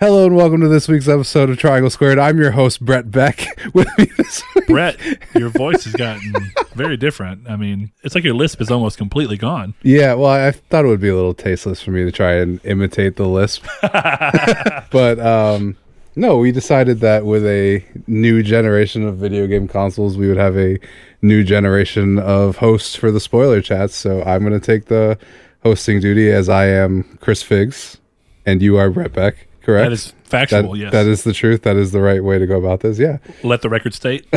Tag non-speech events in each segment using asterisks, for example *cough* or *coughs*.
Hello and welcome to this week's episode of Triangle Squared. I'm your host Brett Beck. *laughs* With me this week, Brett, your voice has gotten very different. I mean, it's like your lisp is almost completely gone. Yeah, well, I thought it would be a little tasteless for me to try and imitate the lisp, *laughs* but um, no, we decided that with a new generation of video game consoles, we would have a new generation of hosts for the spoiler chats. So I'm going to take the hosting duty as I am Chris Figs, and you are Brett Beck. Correct. That is factual, That- yes. That is the truth. That is the right way to go about this. Yeah. Let the record state. *laughs*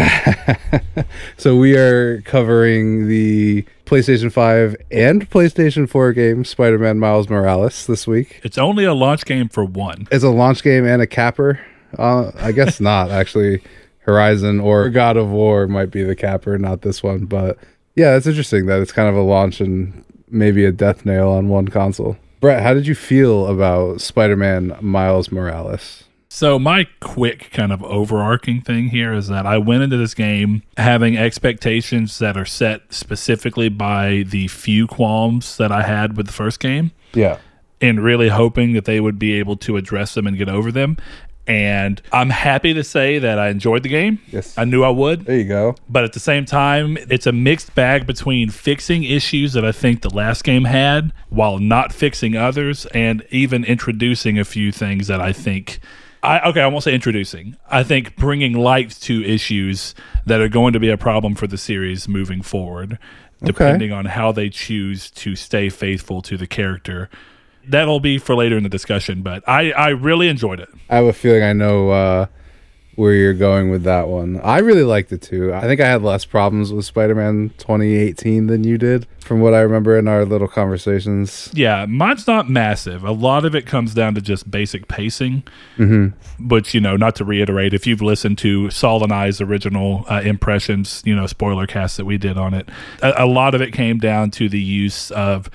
So we are covering the PlayStation 5 and PlayStation 4 game Spider-Man Miles Morales this week. It's only a launch game for one. It's a launch game and a capper. Uh, I guess *laughs* not actually. Horizon or God of War might be the capper, not this one. But yeah, it's interesting that it's kind of a launch and maybe a death nail on one console. Brett, how did you feel about Spider-Man Miles Morales? So my quick kind of overarching thing here is that I went into this game having expectations that are set specifically by the few qualms that I had with the first game Yeah. and really hoping that they would be able to address them and get over them. And I'm happy to say that I enjoyed the game. Yes. I knew I would. There you go. but at the same time, it's a mixed bag between fixing issues that I think the last game had while not fixing others, and even introducing a few things that I think. I, okay, I won't say introducing. I think bringing light to issues that are going to be a problem for the series moving forward, depending on how they choose to stay faithful to the character. That'll be for later in the discussion, but I, I really enjoyed it. I have a feeling I know uh, where you're going with that one. I really liked it too. I think I had less problems with Spider-Man 2018 than you did, from what I remember in our little conversations. Yeah, mine's not massive. A lot of it comes down to just basic pacing. Mm-hmm. But, you know, not to reiterate, if you've listened to Saul and I's original uh, impressions, you know, spoiler cast that we did on it, a, a lot of it came down to the use of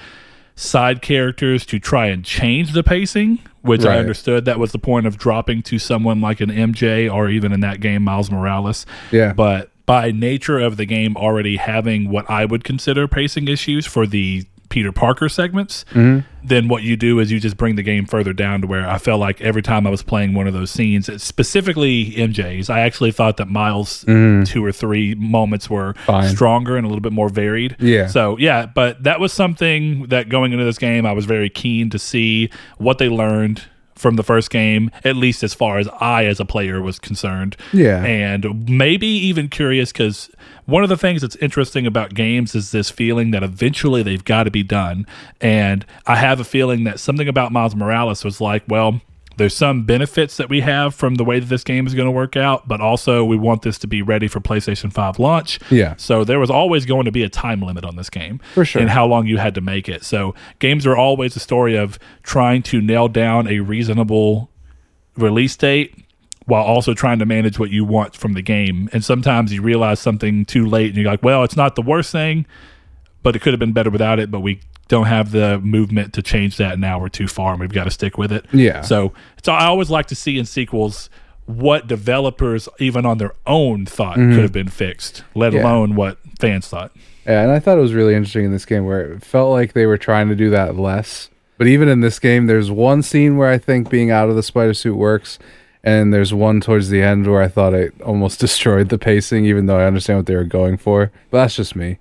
side characters to try and change the pacing, which Right. I understood that was the point of dropping to someone like an MJ or even in that game, Miles Morales. Yeah. But by nature of the game already having what I would consider pacing issues for the Peter Parker segments, mm-hmm. then what you do is you just bring the game further down to where I felt like every time I was playing one of those scenes, specifically MJ's, I actually thought that Miles' mm-hmm. two or three moments were Fine. stronger and a little bit more varied. Yeah. So, yeah, but that was something that going into this game, I was very keen to see what they learned from the first game, at least as far as I, as a player, was concerned. Yeah. And maybe even curious because one of the things that's interesting about games is this feeling that eventually they've got to be done. And I have a feeling that something about Miles Morales was like, well, there's some benefits that we have from the way that this game is going to work out, but also we want this to be ready for PlayStation 5 launch. Yeah. So there was always going to be a time limit on this game. For sure. And how long you had to make it. So games are always a story of trying to nail down a reasonable release date while also trying to manage what you want from the game. And sometimes you realize something too late and you're like, well, it's not the worst thing, but it could have been better without it, but we don't have the movement to change that now we're too far and we've got to stick with it. Yeah. So so I always like to see in sequels what developers even on their own thought could have been fixed, let Mm-hmm. Yeah. alone what fans thought. Yeah, and I thought it was really interesting in this game where it felt like they were trying to do that less. But even in this game, there's one scene where I think being out of the spider suit works, and there's one towards the end where I thought it almost *laughs* destroyed the pacing, even though I understand what they were going for. But that's just me.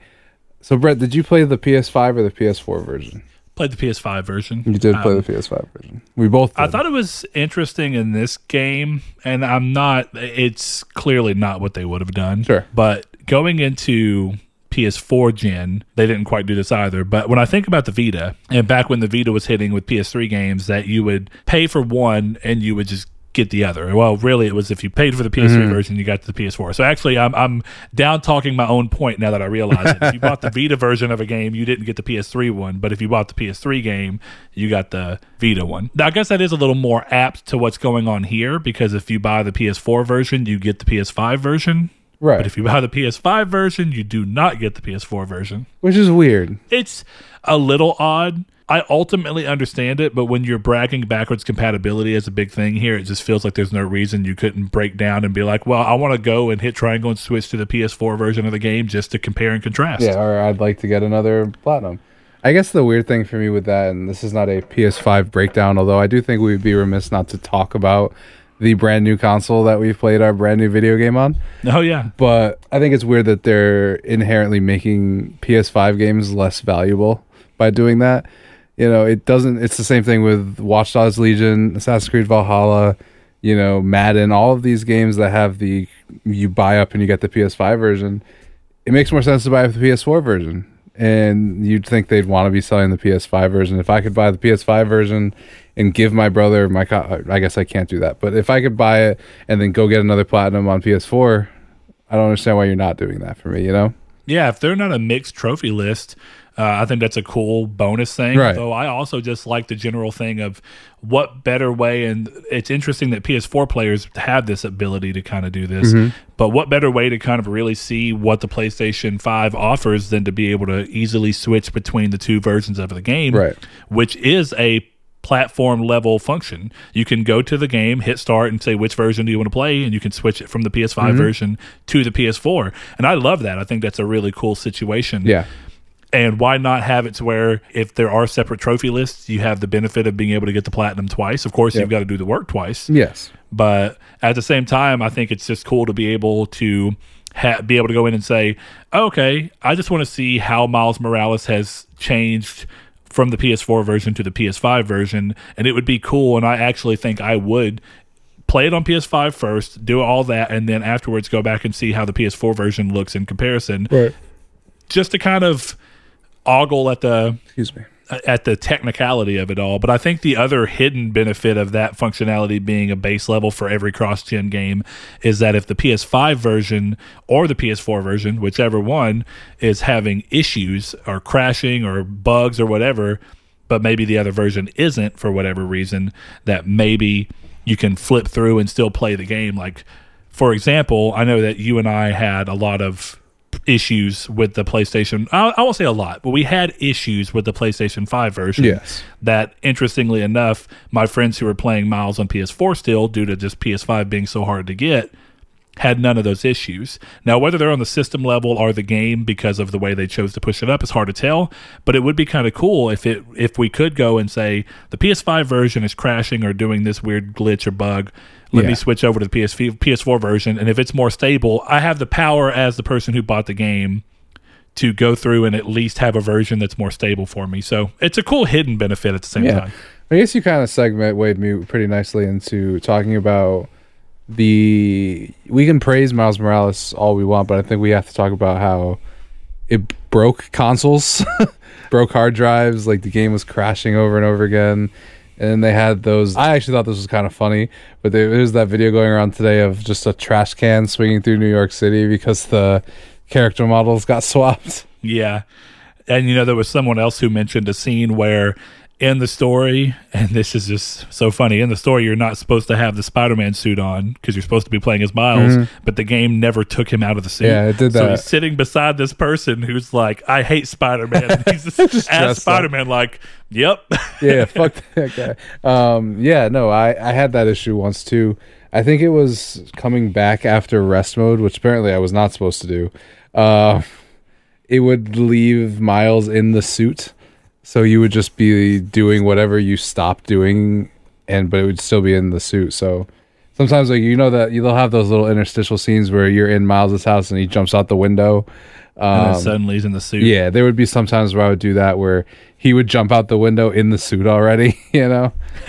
So, Brett, did you play the PS5 or the PS4 version? Played the PS5 version. You did play Um, the PS5 version. We both. Did. I thought it was interesting in this game, and I'm not. It's clearly not what they would have done. Sure. but going into PS4 gen, they didn't quite do this either. But when I think about the Vita, and back when the Vita was hitting with PS3 games, that you would pay for one and you would just get the other. Well, really, it was if you paid for the PS3 mm-hmm. version, you got the PS4. So actually, I'm I'm down talking my own point now that I realize it. If you bought the *laughs* Vita version of a game, you didn't get the PS3 one. But if you bought the PS3 game, you got the Vita one. Now, I guess that is a little more apt to what's going on here because if you buy the PS4 version, you get the PS5 version. right, But if you buy the PS5 version, you do not get the PS4 version. which is weird. It's a little odd. I ultimately understand it, but when you're bragging backwards compatibility as a big thing here, it just feels like there's no reason you couldn't break down and be like, well, I want to go and hit triangle and switch to the PS4 version of the game just to compare and contrast. Yeah, or I'd like to get another platinum. I guess the weird thing for me with that, and this is not a PS5 breakdown, although I do think we would be remiss not to talk about the brand new console that we've played our brand new video game on. Oh yeah, But I think it's weird that they're inherently making PS5 games less valuable by doing that. You know, it doesn't. It's the same thing with Watch Dogs Legion, Assassin's Creed Valhalla, you know, Madden. All of these games that have the you buy up and you get the PS5 version. It makes more sense to buy the PS4 version, and you'd think they'd want to be selling the PS5 version. If I could buy the PS5 version and give my brother my, co- I guess I can't do that. But if I could buy it and then go get another platinum on PS4, I don't understand why you're not doing that for me. You know? yeah. If they're not a mixed trophy list, uh, I think that's a cool bonus thing. Right. Though I also just like the general thing of what better way, and it's interesting that PS4 players have this ability to kind of do this. Mm-hmm. But what better way to kind of really see what the PlayStation 5 offers than to be able to easily switch between the two versions of the game, Right. which is a platform level function. You can go to the game, hit start, and say which version do you want to play, and you can switch it from the PS5 Mm-hmm. version to the PS4. And I love that. I think that's a really cool situation. Yeah. And why not have it to where if there are separate trophy lists, you have the benefit of being able to get the platinum twice. Of course, Yep. you've got to do the work twice, Yes. but at the same time, I think it's just cool to be able to ha- be able to go in and say, okay, I just want to see how Miles Morales has changed from the PS4 version to the PS5 version, and it would be cool. And I actually think I would play it on PS5 first, do all that, and then afterwards go back and see how the PS4 version looks in comparison, Right. just to kind of ogle at the Excuse me. at the technicality of it all. But I think the other hidden benefit of that functionality being a base level for every cross gen game is that if the PS5 version or the PS4 version, whichever one, is having issues or crashing or bugs or whatever, but maybe the other version isn't for whatever reason, that maybe you can flip through and still play the game. Like, for example, I know that you and I had a lot of issues with the PlayStation. I, I won't say a lot, but we had issues with the PlayStation 5 version. Yes. That, interestingly enough, my friends who were playing Miles on PS4 still, due to just PS5 being so hard to get, had none of those issues. Now, whether they're on the system level or the game because of the way they chose to push it up is hard to tell. But it would be kind of cool if it if we could go and say the PS5 version is crashing or doing this weird glitch or bug. Let Yeah. me switch over to the PS PS4 version, and if it's more stable, I have the power as the person who bought the game to go through and at least have a version that's more stable for me. So it's a cool hidden benefit at the same Yeah. time. I guess you kind of segment Wade me pretty nicely into talking about the. We can praise Miles Morales all we want, but I think we have to talk about how it broke consoles, *laughs* broke hard drives. Like the game was crashing over and over again. And they had those. I actually thought this was kind of funny, but there, there's that video going around today of just a trash can swinging through New York City because the character models got *laughs* swapped. Yeah. And you know, there was someone else who mentioned a scene where in the story, and this is just so funny, in the story, you're not supposed to have the Spider Man suit on because you're supposed to be playing as Miles, but the game never took him out of the suit. Mm-hmm. Yeah, it did that. So he's sitting beside this person who's like, I hate Spider Man. *laughs* He's just, Just as. Spider Man, like, yep. yeah, fuck *laughs* that guy. Um, yeah, no, I, I had that issue once too. I think it was coming back after rest mode, which apparently I was not supposed to do. Uh, *laughs* it would leave Miles in the suit, so you would just be doing whatever you stopped doing, and but it would still be in the suit. So sometimes, like you know that they'll have those little interstitial scenes where you're in Miles's house and he jumps out the window. And then Um, suddenly he's in the suit. yeah, there would be some times where I would do that where he would jump out the window in the suit already, *laughs* you know? *laughs*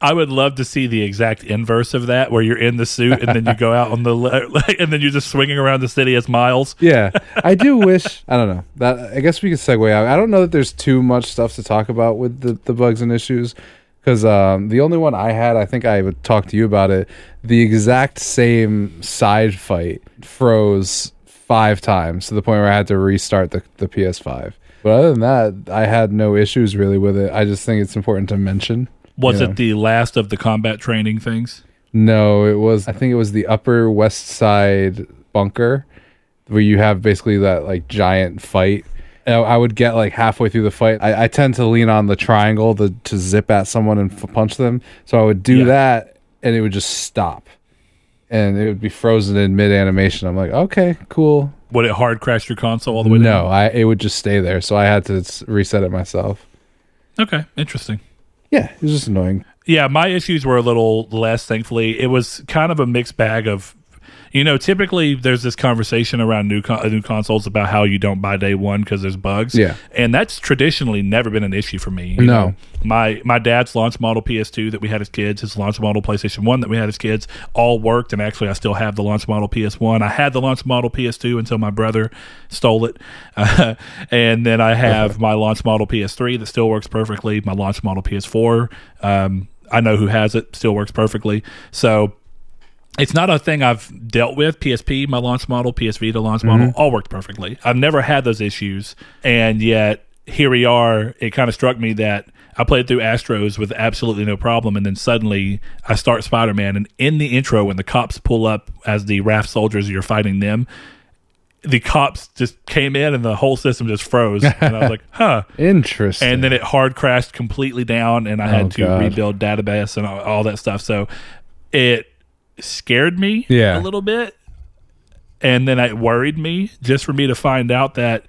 I would love to see the exact inverse of that, where you're in the suit and then you go out on the le- *laughs* and then you're just swinging around the city as Miles. Yeah. I do wish I don't know. That I guess we could segue out. I don't know that there's too much stuff to talk about with the, the bugs and issues. Because um, the only one I had, I think I would talk to you about it. The exact same side fight froze five times to the point where I had to restart the, the PS5. But other than that, I had no issues really with it. I just think it's important to mention. Was it the last of the combat training things? No, it was. I think it was the Upper West Side bunker, where you have basically that like giant fight. And I would get like halfway through the fight. I, I tend to lean on the triangle to to zip at someone and f- punch them. So I would do Yeah. that, and it would just stop, and it would be frozen in mid animation. I'm like, okay, cool. would it hard crash your console all the way down? No, I it would just stay there, so I had to reset it myself. Okay, interesting. Yeah, it was just annoying. Yeah, my issues were a little less, thankfully. It was kind of a mixed bag of, you know, typically there's this conversation around new con- new consoles about how you don't buy day one because there's bugs. Yeah. and that's traditionally never been an issue for me. you No. know. my my dad's launch model PS2 that we had as kids, his launch model PlayStation One that we had as kids, all worked, and actually I still have the launch model PS1. I had the launch model PS2 until my brother stole it, uh, *laughs* and then I have my launch model PS3 that still works perfectly. My launch model PS4. Um, I know who has it, still works perfectly. So it's not a thing I've dealt with. PSP, my launch model, PSV, the launch model, mm-hmm. all worked perfectly. I've never had those issues, and yet here we are. It kind of struck me that I played through Astro's with absolutely no problem, and then suddenly I start Spider Man, and in the intro, when the cops pull up as the raft soldiers, you're fighting them. The cops just came in, and the whole system just froze, and I was like, *laughs* "Huh." Interesting. and then it hard crashed completely down and i had Oh, to God. rebuild database and all, all that stuff so it scared me Yeah. a little bit and then it worried me just for me to find out that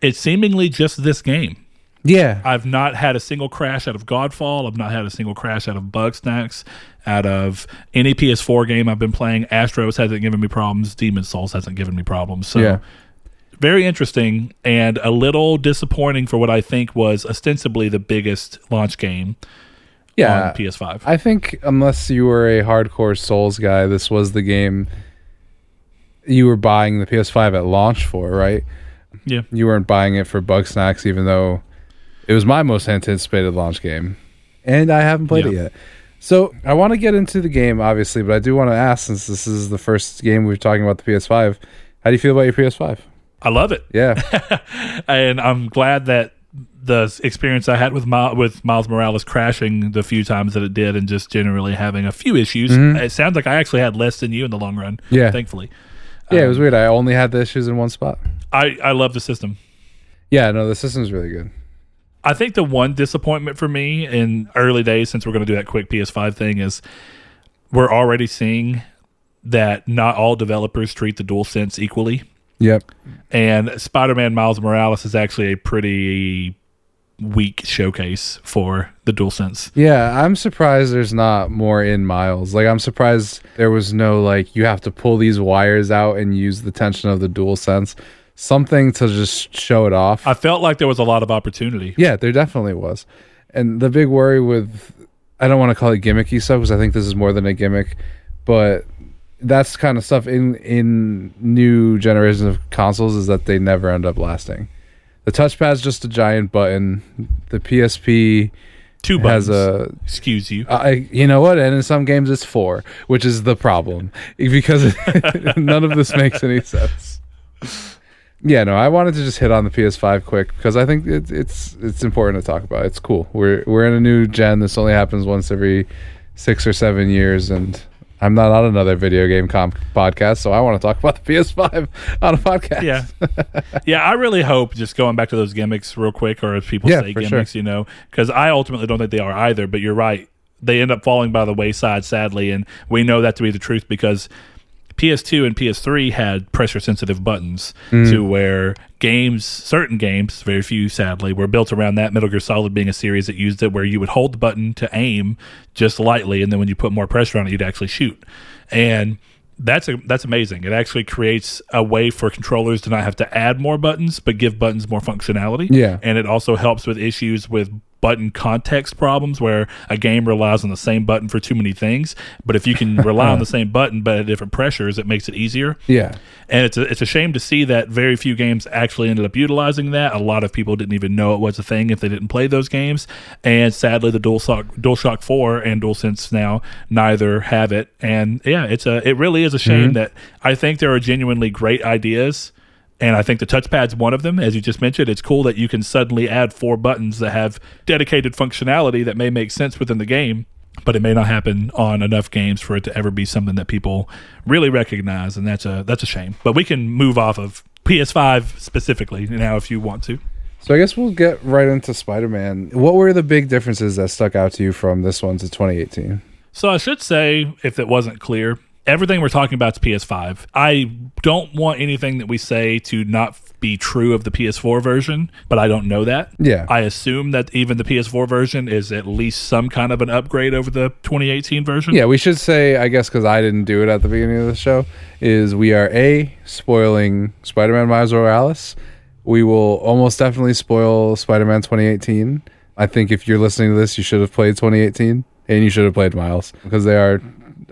it's seemingly just this game. Yeah, i've not had a single crash out of godfall. I've not had a single crash out of bugsnax out of any ps4 game i've been playing. Astro's hasn't given me problems. Demon's Souls hasn't given me problems. So yeah. very interesting and a little disappointing for what I think was ostensibly the biggest launch game Yeah. on PS5. I think unless you were a hardcore Souls guy, this was the game you were buying the PS5 at launch for, right? yeah. You weren't buying it for Bugsnax, even though it was my most anticipated launch game, and I haven't played it yet. So I want to get into the game, obviously, but I do want to ask, since this is the first game we're talking about the PS5, how do you feel about your PS5? I love it. Yeah, *laughs* and I'm glad that the experience I had with with Miles Morales crashing the few times that it did and just generally having a few issues. It sounds like I actually had less than you in the long run. Mm-hmm. Yeah. Thankfully. yeah, it was weird. I only had the issues in one spot. I, I love the system. Yeah, no, the system's really good. I think the one disappointment for me in early days, since we're going to do that quick PS5 thing, is we're already seeing that not all developers treat the dual sense equally. Yep. And Spider-Man Miles Morales is actually a pretty weak showcase for the DualSense. Yeah, I'm surprised there's not more in Miles. Like I'm surprised there was no like you have to pull these wires out and use the tension of the dual sense. Something to just show it off. I felt like there was a lot of opportunity. yeah, there definitely was. And the big worry with I don't want to call it gimmicky stuff because I think this is more than a gimmick, but that's kind of stuff in in new generations of consoles is that they never end up lasting. The touchpad's just a giant button. The PSP Two buttons. has a excuse you. I, you know what? And in some games, it's four, which is the problem *laughs* because *laughs* none of this makes any sense. Yeah, no, I wanted to just hit on the PS5 quick because I think it, it's it's important to talk about. It's cool. We're we're in a new gen. This only happens once every six or seven years, and I'm not on another video game comp podcast, so I want to talk about the PS5 on a podcast. Yeah. *laughs* yeah, I really hope just going back to those gimmicks real quick, or as people Yeah, say for sure. gimmicks, you know, because I ultimately don't think they are either, but you're right. They end up falling by the wayside, sadly, and we know that to be the truth because PS2 and PS3 had pressure sensitive buttons Mm. to where games, certain games, very few sadly, were built around that. Metal Gear Solid being a series that used it where you would hold the button to aim just lightly, and then when you put more pressure on it, you'd actually shoot. And that's a, that's amazing. It actually creates a way for controllers to not have to add more buttons, but give buttons more functionality. Yeah. and it also helps with issues with button context problems where a game relies on the same button for too many things. But if you can *laughs* rely on the same button but at different pressures, it makes it easier. yeah, And it's a, it's a shame to see that very few games actually ended up utilizing that. A lot of people didn't even know it was a thing if they didn't play those games. And sadly, the DualShock, DualShock 4 and DualSense now neither have it. And yeah, it's a it really is a shame mm-hmm. that I think there are genuinely great ideas. And I think the touchpad's one of them. As you just mentioned, it's cool that you can suddenly add four buttons that have dedicated functionality that may make sense within the game but it may not happen on enough games for it to ever be something that people really recognize, and that's a that's a shame. But we can move off of PS5 specifically now if you want to. So I guess we'll get right into Spider-Man. What were the big differences that stuck out to you from this one to 2018? So I should say, if it wasn't clear, everything we're talking about is PS5. I don't want anything that we say to not be true of the PS4 version, but I don't know that. Yeah. I assume that even the PS4 version is at least some kind of an upgrade over the 2018 version. Yeah, we should say, I guess, because I didn't do it at the beginning of the show, is we are A, spoiling Spider Man Miles Morales. We will almost definitely spoil Spider Man 2018. I think if you're listening to this, you should have played 2018 and you should have played Miles because they are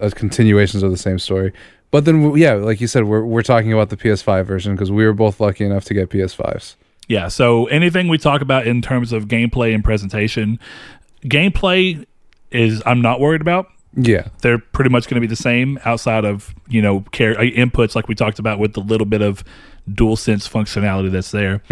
uh, continuations of the same story. But then, yeah, like you said, we're, we're talking about the PS5 version because we were both lucky enough to get PS5s. Yeah. So anything we talk about in terms of gameplay and presentation, gameplay is I'm not worried about. Yeah. They're pretty much going to be the same outside of you know care, uh, inputs like we talked about with the little bit of dual sense functionality that's there.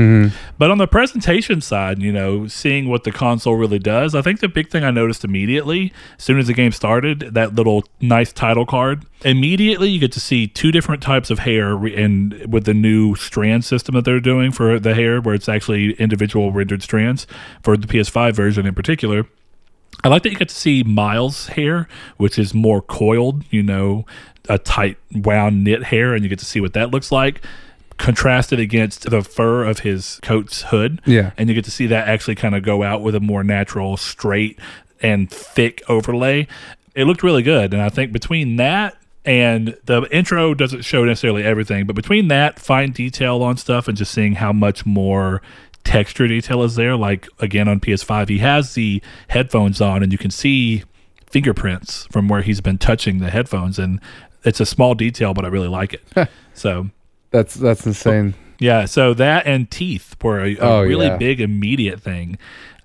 But on the presentation side, you know, seeing what the console really does, I think the big thing I noticed immediately, as soon as the game started, that little nice title card, immediately you get to see two different types of hair re- and with the new strand system that they're doing for the hair, where it's actually individual rendered strands for the PS5 version in particular. I like that you get to see Miles' hair, which is more coiled, you know, a tight wound knit hair, and you get to see what that looks like. Contrasted against the fur of his coat's hood. Yeah. And you get to see that actually kind of go out with a more natural, straight, and thick overlay. It looked really good. And I think between that and the intro doesn't show necessarily everything, but between that, fine detail on stuff, and just seeing how much more texture detail is there. Like again on PS5, he has the headphones on, and you can see fingerprints from where he's been touching the headphones, and it's a small detail, but I really like it. so That's that's insane. yeah, so that and teeth were a, a Oh, really yeah. big immediate thing.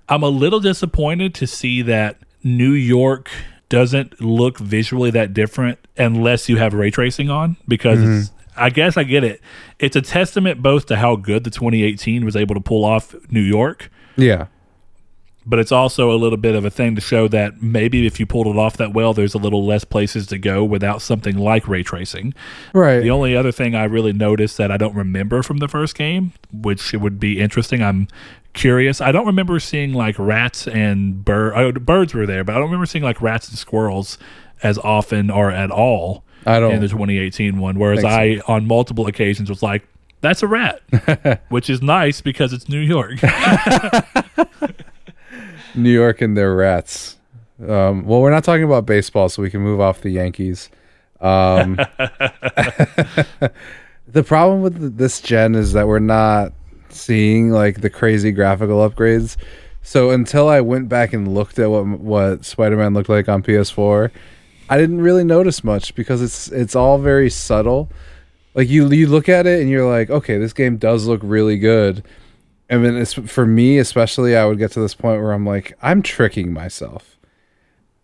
I'm a little disappointed to see that New York doesn't look visually that different unless you have ray tracing on because mm-hmm. it's I guess I get it. It's a testament both to how good the 2018 was able to pull off New York, Yeah. but it's also a little bit of a thing to show that maybe if you pulled it off that well, there's a little less places to go without something like ray tracing. Right. The only other thing I really noticed that I don't remember from the first game, which would be interesting, I'm curious. I don't remember seeing like rats and bird. Oh, birds were there, but I don't remember seeing like rats and squirrels as often or at all I don't in the 2018 one. Whereas I, on multiple occasions, was like, "That's a rat," *laughs* which is nice because it's New York. *laughs* *laughs* New York and their rats. Um, well, we're not talking about baseball, so we can move off the Yankees. Um, the problem with this gen is that we're not seeing like the crazy graphical upgrades. So until I went back and looked at what what Spider-Man looked like on PS4, I didn't really notice much because it's it's all very subtle. Like you you look at it and you're like, okay, this game does look really good. And then it's for me especially, I would get to this point where I'm like, I'm tricking myself.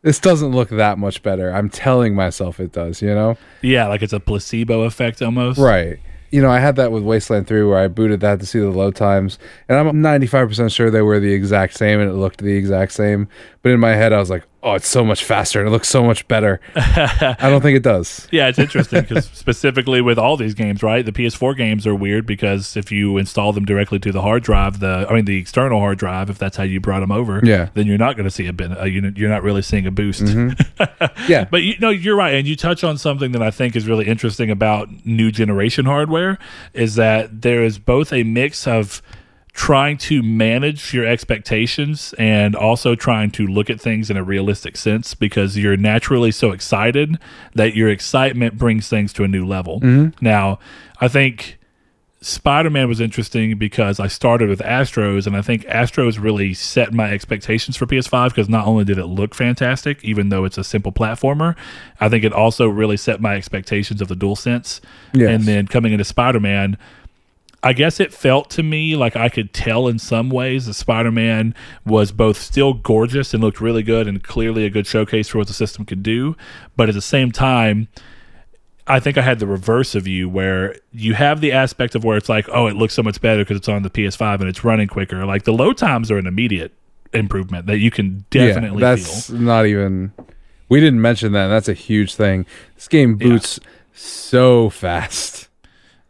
This doesn't look that much better. I'm telling myself it does, you know? yeah, like it's a placebo effect almost. Right. You know, I had that with Wasteland 3 where I booted that to see the load times, and I'm 95% sure they were the exact same and it looked the exact same. But in my head, I was like, oh, it's so much faster and it looks so much better. *laughs* I don't think it does. Yeah, it's interesting *laughs* because specifically with all these games, right? The PS4 games are weird because if you install them directly to the hard drive, the I mean the external hard drive, if that's how you brought them over, Yeah. then you're not going to see a bit. Uh, you- you're not really seeing a boost. *laughs* Yeah. But you know, you're right, and you touch on something that I think is really interesting about new generation hardware is that there is both a mix of trying to manage your expectations and also trying to look at things in a realistic sense because you're naturally so excited that your excitement brings things to a new level. Mm-hmm. Now, I think Spider Man was interesting because I started with Astro's, and I think Astro's really set my expectations for PS5 because not only did it look fantastic, even though it's a simple platformer, I think it also really set my expectations of the DualSense. Yes. And then coming into Spider Man, I guess it felt to me like I could tell in some ways that Spider Man was both still gorgeous and looked really good and clearly a good showcase for what the system could do, but at the same time, I think I had the reverse of you, where you have the aspect of where it's like, oh, it looks so much better because it's on the PS5 and it's running quicker. Like the load times are an immediate improvement that you can definitely yeah, that's feel. not even. We didn't mention that. That's a huge thing. This game boots so fast.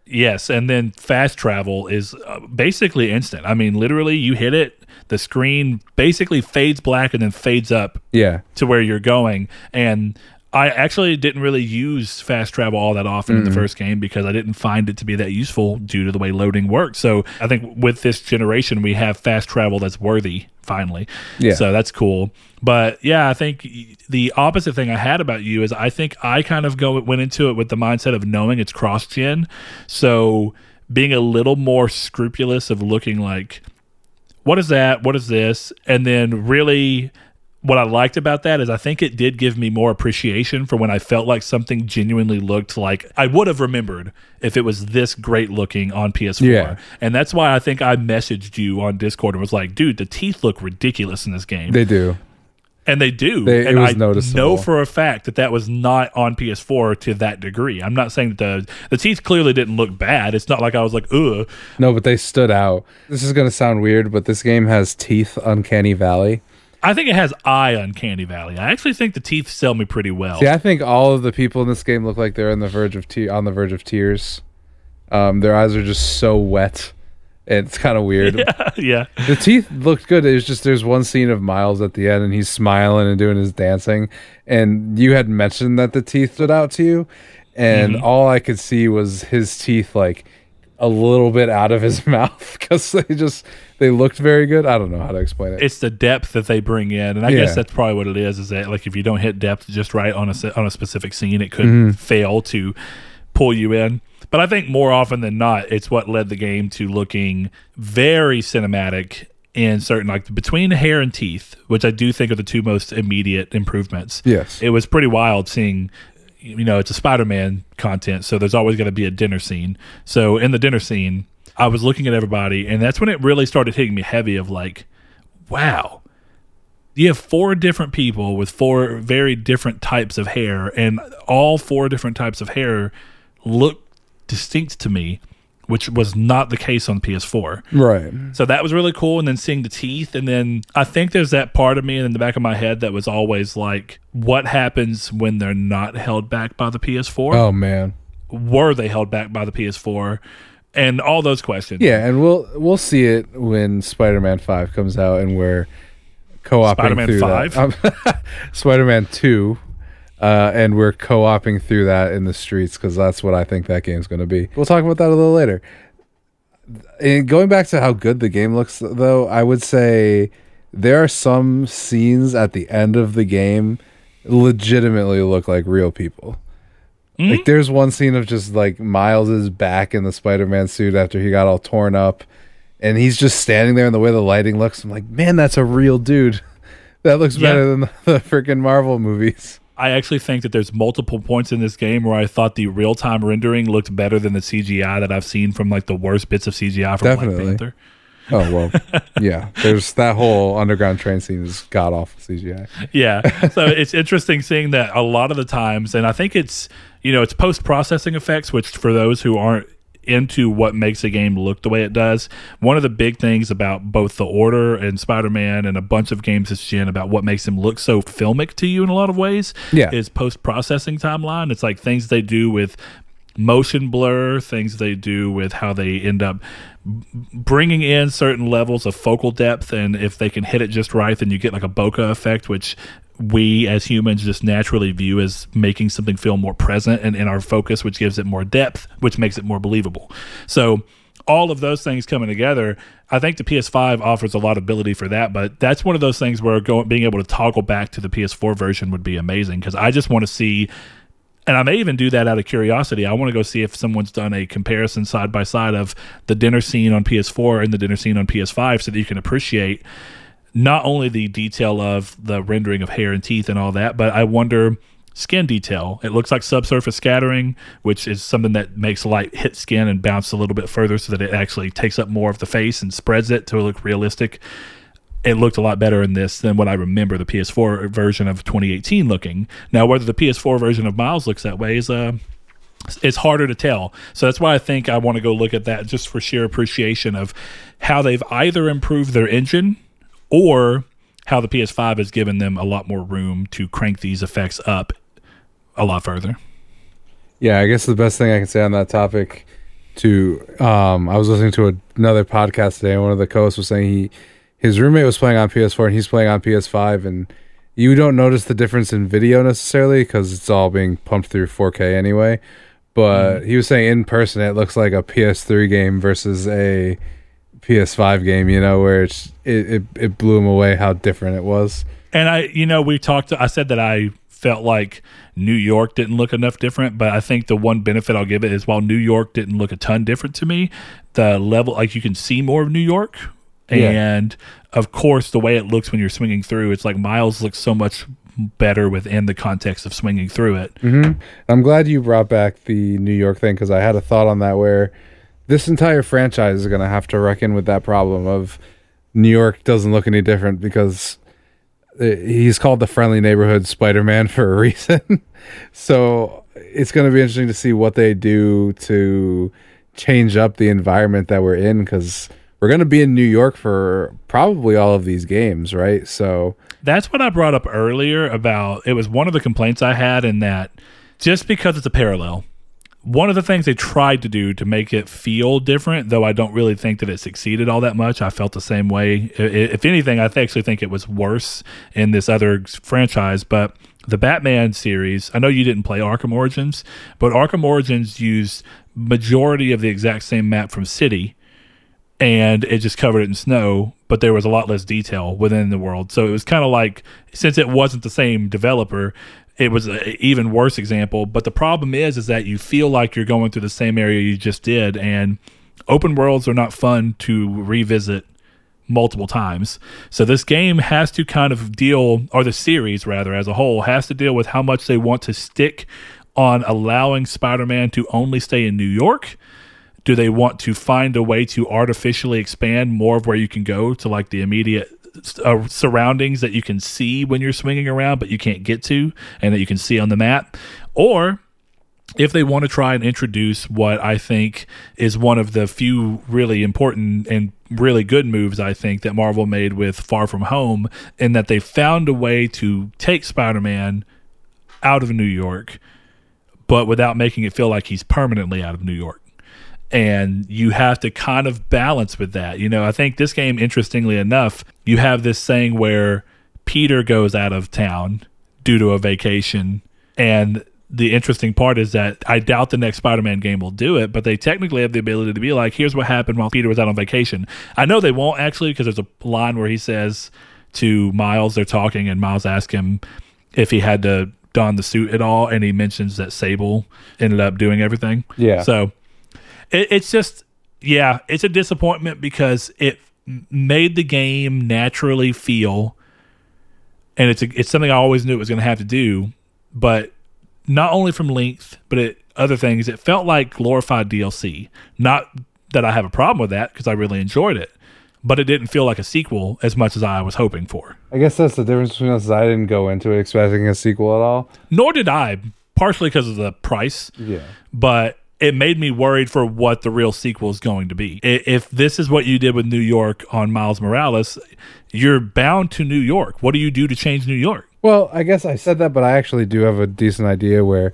Yes, and then fast travel is uh, basically instant. I mean, literally, you hit it, the screen basically fades black and then fades up Yeah. to where you're going. And I actually didn't really use fast travel all that often in the first game because I didn't find it to be that useful due to the way loading worked. So I think with this generation, we have fast travel that's worthy finally. Yeah. So that's cool. But yeah, I think the opposite thing I had about you is I think I kind of go went into it with the mindset of knowing it's cross gen. So being a little more scrupulous of looking like what is that? What is this? And then really what I liked about that is I think it did give me more appreciation for when I felt like something genuinely looked like I would have remembered if it was this great looking on PS4. Yeah. And that's why I think I messaged you on Discord and was like, dude, the teeth look ridiculous in this game. They do. and they do. They- and I noticeable. know for a fact that that was not on PS4 to that degree. I'm not saying that the the teeth clearly didn't look bad. It's not like I was like, ugh. No, but they stood out. This is going to sound weird, but this game has teeth uncanny valley. I think it has eye uncanny valley. I actually think the teeth sell me pretty well. See, I think all of the people in this game look like they're on the verge of te- on the verge of tears. Um, their eyes are just so wet. It's kind of weird. *laughs* yeah. The teeth looked good. It was just there's one scene of Miles at the end, and he's smiling and doing his dancing. And you had mentioned that the teeth stood out to you, and all I could see was his teeth like a little bit out of his *laughs* mouth because they just they looked very good. I don't know how to explain it. It's the depth that they bring in, and I Yeah. guess that's probably what it is. Is that like if you don't hit depth just right on a on a specific scene, it could Mm-hmm. fail to pull you in. But I think more often than not, it's what led the game to looking very cinematic in certain like between hair and teeth, which I do think are the two most immediate improvements. Yes. it was pretty wild seeing. You know, it's a Spider-Man content, so there's always going to be a dinner scene. So in the dinner scene, I was looking at everybody, and that's when it really started hitting me heavy. Of like, wow, you have four different people with four very different types of hair, and all four different types of hair look distinct to me, which was not the case on PS4. right. So that was really cool. And then seeing the teeth, and then I think there's that part of me in the back of my head that was always like, what happens when they're not held back by the PS4? Oh man. Were they held back by the PS4? And all those questions. Yeah, and we'll we'll see it when Spider-Man Five comes out, and we're Spider-Man through 5? that. Um, *laughs* Spider-Man Two, uh, and we're co-oping through that in the streets because that's what I think that game's going to be. We'll talk about that a little later. And going back to how good the game looks, though, I would say there are some scenes at the end of the game legitimately look like real people. Like there's one scene of just like Miles's back in the Spider-Man suit after he got all torn up, and he's just standing there, and the way the lighting looks, I'm like, man, that's a real dude. *laughs* That looks Yeah. better than the, *laughs* the freaking Marvel movies. I actually think that there's multiple points in this game where I thought the real time rendering looked better than the CGI that I've seen from like the worst bits of CGI from Definitely. Black Panther. Oh well, *laughs* yeah. There's that whole underground train scene is god awful CGI. Yeah. So *laughs* it's interesting seeing that a lot of the times, and I think it's, you know, it's post processing effects, which for those who aren't into what makes a game look the way it does, one of the big things about both The Order and Spider Man and a bunch of games this gen about what makes them look so filmic to you in a lot of ways Yeah. is post processing timeline. It's like things they do with motion blur, things they do with how they end up bringing in certain levels of focal depth and if they can hit it just right then you get like a bokeh effect which we as humans just naturally view as making something feel more present and in our focus which gives it more depth which makes it more believable so all of those things coming together i think the ps5 offers a lot of ability for that but that's one of those things where going, being able to toggle back to the ps4 version would be amazing because i just want to see and I may even do that out of curiosity. I want to go see if someone's done a comparison side by side of the dinner scene on PS4 and the dinner scene on PS5 so that you can appreciate not only the detail of the rendering of hair and teeth and all that, but I wonder skin detail. It looks like subsurface scattering, which is something that makes light hit skin and bounce a little bit further so that it actually takes up more of the face and spreads it to look realistic it looked a lot better in this than what I remember the PS4 version of 2018 looking. Now, whether the PS4 version of Miles looks that way is uh, it's harder to tell. So that's why I think I want to go look at that just for sheer appreciation of how they've either improved their engine or how the PS5 has given them a lot more room to crank these effects up a lot further. Yeah, I guess the best thing I can say on that topic. To um, I was listening to another podcast today, and one of the co-hosts was saying he his roommate was playing on PS4 and he's playing on PS5, and you don't notice the difference in video necessarily because it's all being pumped through 4K anyway. But he was saying in person, it looks like a PS3 game versus a PS5 game. You know, where it's it it, it blew him away how different it was. And I, you know, we talked. I said that I felt like New York didn't look enough different, but I think the one benefit I'll give it is while New York didn't look a ton different to me, the level like you can see more of New York, Yeah. and of course the way it looks when you're swinging through, it's like Miles looks so much better within the context of swinging through it. Mm-hmm. I'm glad you brought back the New York thing because I had a thought on that where this entire franchise is going to have to reckon with that problem of New York doesn't look any different because uh, he's called the friendly neighborhood Spider-Man *laughs* for a reason. *laughs* so it's going to be interesting to see what they do to change up the environment that we're in because we're going to be in New York for probably all of these games, right? So That's what I brought up earlier about it was one of the complaints I had in that just because it's a parallel, one of the things they tried to do to make it feel different, though I don't really think that it succeeded all that much. I felt the same way. If anything, I actually think it was worse in this other franchise. But the Batman series, I know you didn't play Arkham Origins, but Arkham Origins used majority of the exact same map from City and it just covered it in snow, but there was a lot less detail within the world. So it was kind of like since it wasn't the same developer, it was an even worse example. But the problem is, is that you feel like you're going through the same area you just did, and open worlds are not fun to revisit multiple times. So this game has to kind of deal, or the series rather, as a whole, has to deal with how much they want to stick on allowing Spider-Man to only stay in New York do they want to find a way to artificially expand more of where you can go to like the immediate uh, surroundings that you can see when you're swinging around but you can't get to and that you can see on the map. Or if they want to try and introduce what I think is one of the few really important and really good moves I think that Marvel made with Far From Home in that they found a way to take Spider-Man out of New York but without making it feel like he's permanently out of New York and you have to kind of balance with that. You know, I think this game, interestingly enough, you have this saying where Peter goes out of town due to a vacation, and the interesting part is that I doubt the next Spider-Man game will do it, but they technically have the ability to be like, "Here's what happened while Peter was out on vacation." I know they won't actually because there's a line where he says to Miles, they're talking, and Miles asks him if he had to don the suit at all, and he mentions that Sable ended up doing everything. Yeah. So it, it's just yeah it's a disappointment because it made the game naturally feel and it's a, it's something i always knew it was going to have to do but not only from length but it other things it felt like glorified dlc not that i have a problem with that because i really enjoyed it but it didn't feel like a sequel as much as i was hoping for I guess that's the difference between us. is I didn't go into it expecting a sequel at all. nor did i partially because of the price Yeah. but it made me worried for what the real sequel is going to be. If this is what you did with New York on Miles Morales, you're bound to New York. What do you do to change New York? Well, I guess I said that, but I actually do have a decent idea where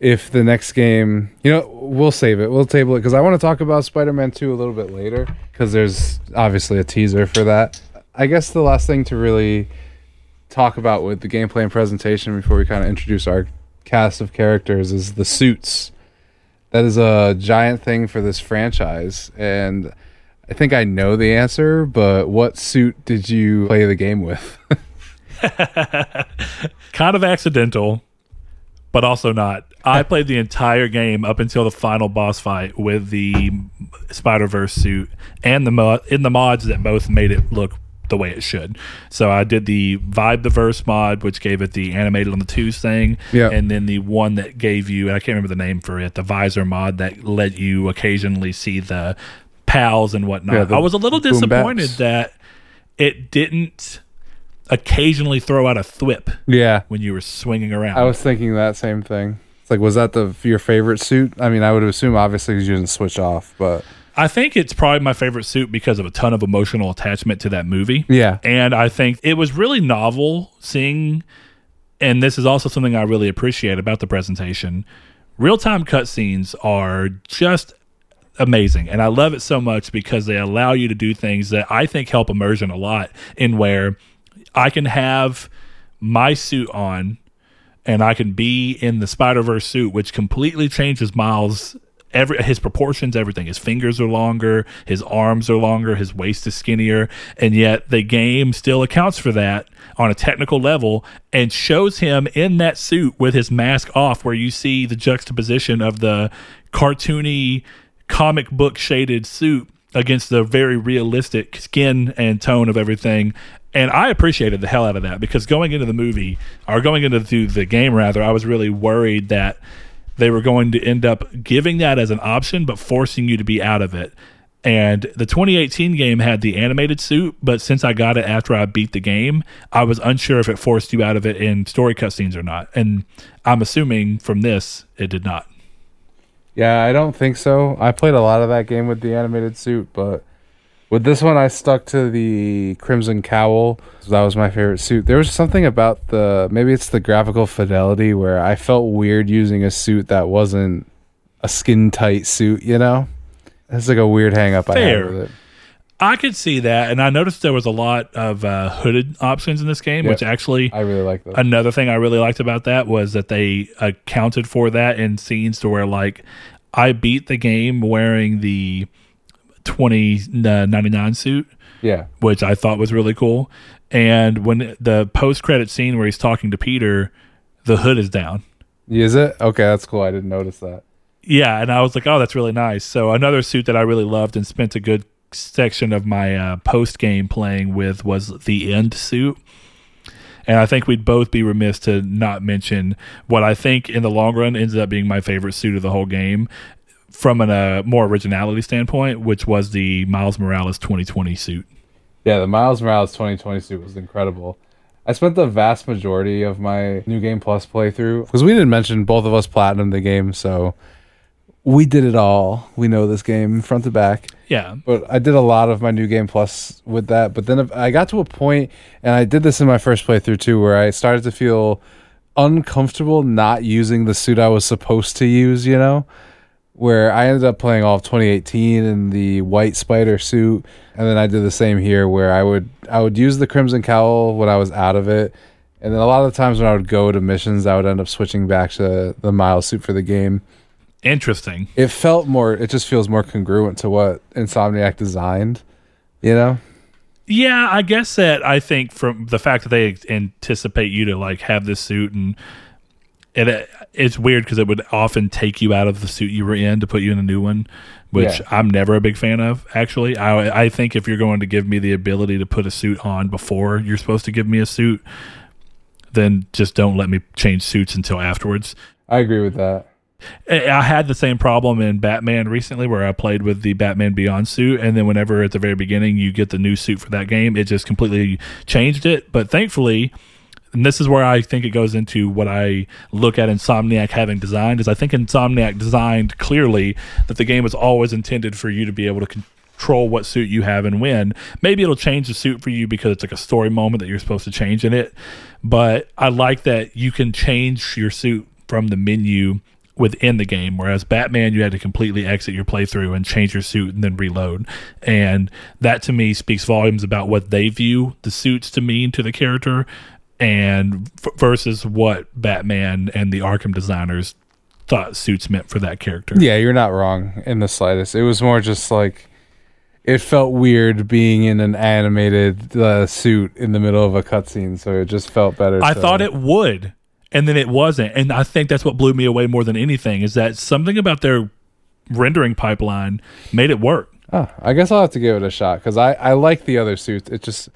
if the next game, you know, we'll save it. We'll table it because I want to talk about Spider Man 2 a little bit later because there's obviously a teaser for that. I guess the last thing to really talk about with the gameplay and presentation before we kind of introduce our cast of characters is the suits. That is a giant thing for this franchise. And I think I know the answer, but what suit did you play the game with? *laughs* Kind of accidental, but also not. I *laughs* played the entire game up until the final boss fight with the Spider Verse suit and the mo- in the mods that both made it look the way it should. So I did the Vibe the Verse mod, which gave it the animated on the twos thing, Yeah. and then the one that gave you I can't remember the name for it, the visor mod that let you occasionally see the pals and whatnot. Yeah, I was a little disappointed that it didn't occasionally throw out a thwip yeah. when you were swinging around. I was thinking that same thing. It's like, was that the your favorite suit? I mean, I would assume obviously because you didn't switch off, but I think it's probably my favorite suit because of a ton of emotional attachment to that movie. yeah, And I think it was really novel seeing, and this is also something I really appreciate about the presentation. Real time cutscenes are just amazing. And I love it so much because they allow you to do things that I think help immersion a lot in where I can have my suit on and I can be in the Spider Verse suit, which completely changes Miles. Every his proportions, everything. His fingers are longer, his arms are longer, his waist is skinnier, and yet the game still accounts for that on a technical level and shows him in that suit with his mask off, where you see the juxtaposition of the cartoony comic book shaded suit against the very realistic skin and tone of everything and I appreciated the hell out of that because going into the movie or going into the, the game rather, I was really worried that they were going to end up giving that as an option but forcing you to be out of it. And the 2018 game had the animated suit, but since I got it after I beat the game, I was unsure if it forced you out of it in story cutscenes or not. And I'm assuming from this, it did not. Yeah, I don't think so. I played a lot of that game with the animated suit, but with this one, I stuck to the Crimson Cowl. That was my favorite suit. There was something about the maybe it's the graphical fidelity where I felt weird using a suit that wasn't a skin tight suit. You know, it's like a weird hang up I had with it. I could see that, and I noticed there was a lot of uh, hooded options in this game, yep. which actually I really like. Another thing I really liked about that was that they accounted for that in scenes to where like I beat the game wearing the twenty ninety nine suit. Yeah, which I thought was really cool. And when the post credit scene where he's talking to Peter, the hood is down. Is it okay? That's cool. I didn't notice that. Yeah, and I was like, oh, that's really nice. So another suit that I really loved and spent a good section of my uh, post game playing with was the end suit. And I think we'd both be remiss to not mention what I think in the long run ends up being my favorite suit of the whole game, from a uh, more originality standpoint, which was the Miles Morales 2020 suit. Yeah, the Miles Morales 2020 suit was incredible. I spent the vast majority of my New Game Plus playthrough because we didn't mention both of us platinum the game, so we did it all. We know this game front to back. Yeah. But I did a lot of my New Game Plus with that. But then I got to a point, and I did this in my first playthrough too, where I started to feel uncomfortable not using the suit I was supposed to use, you know? Where I ended up playing all of 2018 in the white spider suit, and then I did the same here where I would I would use the crimson cowl when I was out of it, and then a lot of the times when I would go to missions, I would end up switching back to the miles suit for the game. Interesting. It felt more. It just feels more congruent to what Insomniac designed. You know. Yeah, I guess that I think from the fact that they anticipate you to like have this suit and it it's weird because it would often take you out of the suit you were in to put you in a new one, which yeah. I'm never a big fan of. Actually, I I think if you're going to give me the ability to put a suit on before you're supposed to give me a suit, then just don't let me change suits until afterwards. I agree with that. I had the same problem in Batman recently where I played with the Batman Beyond suit, and then whenever at the very beginning you get the new suit for that game, it just completely changed it. But thankfully, and this is where I think it goes into what I look at Insomniac having designed is I think Insomniac designed clearly that the game was always intended for you to be able to control what suit you have and when. Maybe it'll change the suit for you because it's like a story moment that you're supposed to change in it. But I like that you can change your suit from the menu within the game whereas batman you had to completely exit your playthrough and change your suit and then reload and that to me speaks volumes about what they view the suits to mean to the character and f- versus what Batman and the Arkham designers thought suits meant for that character. Yeah, you're not wrong in the slightest. It was more just like it felt weird being in an animated uh, suit in the middle of a cutscene, so it just felt better. I thought it would, and then it wasn't, and I think that's what blew me away more than anything is that something about their rendering pipeline made it work. Oh, I guess I'll have to give it a shot because I I like the other suits. It just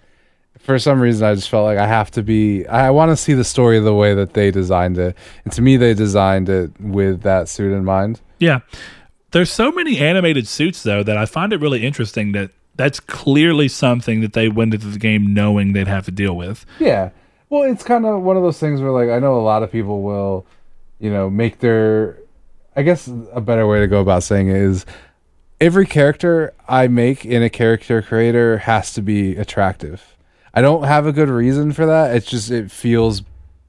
for some reason I just felt like I have to be I want to see the story the way that they designed it. And to me they designed it with that suit in mind. Yeah. There's so many animated suits though that I find it really interesting that that's clearly something that they went into the game knowing they'd have to deal with. Yeah. Well, it's kind of one of those things where like I know a lot of people will, you know, make their I guess a better way to go about saying it is every character I make in a character creator has to be attractive I don't have a good reason for that. It's just it feels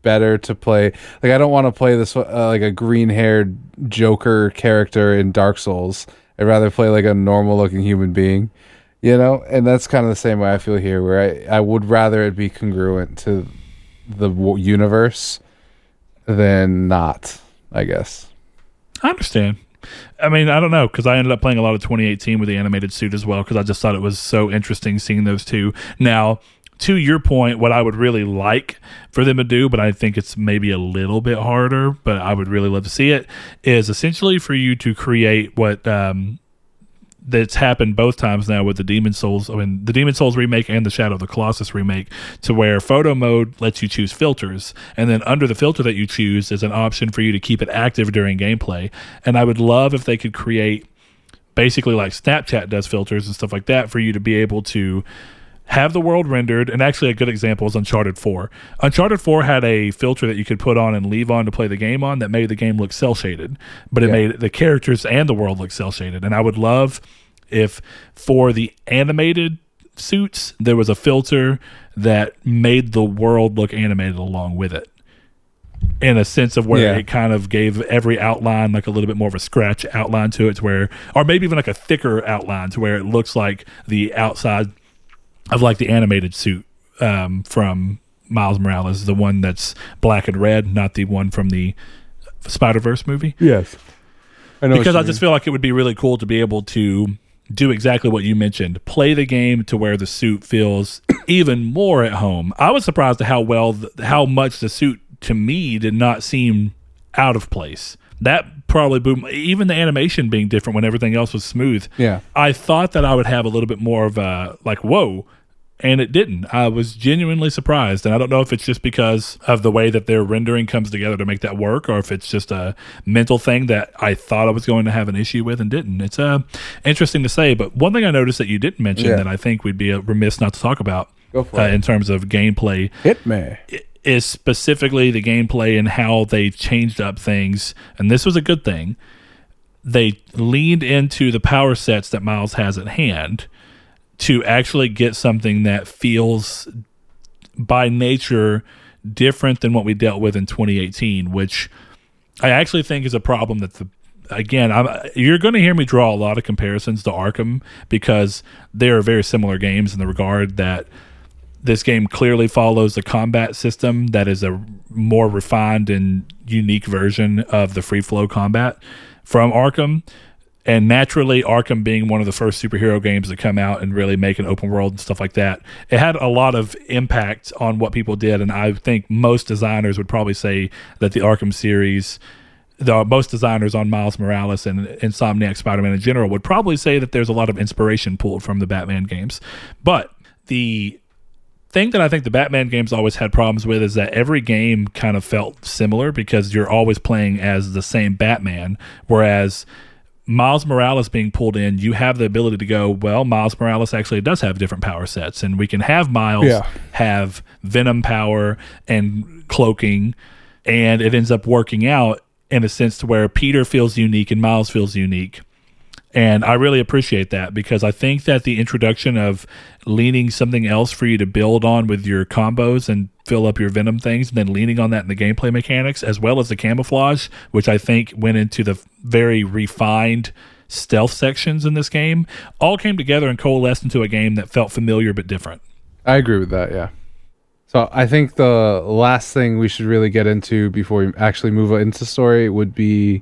better to play. Like I don't want to play this uh, like a green haired Joker character in Dark Souls. I'd rather play like a normal looking human being, you know. And that's kind of the same way I feel here, where I I would rather it be congruent to the universe than not. I guess. I understand. I mean, I don't know because I ended up playing a lot of 2018 with the animated suit as well because I just thought it was so interesting seeing those two. Now, to your point, what I would really like for them to do, but I think it's maybe a little bit harder, but I would really love to see it, is essentially for you to create what um, that's happened both times now with the Demon's Souls, I mean, the Demon's Souls remake and the Shadow of the Colossus remake, to where photo mode lets you choose filters, and then under the filter that you choose is an option for you to keep it active during gameplay. And I would love if they could create basically like Snapchat does filters and stuff like that for you to be able to have the world rendered and actually a good example is uncharted 4 uncharted 4 had a filter that you could put on and leave on to play the game on that made the game look cel shaded but it Yeah. made the characters and the world look cel shaded and i would love if for the animated suits there was a filter that made the world look animated along with it in a sense of where Yeah. it kind of gave every outline like a little bit more of a scratch outline to it to where or maybe even like a thicker outline to where it looks like the outside of like the animated suit um, from Miles Morales, the one that's black and red, not the one from the Spider Verse movie. Yes. I Because I just feel like it would be really cool to be able to do exactly what you mentioned play the game to where the suit feels *coughs* even more at home. I was surprised at how well, th- how much the suit to me did not seem out of place. That probably boom. Even the animation being different when everything else was smooth. Yeah. I thought that I would have a little bit more of a like whoa, and it didn't. I was genuinely surprised, and I don't know if it's just because of the way that their rendering comes together to make that work, or if it's just a mental thing that I thought I was going to have an issue with and didn't. It's uh, interesting to say, but one thing I noticed that you didn't mention Yeah. that I think we'd be uh, remiss not to talk about Go for uh, in terms of gameplay Hit me. Is specifically the gameplay and how they changed up things. And this was a good thing. They leaned into the power sets that Miles has at hand to actually get something that feels by nature different than what we dealt with in 2018, which I actually think is a problem that the again I'm, you're going to hear me draw a lot of comparisons to Arkham because they are very similar games in the regard that this game clearly follows a combat system that is a more refined and unique version of the free flow combat from Arkham. And naturally, Arkham being one of the first superhero games to come out and really make an open world and stuff like that, it had a lot of impact on what people did. And I think most designers would probably say that the Arkham series, the most designers on Miles Morales and Insomniac Spider Man in general would probably say that there's a lot of inspiration pulled from the Batman games. But the thing that I think the Batman games always had problems with is that every game kind of felt similar because you're always playing as the same Batman, whereas Miles Morales being pulled in, you have the ability to go, well, Miles Morales actually does have different power sets, and we can have Miles Yeah. have venom power and cloaking, and it ends up working out in a sense to where Peter feels unique and Miles feels unique. And I really appreciate that because I think that the introduction of leaning something else for you to build on with your combos and fill up your venom things, and then leaning on that in the gameplay mechanics, as well as the camouflage, which I think went into the very refined stealth sections in this game, all came together and coalesced into a game that felt familiar but different. I agree with that. Yeah. So I think the last thing we should really get into before we actually move into story would be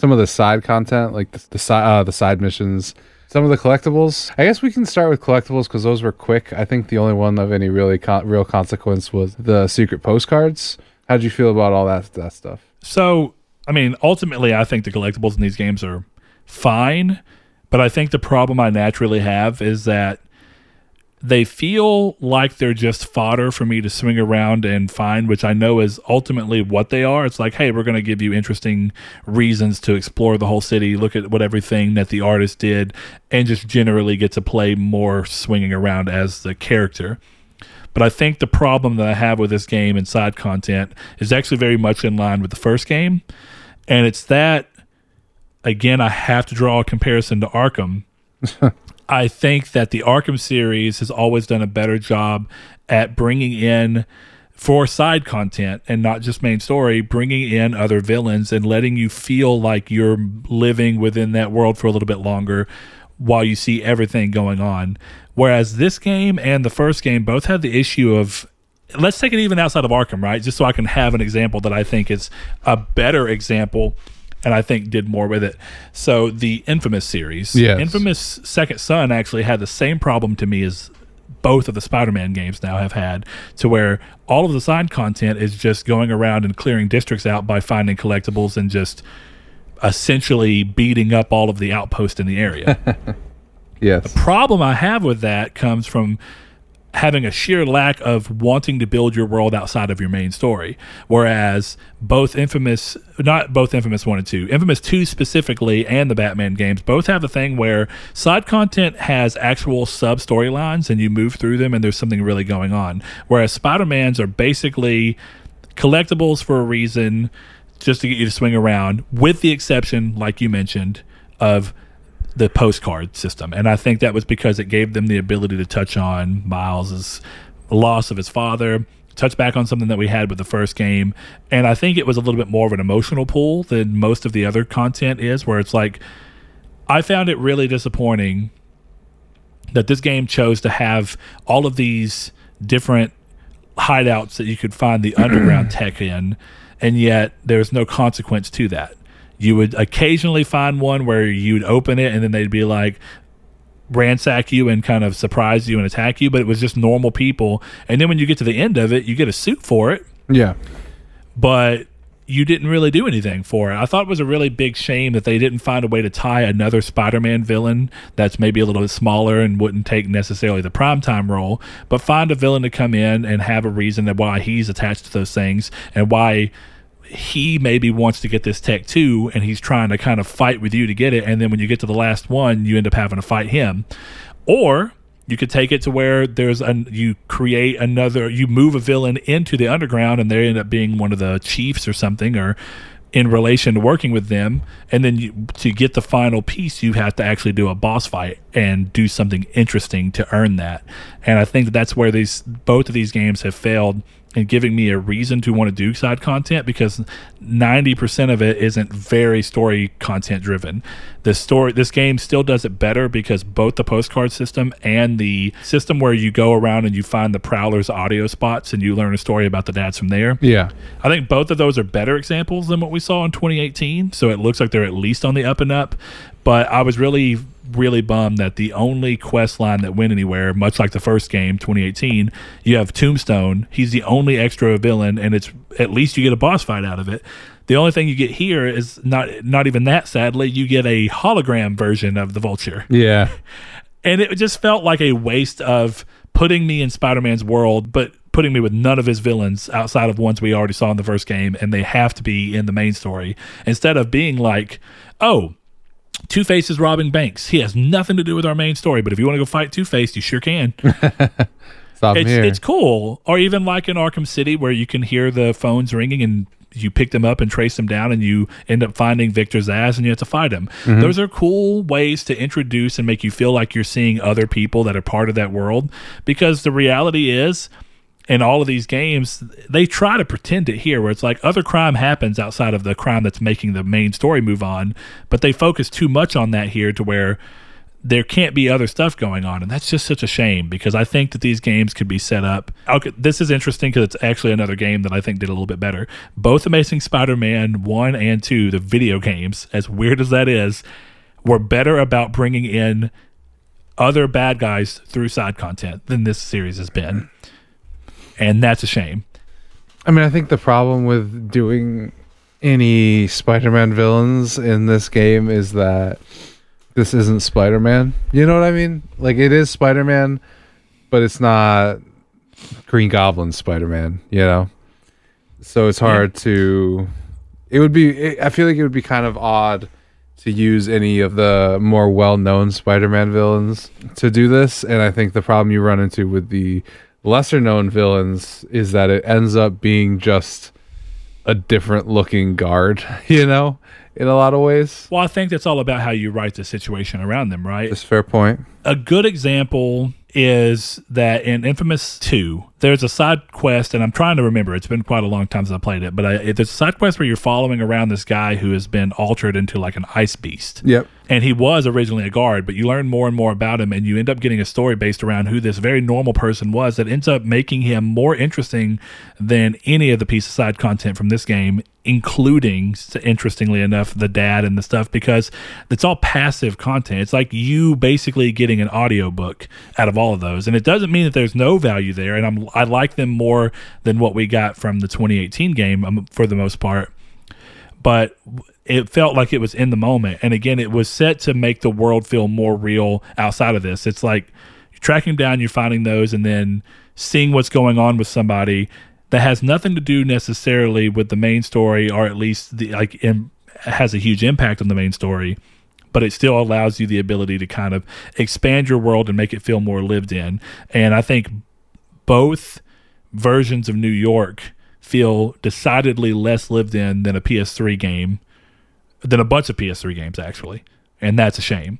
some of the side content, like the the, si- uh, the side missions, some of the collectibles. I guess we can start with collectibles because those were quick. I think the only one of any really con- real consequence was the secret postcards. How'd you feel about all that that stuff? So, I mean, ultimately, I think the collectibles in these games are fine, but I think the problem I naturally have is that they feel like they're just fodder for me to swing around and find, which I know is ultimately what they are. It's like, hey, we're going to give you interesting reasons to explore the whole city, look at what everything that the artist did, and just generally get to play more swinging around as the character. But I think the problem that I have with this game and side content is actually very much in line with the first game. And it's that, again, I have to draw a comparison to Arkham. *laughs* I think that the Arkham series has always done a better job at bringing in for side content and not just main story, bringing in other villains and letting you feel like you're living within that world for a little bit longer while you see everything going on. Whereas this game and the first game both had the issue of let's take it even outside of Arkham, right? Just so I can have an example that I think is a better example and I think did more with it. So the Infamous series. Infamous Second Son actually had the same problem to me as both of the Spider-Man games now have had, to where all of the side content is just going around and clearing districts out by finding collectibles and just essentially beating up all of the outposts in the area. *laughs* Yes. The problem I have with that comes from having a sheer lack of wanting to build your world outside of your main story. Whereas both Infamous, not both Infamous 1 and 2, Infamous 2 specifically, and the Batman games both have a thing where side content has actual sub storylines and you move through them and there's something really going on. Whereas Spider Man's are basically collectibles for a reason just to get you to swing around, with the exception, like you mentioned, of the postcard system. And I think that was because it gave them the ability to touch on Miles's loss of his father, touch back on something that we had with the first game. And I think it was a little bit more of an emotional pull than most of the other content is, where it's like, I found it really disappointing that this game chose to have all of these different hideouts that you could find the *clears throat* underground tech in, and yet there's no consequence to that. You would occasionally find one where you'd open it and then they'd be like ransack you and kind of surprise you and attack you, but it was just normal people. And then when you get to the end of it, you get a suit for it, Yeah. but you didn't really do anything for it. I thought it was a really big shame that they didn't find a way to tie another Spider-Man villain that's maybe a little bit smaller and wouldn't take necessarily the primetime role, but find a villain to come in and have a reason of why he's attached to those things and why he maybe wants to get this tech too and he's trying to kind of fight with you to get it and then when you get to the last one you end up having to fight him. Or you could take it to where there's an you create another you move a villain into the underground and they end up being one of the chiefs or something or in relation to working with them and then you, to get the final piece you have to actually do a boss fight and do something interesting to earn that. And i think that that's where these both of these games have failed in giving me a reason to want to do side content because 90% of it isn't very story content driven the story this game still does it better because both the postcard system and the system where you go around and you find the prowlers audio spots and you learn a story about the dads from there Yeah. I think both of those are better examples than what we saw in 2018. So it looks like they're at least on the up and up. But I was really, really bummed that the only quest line that went anywhere, much like the first game, 2018, you have Tombstone. He's the only extra villain, and it's at least you get a boss fight out of it. The only thing you get here is not not even that. Sadly, you get a hologram version of the Vulture Yeah. *laughs* and it just felt like a waste of putting me in Spider-Man's world, but putting me with none of his villains outside of ones we already saw in the first game, and they have to be in the main story instead of being like, oh. Two Face is robbing banks. He has nothing to do with our main story, but if you want to go fight Two Face, you sure can. *laughs* Stop it's here. it's cool. Or even like in Arkham City, where you can hear the phones ringing and you pick them up and trace them down, and you end up finding Victor Zsasz, and you have to fight him. Mm-hmm. Those are cool ways to introduce and make you feel like you're seeing other people that are part of that world. Because the reality is, in all of these games, they try to pretend it here, where it's like other crime happens outside of the crime that's making the main story move on, but they focus too much on that here to where there can't be other stuff going on, and that's just such a shame because I think that these games could be set up. Okay, this is interesting because it's actually another game that I think did a little bit better. Both Amazing Spider-Man one and two, the video games, as weird as that is, were better about bringing in other bad guys through side content than this series has been, and that's a shame. I mean, I think the problem with doing any Spider-Man villains in this game is that this isn't Spider-Man. You know what I mean? Like it is Spider-Man, but it's not Green Goblin Spider-Man. You know, so it's hard to. It would be. It, I feel like it would be kind of odd to use any of the more well-known Spider-Man villains to do this, and I think the problem you run into with the lesser-known villains is that it ends up being just a different looking guard. *laughs* You know, in a lot of ways. Well, I think that's all about how you write the situation around them, right? That's a fair point. a good example is that in Infamous 2, there's a side quest, and I'm trying to remember. It's been quite a long time since I played it, but I, there's a side quest where you're following around this guy who has been altered into like an ice beast. Yep. And he was originally a guard, but you learn more and more about him, and you end up getting a story based around who this very normal person was that ends up making him more interesting than any of the piece of side content from this game, including, interestingly enough, the dad and the stuff, because it's all passive content. It's like you basically getting an audiobook out of all of those, and it doesn't mean that there's no value there. And I'm I like them more than what we got from the 2018 game um, for the most part but it felt like it was in the moment. And again, it was set to make the world feel more real outside of this. It's like you're tracking down, you're finding those, and then seeing what's going on with somebody that has nothing to do necessarily with the main story, or at least the like in, has a huge impact on the main story. But it still allows you the ability to kind of expand your world and make it feel more lived in. And I think both versions of New York feel decidedly less lived in than a PS3 game, than a bunch of PS3 games actually, and that's a shame.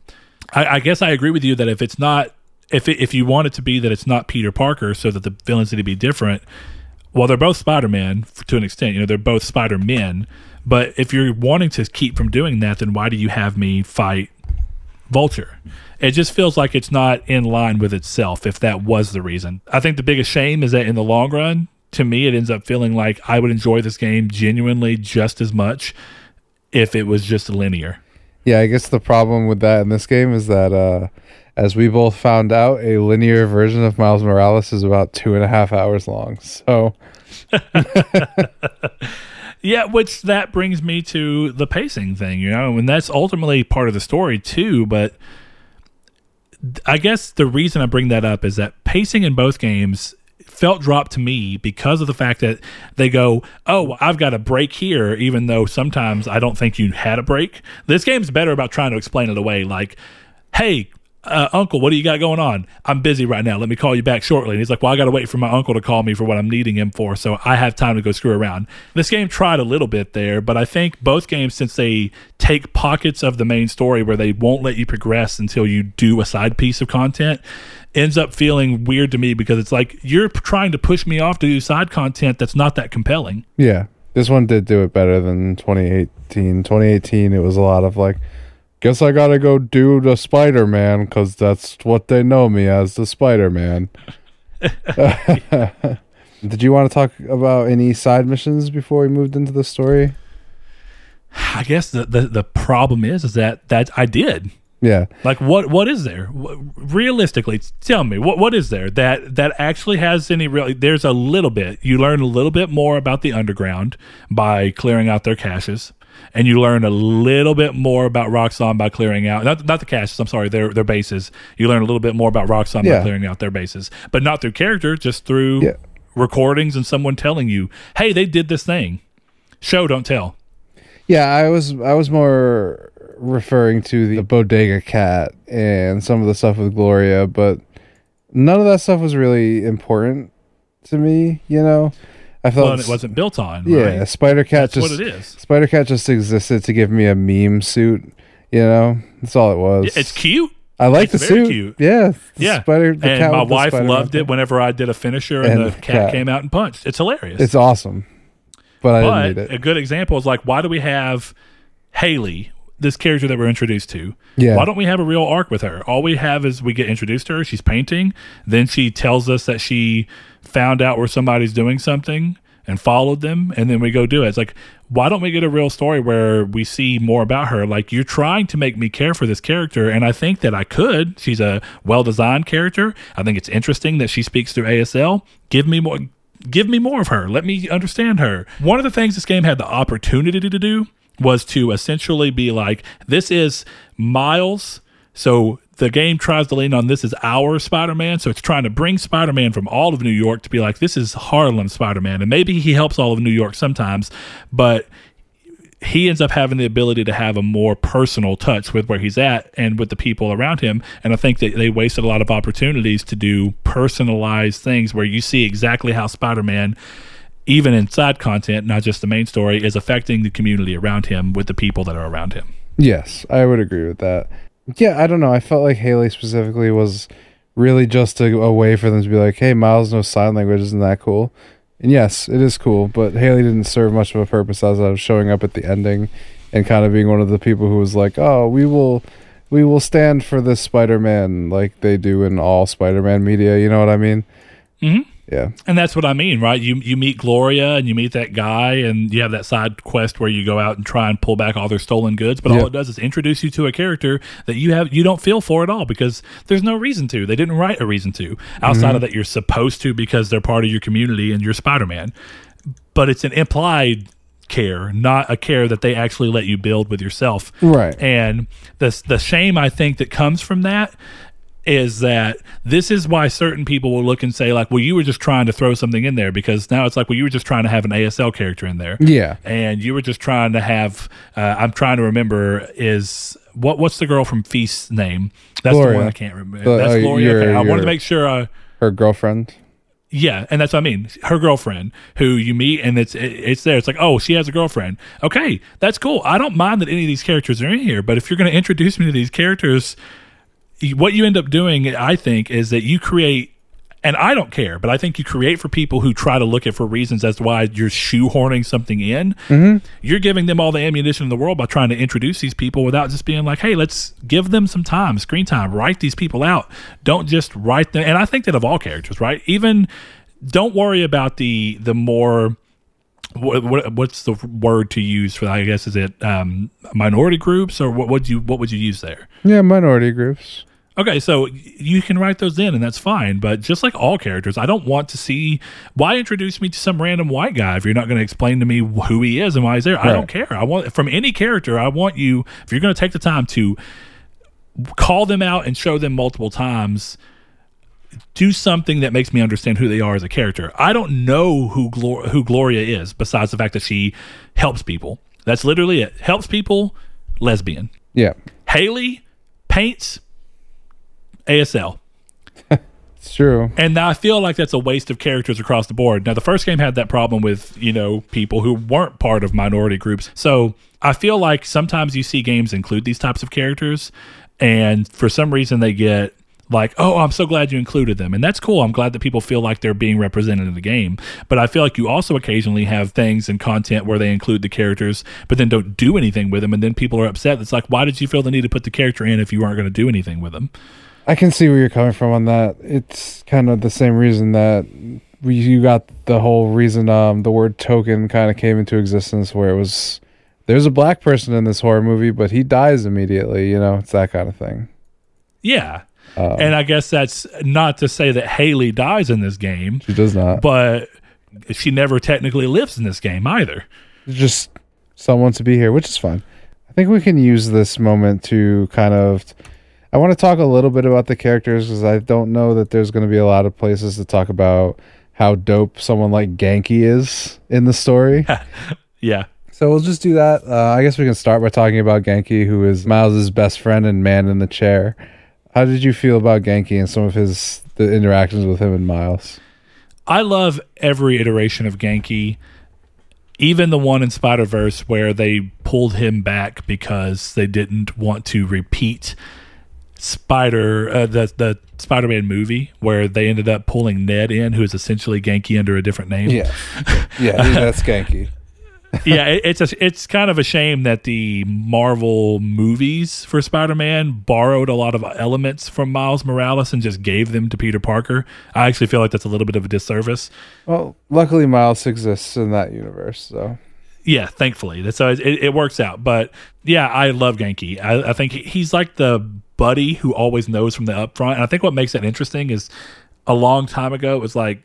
I, I guess I agree with you that if it's not, if it, if you want it to be that it's not Peter Parker, so that the villains need to be different. Well, they're both Spider Man to an extent. You know, they're both Spider Men. But if you're wanting to keep from doing that, then why do you have me fight Vulture? It just feels like it's not in line with itself. If that was the reason, I think the biggest shame is that in the long run, to me, it ends up feeling like I would enjoy this game genuinely just as much if it was just linear. Yeah, I guess the problem with that in this game is that, uh, as we both found out, a linear version of Miles Morales is about two and a half hours long. So, *laughs* yeah, which that brings me to the pacing thing, you know, and that's ultimately part of the story too. But I guess the reason I bring that up is that pacing in both games felt dropped to me because of the fact that they go, "Oh, I've got a break here," even though sometimes I don't think you had a break. This game's better about trying to explain it away, like, "Hey, uh, uncle, what do you got going on? I'm busy right now. Let me call you back shortly. And he's like, well, I got to wait for my uncle to call me for what I'm needing him for. So I have time to go screw around. This game tried a little bit there, but I think both games, since they take pockets of the main story where they won't let you progress until you do a side piece of content, ends up feeling weird to me because it's like you're trying to push me off to do side content that's not that compelling. Yeah. This one did do it better than 2018. 2018, it was a lot of like, guess I gotta go do the Spider Man because that's what they know me as the Spider Man. *laughs* Did you want to talk about any side missions before we moved into the story? I guess the, the, the problem is is that that I did. Yeah. Like what what is there? Realistically, tell me what what is there that that actually has any real there's a little bit. You learn a little bit more about the underground by clearing out their caches and you learn a little bit more about Roxxon by clearing out not, not the caches. I'm sorry, their their bases. You learn a little bit more about Roxxon yeah. by clearing out their bases, but not through character, just through yeah. recordings and someone telling you, "Hey, they did this thing." Show, don't tell. Yeah, I was I was more referring to the bodega cat and some of the stuff with Gloria, but none of that stuff was really important to me. You know. I felt well, it wasn't built on. Yeah, right? Spider Cat just what it is. Spider Cat just existed to give me a meme suit. You know, that's all it was. It's cute. I like it's the suit. Cute. Yeah, yeah. Spider. The and my wife loved it whenever I did a finisher and, and the cat, cat, came out and punched. It's hilarious. It's awesome. But I didn't need it. A good example is like, why do we have Hailey, this character that we're introduced to? Yeah. Why don't we have a real arc with her? All we have is we get introduced to her. She's painting. Then she tells us that she found out where somebody's doing something and followed them and then we go do it. It's like, why don't we get a real story where we see more about her? Like you're trying to make me care for this character and I think that I could. She's a well-designed character. I think it's interesting that she speaks through ASL. Give me more give me more of her. Let me understand her. One of the things this game had the opportunity to do was to essentially be like this is Miles. So the game tries to lean on this is our Spider-Man, so it's trying to bring Spider-Man from all of New York to be like this is Harlem Spider-Man, and maybe he helps all of New York sometimes, but he ends up having the ability to have a more personal touch with where he's at and with the people around him. And I think that they wasted a lot of opportunities to do personalized things where you see exactly how Spider Man, even inside content, not just the main story, is affecting the community around him with the people that are around him. Yes, I would agree with that. Yeah, I don't know. I felt like Hailey specifically was really just a, a, way for them to be like, "Hey, Miles knows sign language. Isn't that cool?" And yes, it is cool. But Hailey didn't serve much of a purpose as I was showing up at the ending and kind of being one of the people who was like, "Oh, we will we will stand for this Spider-Man like they do in all Spider-Man media." You know what I mean? Mhm. Yeah. And that's what I mean, right? You you meet Gloria and you meet that guy, and you have that side quest where you go out and try and pull back all their stolen goods. But Yeah. all it does is introduce you to a character that you have you don't feel for at all because there's no reason to. They didn't write a reason to outside mm-hmm. of that you're supposed to because they're part of your community and you're Spider Man. But it's an implied care, not a care that they actually let you build with yourself. Right. And the the shame I think that comes from that is that this is why certain people will look and say like, well, you were just trying to throw something in there because now it's like, well, you were just trying to have an ASL character in there. Yeah. And you were just trying to have. Uh, I'm trying to remember is what what's the girl from Feast's name? That's the one I can't remember. The- That's oh, Gloria. Okay. I wanted to make sure I. Her girlfriend. Yeah, and that's what I mean. Her girlfriend, who you meet, and it's it, it's there. It's like, oh, she has a girlfriend. Okay, that's cool. I don't mind that any of these characters are in here, but if you're going to introduce me to these characters, what you end up doing, I think, is that you create. And I don't care, but I think you create for people who try to look at for reasons as to why you're shoehorning something in. Mm-hmm. You're giving them all the ammunition in the world by trying to introduce these people without just being like, "Hey, let's give them some time, screen time. Write these people out. Don't just write them." And I think that of all characters, right? Even don't worry about the the more what, what what's the word to use for that? I guess is it um, minority groups or what would you what would you use there? Yeah, minority groups. Okay, so you can write those in and that's fine, but just like all characters, I don't want to see why introduce me to some random white guy if you're not going to explain to me who he is and why he's there. I don't care. I want from any character, I want you if you're going to take the time to call them out and show them multiple times do something that makes me understand who they are as a character. I don't know who Glor- who Gloria is besides the fact that she helps people. That's literally it. Helps people, lesbian. Yeah. Hailey paints ASL. *laughs* It's true. And I feel like that's a waste of characters across the board. Now, the first game had that problem with, you know, people who weren't part of minority groups. So I feel like sometimes you see games include these types of characters, and for some reason they get like, oh, I'm so glad you included them. And that's cool. I'm glad that people feel like they're being represented in the game. But I feel like you also occasionally have things and content where they include the characters, but then don't do anything with them. And then people are upset. It's like, why did you feel the need to put the character in if you weren't going to do anything with them? I can see where you're coming from on that. It's kind of the same reason that we, you got the whole reason um, the word token kind of came into existence, where it was there's a black person in this horror movie, but he dies immediately. You know, it's that kind of thing. Yeah. and I guess that's not to say that Hailey dies in this game, She does not. but she never technically lives in this game either. just someone to be here, which is fine. I think we can use this moment to kind of. I want to talk a little bit about the characters because I don't know that there's going to be a lot of places to talk about how dope someone like Ganke is in the story. *laughs* Yeah. so we'll just do that. Uh, I guess we can start by talking about Ganke, who is Miles's best friend and man in the chair. How did you feel about Ganke and some of his the interactions with him and Miles? I love every iteration of Ganke, even the one in Spider Verse where they pulled him back because they didn't want to repeat Spider uh, the the Spider Man movie where they ended up pulling Ned in, who is essentially Ganke under a different name. yeah, yeah, that's Ganke. *laughs* yeah, it, it's a, it's kind of a shame that the Marvel movies for Spider-Man borrowed a lot of elements from Miles Morales and just gave them to Peter Parker. I actually feel like that's a little bit of a disservice. Well, luckily Miles exists in that universe, so Yeah, thankfully, that's so it, it works out. But yeah, I love Ganke. I, I think he's like the buddy who always knows from the upfront. And I think what makes that interesting is a long time ago it was like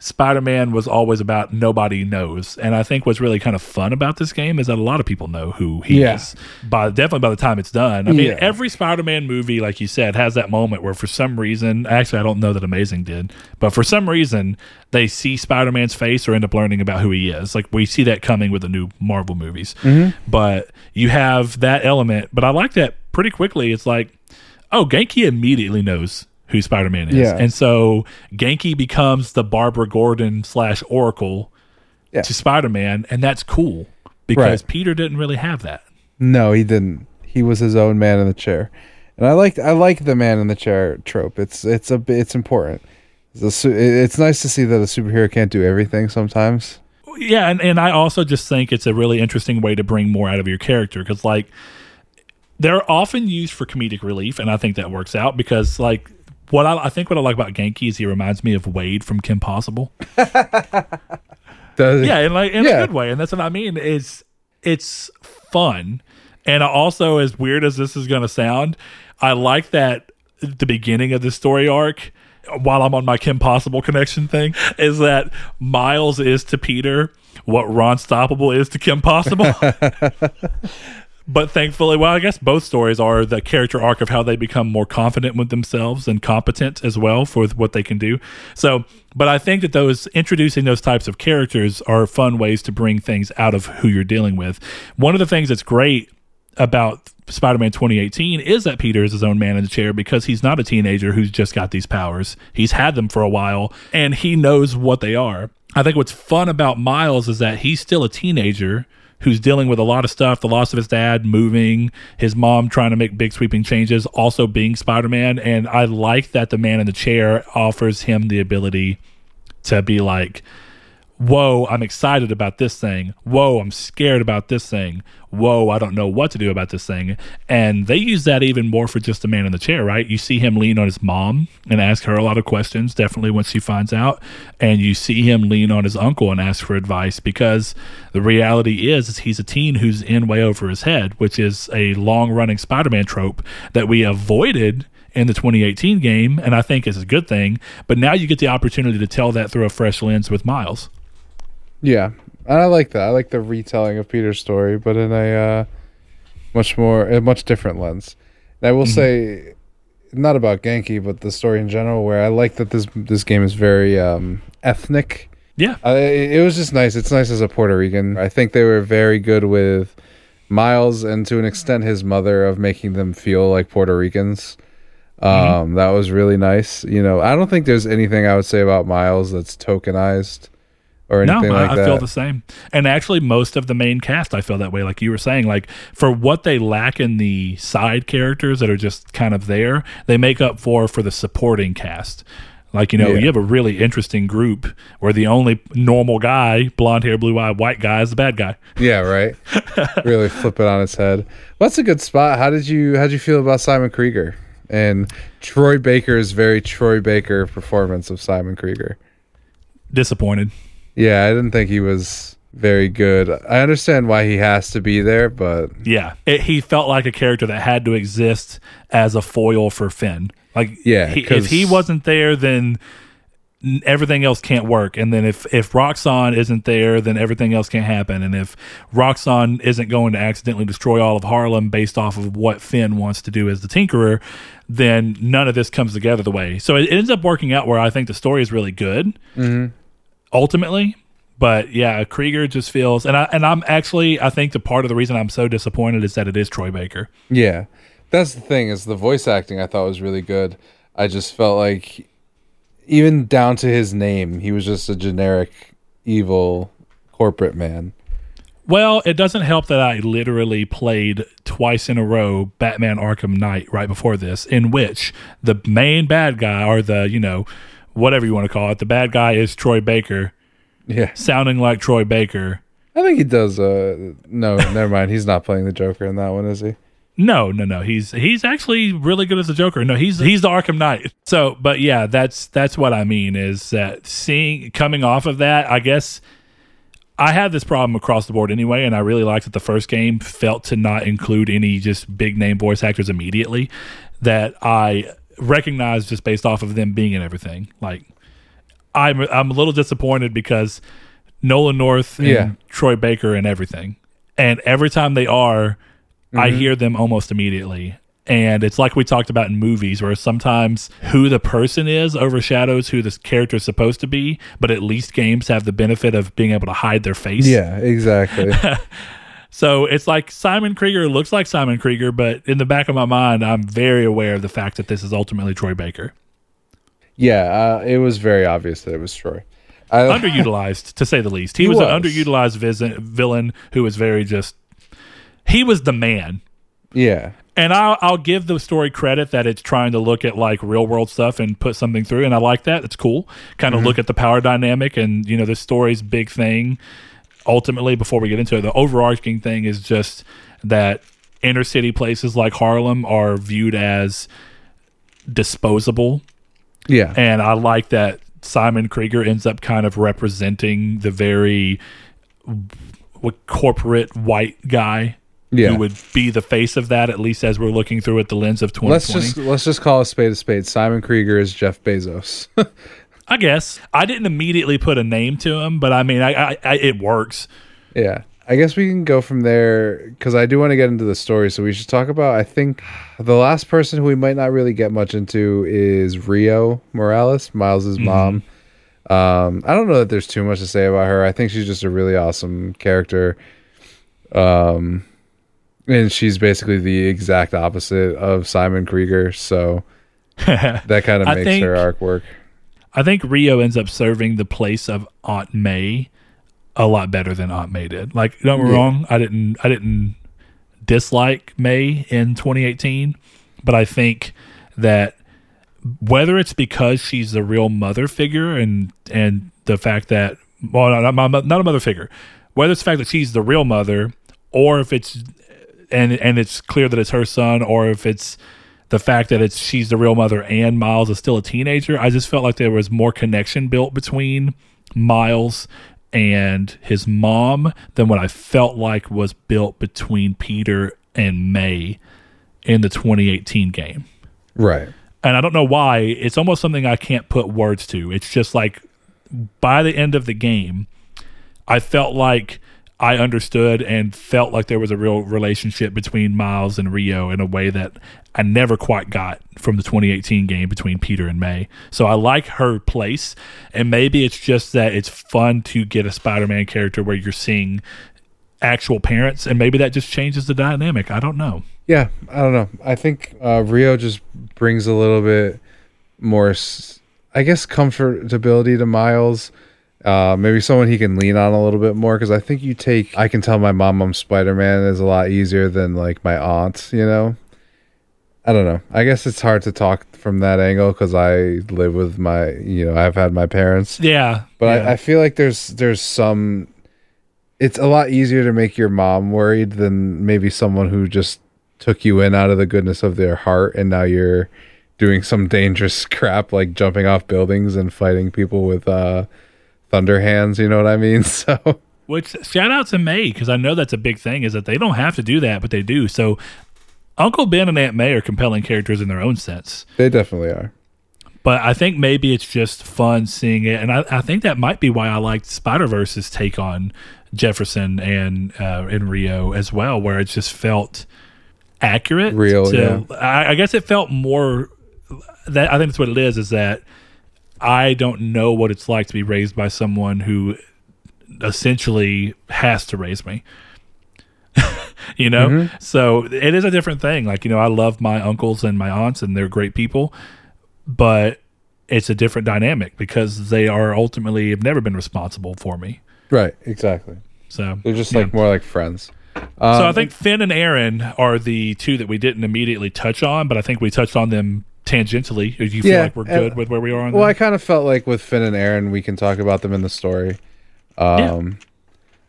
Spider-Man was always about nobody knows, and I think what's really kind of fun about this game is that a lot of people know who he Yeah. is. By definitely by the time it's done, I mean Yeah. every Spider-Man movie, like you said, has that moment where for some reason, actually I don't know that Amazing did, but for some reason they see Spider-Man's face or end up learning about who he is. Like we see that coming with the new Marvel movies, mm-hmm. but you have that element. But I like that pretty quickly. It's like, oh, Ganke immediately knows who Spider Man is. Yeah. And so Ganke becomes the Barbara Gordon slash Oracle Yeah. to Spider Man, and that's cool because Right. Peter didn't really have that. No, he didn't. He was his own man in the chair, and I like I like the man in the chair trope. It's it's a it's important. It's, a, it's nice to see that a superhero can't do everything sometimes. yeah, and, and I also just think it's a really interesting way to bring more out of your character because, like, they're often used for comedic relief, and I think that works out because, like, what I, I think what I like about Ganke is he reminds me of Wade from Kim Possible. *laughs* Yeah, in like in Yeah. a good way, and that's what I mean. Is it's fun, and also, as weird as this is going to sound, I like that the beginning of the story arc. While I'm on my Kim Possible connection thing, is that Miles is to Peter what Ron Stoppable is to Kim Possible. *laughs* *laughs* But thankfully, well, I guess both stories are the character arc of how they become more confident with themselves and competent as well for what they can do. So, but I think that those introducing those types of characters are fun ways to bring things out of who you're dealing with. One of the things that's great about Spider-Man 2018 is that Peter is his own man in the chair because he's not a teenager who's just got these powers. He's had them for a while and he knows what they are. I think what's fun about Miles is that he's still a teenager who's dealing with a lot of stuff the loss of his dad, moving, his mom trying to make big sweeping changes, also being Spider Man. And I like that the man in the chair offers him the ability to be like, Whoa, I'm excited about this thing. Whoa, I'm scared about this thing. Whoa, I don't know what to do about this thing. And they use that even more for just the man in the chair, right? You see him lean on his mom and ask her a lot of questions, definitely once she finds out. And you see him lean on his uncle and ask for advice because the reality is, is he's a teen who's in way over his head, which is a long running Spider Man trope that we avoided in the 2018 game, and I think is a good thing. But now you get the opportunity to tell that through a fresh lens with Miles. Yeah, and I like that. I like the retelling of Peter's story, but in a uh, much more, a much different lens. And I will say, not about Ganke, but the story in general, where I like that this this game is very um, ethnic. Yeah, Uh, it, it was just nice. It's nice as a Puerto Rican. I think they were very good with Miles and to an extent his mother of making them feel like Puerto Ricans. Um, That was really nice. You know, I don't think there's anything I would say about Miles that's tokenized or no, like I, I feel the same. And actually, most of the main cast, I feel that way. Like you were saying, like for what they lack in the side characters that are just kind of there, they make up for for the supporting cast. Like you know, Yeah. you have a really interesting group where the only normal guy, blonde hair, blue eye, white guy, is the bad guy. Yeah, right. *laughs* really flip it on its head. Well, a good spot. How did you how did you feel about Simon Krieger and Troy Baker's very Troy Baker performance of Simon Krieger? Disappointed. Yeah, I didn't think he was very good. I understand why he has to be there, but Yeah, it, he felt like a character that had to exist as a foil for Phin. Like, Yeah, he, if he wasn't there, then everything else can't work. And then if if Roxxon isn't there, then everything else can't happen. And if Roxxon isn't going to accidentally destroy all of Harlem based off of what Phin wants to do as the Tinkerer, then none of this comes together the way. So it, ends up working out where I think the story is really good mm-hmm. Ultimately. But yeah, Krieger just feels, and I and I'm actually, I think the part of the reason I'm so disappointed is that it is Troy Baker. yeah. That's the thing is the voice acting I thought was really good. I just felt like even down to his name, he was just a generic evil corporate man. Well, it doesn't help that I literally played twice in a row Batman Arkham Knight right before this, in which the main bad guy, or the, you know, whatever you want to call it, the bad guy is Troy Baker, Yeah. sounding like Troy Baker. I think he does. Uh, no, never mind. He's not playing the Joker in that one, is he? No, no, no. He's he's actually really good as a Joker. No, he's he's the Arkham Knight. So, but yeah, that's that's what I mean is that seeing coming off of that, I guess I had this problem across the board anyway, and I really liked that the first game felt to not include any just big name voice actors immediately that I recognized just based off of them being in everything. Like I'm I'm a little disappointed because Nolan North and Yeah. Troy Baker and everything. And every time they are, I mm-hmm. hear them almost immediately. And it's like we talked about in movies where sometimes who the person is overshadows who this character is supposed to be, but at least games have the benefit of being able to hide their face. Yeah, exactly. *laughs* So it's like Simon Krieger looks like Simon Krieger, but in the back of my mind, I'm very aware of the fact that this is ultimately Troy Baker. yeah, uh, it was very obvious that it was Troy. I, *laughs* underutilized to say the least. He, He was, an underutilized vis- villain who was very just. He was the man. Yeah. And I'll, I'll give the story credit that it's trying to look at like real world stuff and put something through, and I like that. It's cool. Kind of look at the power dynamic, and you know, this story's big thing. Ultimately, before we get into it, the overarching thing is just that inner city places like Harlem are viewed as disposable Yeah. and I like that Simon Krieger ends up kind of representing the very what corporate white guy Yeah. who would be the face of that at least as we're looking through it the lens of 2020 let's just let's just call a spade a spade. Simon Krieger is Jeff Bezos. *laughs* i guess i didn't immediately put a name to him but i mean i, I, I it works yeah. I guess we can go from there because I do want to get into the story. So we should talk about. I think the last person who we might not really get much into is Rio Morales, Miles's mom. Um, I don't know that there's too much to say about her. I think she's just a really awesome character. Um, and she's basically the exact opposite of Simon Krieger. So *laughs* that kind of makes think- her arc work. I think rio ends up serving the place of aunt may a lot better than aunt may did like don't get me Yeah. wrong i didn't i didn't dislike may in 2018 but i think that whether it's because she's the real mother figure and and the fact that well not, not, not a mother figure whether it's the fact that she's the real mother or if it's and and it's clear that it's her son or if it's the fact that it's she's the real mother and Miles is still a teenager I just felt like there was more connection built between Miles and his mom than what I felt like was built between Peter and May in the 2018 game Right. and I don't know why. It's almost something I can't put words to. It's just like by the end of the game, I felt like I understood and felt like there was a real relationship between Miles and Rio in a way that I never quite got from the 2018 game between Peter and May. So I like her place, and maybe it's just that it's fun to get a Spider-Man character where you're seeing actual parents, and maybe that just changes the dynamic. I don't know. Yeah, I don't know. I think uh, Rio just brings a little bit more, I guess, comfortability to Miles. Uh, maybe someone he can lean on a little bit more because I think you take. I can tell my mom I'm Spider Man is a lot easier than like my aunt. You know, I don't know. I guess it's hard to talk from that angle because I live with my. You know, I've had my parents. Yeah, But yeah. I, I feel like there's there's some. It's a lot easier to make your mom worried than maybe someone who just took you in out of the goodness of their heart, and now you're doing some dangerous *laughs* crap like jumping off buildings and fighting people with uh, thunder hands. You know what I mean? *laughs* So Which shout out to May because I know that's a big thing is that they don't have to do that, but they do. So Uncle Ben and Aunt May are compelling characters in their own sense. they definitely are. But I think maybe it's just fun seeing it, and I, I think that might be why I liked Spider Verse's take on Jefferson and uh, and Rio as well, where it just felt accurate. Real, to- I, I guess it felt more. That I think that's what it is. Is that I don't know what it's like to be raised by someone who essentially has to raise me. *laughs* you know, Mm-hmm. so it is a different thing. Like you know, I love my uncles and my aunts, and they're great people, but it's a different dynamic because they are ultimately have never been responsible for me. Right, exactly. So They're just yeah. like more like friends. So Um, I think Phin and Aaron are the two that we didn't immediately touch on, but I think we touched on them tangentially. Do you feel Yeah, like we're and- good with where we are on Well, them? I kind of felt like with Phin and Aaron, we can talk about them in the story. Um,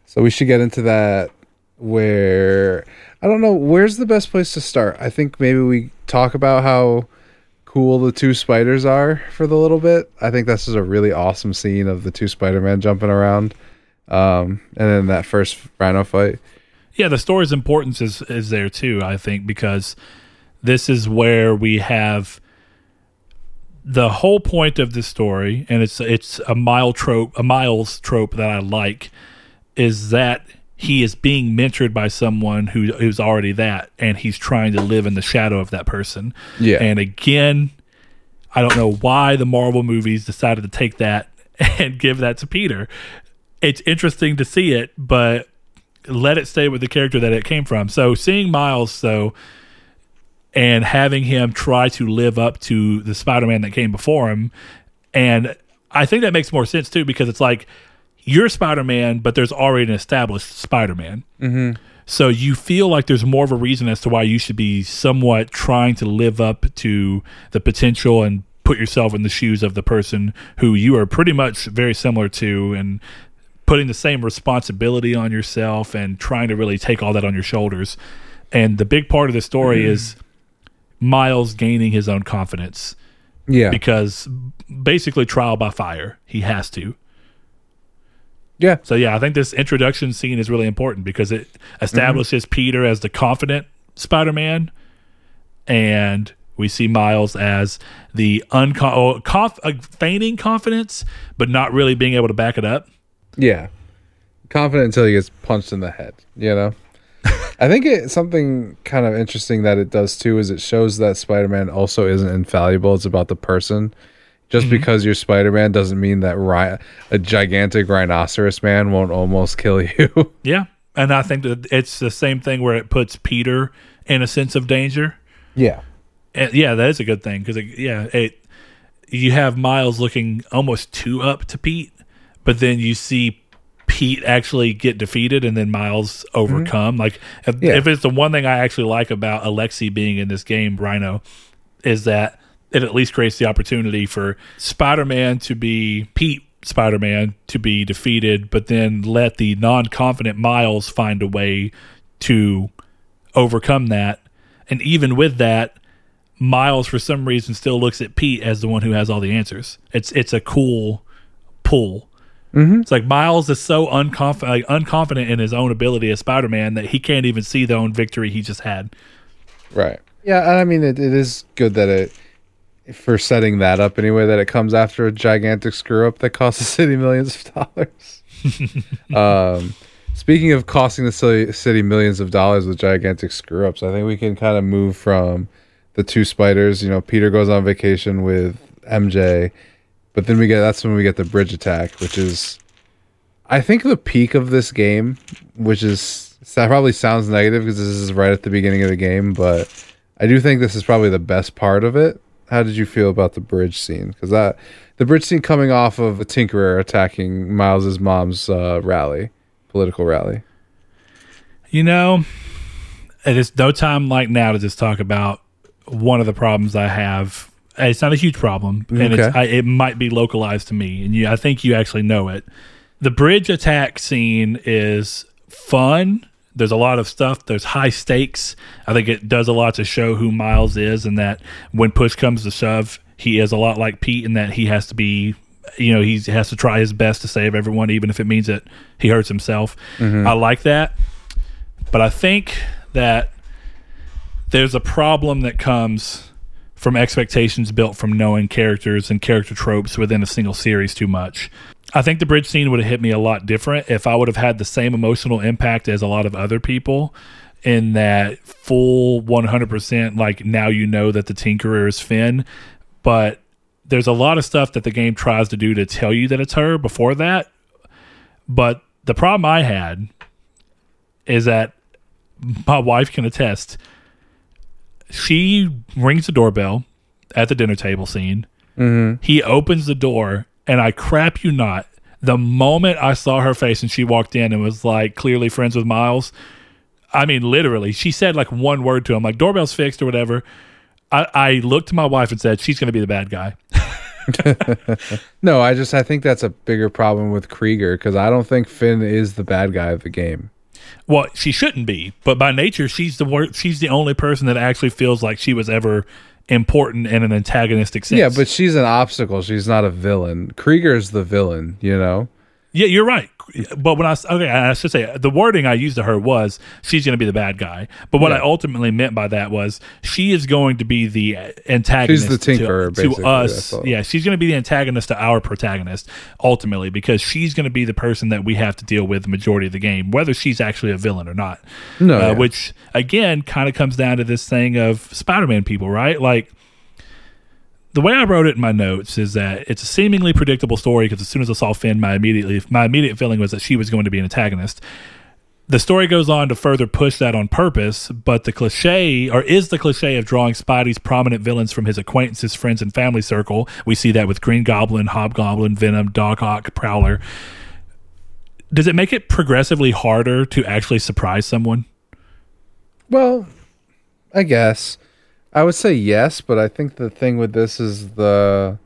So we should get into that. Where I don't know, where's the best place to start? I think maybe we talk about how cool the two spiders are for the little bit. I think this is a really awesome scene of the two Spider-Man jumping around, um, and then that first Rhino fight. yeah, the story's importance is is there too. I think because this is where we have the whole point of the story, and it's it's a mile trope, a miles trope that I like, is that he is being mentored by someone who who's already that, and he's trying to live in the shadow of that person. Yeah. And again, I don't know why the Marvel movies decided to take that *laughs* and give that to Peter. It's interesting to see it, but let it stay with the character that it came from. So seeing Miles though and having him try to live up to the Spider-Man that came before him and I think that makes more sense too because it's like you're Spider-Man but there's already an established Spider-Man. Mm-hmm. So you feel like there's more of a reason as to why you should be somewhat trying to live up to the potential and put yourself in the shoes of the person who you are pretty much very similar to and putting the same responsibility on yourself and trying to really take all that on your shoulders. And the big part of the story mm-hmm. is Miles gaining his own confidence. Yeah. Because basically trial by fire. He has to. Yeah. So yeah, I think this introduction scene is really important because it establishes mm-hmm. Peter as the confident Spider-Man and we see Miles as the unco- oh, conf- uh, feigning confidence, but not really being able to back it up. Yeah, confident until he gets punched in the head. You know, I think it something kind of interesting that it does too is it shows that Spider-Man also isn't infallible. It's about the person. Just mm-hmm. because you're Spider-Man doesn't mean that ri- a gigantic rhinoceros man won't almost kill you. *laughs* yeah, and I think that it's the same thing where it puts Peter in a sense of danger. Yeah, and yeah, that is a good thing because yeah, it you have Miles looking almost too up to Pete, but then you see Pete actually get defeated and then Miles overcome. Mm-hmm. Like if, yeah. if, it's the one thing I actually like about Alexi being in this game, Rhino, is that it at least creates the opportunity for Spider-Man to be Pete Spider-Man to be defeated, but then let the non-confident Miles find a way to overcome that. And even with that, Miles for some reason still looks at Pete as the one who has all the answers. It's it's a cool pull Mm-hmm. It's like Miles is so unconfident, like, unconfident in his own ability as Spider Man that he can't even see the own victory he just had. Right. Yeah, and I mean it, it is good that it for setting that up anyway that it comes after a gigantic screw up that costs the city millions of dollars. *laughs* um, speaking of costing the city, city millions of dollars with gigantic screw ups, I think we can kind of move from the two spiders. You know, Peter goes on vacation with MJ but then we get that's when we get the bridge attack, which is I think the peak of this game, which is that probably sounds negative because this is right at the beginning of the game, but I do think this is probably the best part of it. How did you feel about the bridge scene? Because that the bridge scene coming off of a Tinkerer attacking Miles's mom's uh, rally, political rally. You know, it is no time like now to just talk about one of the problems I have it's not a huge problem, and okay. it's, I, it might be localized to me, and you, I think you actually know it. The bridge attack scene is fun. There's a lot of stuff. There's high stakes. I think it does a lot to show who Miles is, and that when push comes to shove, he is a lot like Pete, in that he has to be, you know, he has to try his best to save everyone, even if it means that he hurts himself. Mm-hmm. I like that, but I think that there's a problem that comes from expectations built from knowing characters and character tropes within a single series too much. I think the bridge scene would have hit me a lot different if I would have had the same emotional impact as a lot of other people in that full 100% like now you know that the tinkerer is Phin, but there's a lot of stuff that the game tries to do to tell you that it's her before that. But the problem I had is that my wife can attest she rings the doorbell at the dinner table scene. Mm-hmm. He opens the door, and I crap you not. The moment I saw her face and she walked in and was like clearly friends with Miles, I mean, literally, she said like one word to him, like doorbell's fixed or whatever. I, I looked to my wife and said, she's going to be the bad guy. *laughs* no, I just I think that's a bigger problem with Krieger because I don't think Phin is the bad guy of the game. Well, she shouldn't be, but by nature, she's the wor- she's the only person that actually feels like she was ever important in an antagonistic sense. Yeah, but she's an obstacle. She's not a villain. Krieger's the villain, you know. Yeah, you're right but when I okay, I should say the wording I used to her was she's going to be the bad guy. But what yeah. I ultimately meant by that was she is going to be the antagonist. She's the tinkerer to, to us. Yeah, she's going to be the antagonist to our protagonist ultimately because she's going to be the person that we have to deal with the majority of the game, whether she's actually a villain or not. No, uh, yeah. which again kind of comes down to this thing of Spider-Man people, right? Like the way I wrote it in my notes is that it's a seemingly predictable story because as soon as I saw Phin, my immediately my immediate feeling was that she was going to be an antagonist. The story goes on to further push that on purpose, but the cliche, or is the cliche of drawing Spidey's prominent villains from his acquaintances, friends, and family circle. We see that with Green Goblin, Hobgoblin, Venom, Doc Ock, Prowler. Does it make it progressively harder to actually surprise someone? Well, I guess I would say yes, but I think the thing with this is the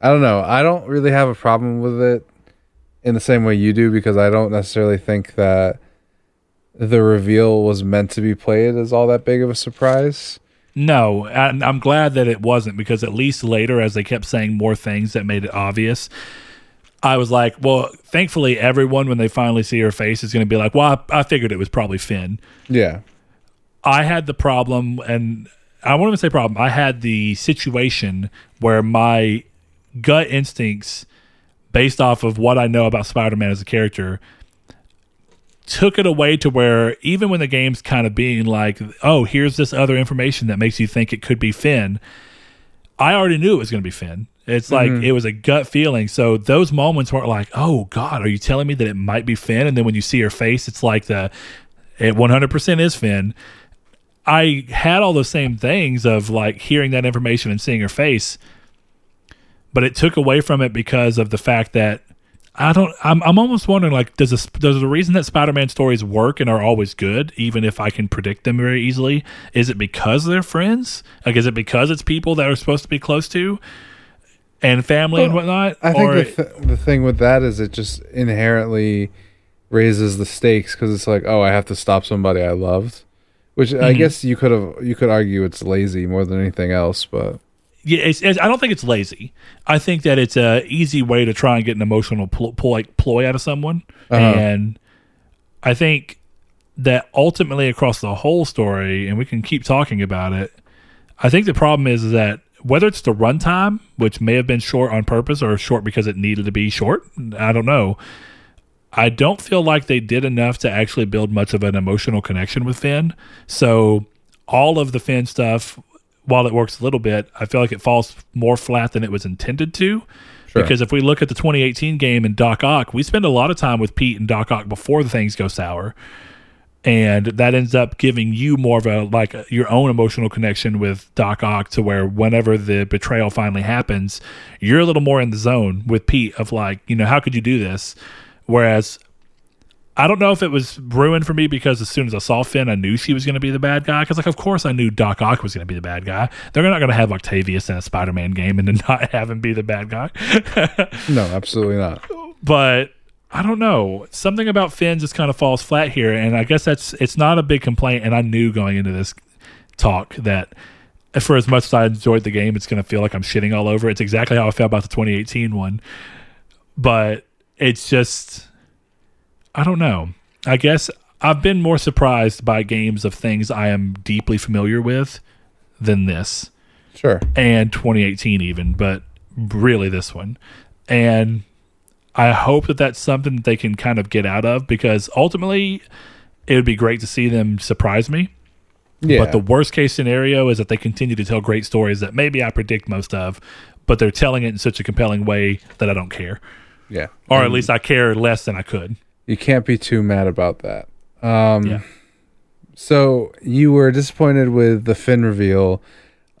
I don't know. I don't really have a problem with it in the same way you do because I don't necessarily think that the reveal was meant to be played as all that big of a surprise. No, and I'm glad that it wasn't because at least later, as they kept saying more things that made it obvious, I was like, well, thankfully, everyone, when they finally see her face, is going to be like, well, I, I figured it was probably Phin. Yeah. I had the problem, and I won't even say problem. I had the situation where my gut instincts, based off of what I know about Spider Man as a character, took it away to where even when the game's kind of being like, oh, here's this other information that makes you think it could be Phin, I already knew it was going to be Phin. It's like Mhm. it was a gut feeling. So those moments weren't like, oh God, are you telling me that it might be Phin? And then when you see her face, it's like the it 100% is Phin. I had all those same things of like hearing that information and seeing her face, but it took away from it because of the fact that I don't. I'm. I'm almost wondering like, does this, does the reason that Spider-Man stories work and are always good, even if I can predict them very easily, is it because they're friends? Like, is it because it's people that are supposed to be close to and family and whatnot? I think or the, th- the thing with that is it just inherently raises the stakes because it's like, oh, I have to stop somebody I loved, which I Mhm. guess you could have you could argue it's lazy more than anything else, but yeah, it's, it's, I don't think it's lazy. I think that it's a easy way to try and get an emotional pl- pl- like ploy out of someone, Uh-huh. and I think that ultimately across the whole story, and we can keep talking about it. I think the problem is that whether it's the runtime, which may have been short on purpose or short because it needed to be short, I don't know. I don't feel like they did enough to actually build much of an emotional connection with Phin. So all of the Phin stuff, while it works a little bit, I feel like it falls more flat than it was intended to. Sure. Because if we look at the 2018 game in Doc Ock, we spend a lot of time with Pete and Doc Ock before the things go sour. And that ends up giving you more of a like your own emotional connection with Doc Ock to where whenever the betrayal finally happens, you're a little more in the zone with Pete of like, you know, how could you do this? Whereas I don't know if it was ruined for me because as soon as I saw Phin, I knew she was going to be the bad guy. Because, like, of course, I knew Doc Ock was going to be the bad guy. They're not going to have Octavius in a Spider Man game and then *laughs* not have him be the bad guy. *laughs* no, absolutely not. but I don't know. Something about Phin just kind of falls flat here. And I guess that's it's not a big complaint. And I knew going into this talk that for as much as I enjoyed the game, it's going to feel like I'm shitting all over. It's exactly how I felt about the 2018 one. But it's just, I don't know. I guess I've been more surprised by games of things I am deeply familiar with than this Sure. and 2018 even, but really this one. And I hope that that's something that they can kind of get out of because ultimately it would be great to see them surprise me. Yeah. But the worst case scenario is that they continue to tell great stories that maybe I predict most of, but they're telling it in such a compelling way that I don't care. Yeah. Or at least I care less than I could. You can't be too mad about that. Um, Yeah. So you were disappointed with the Phin reveal.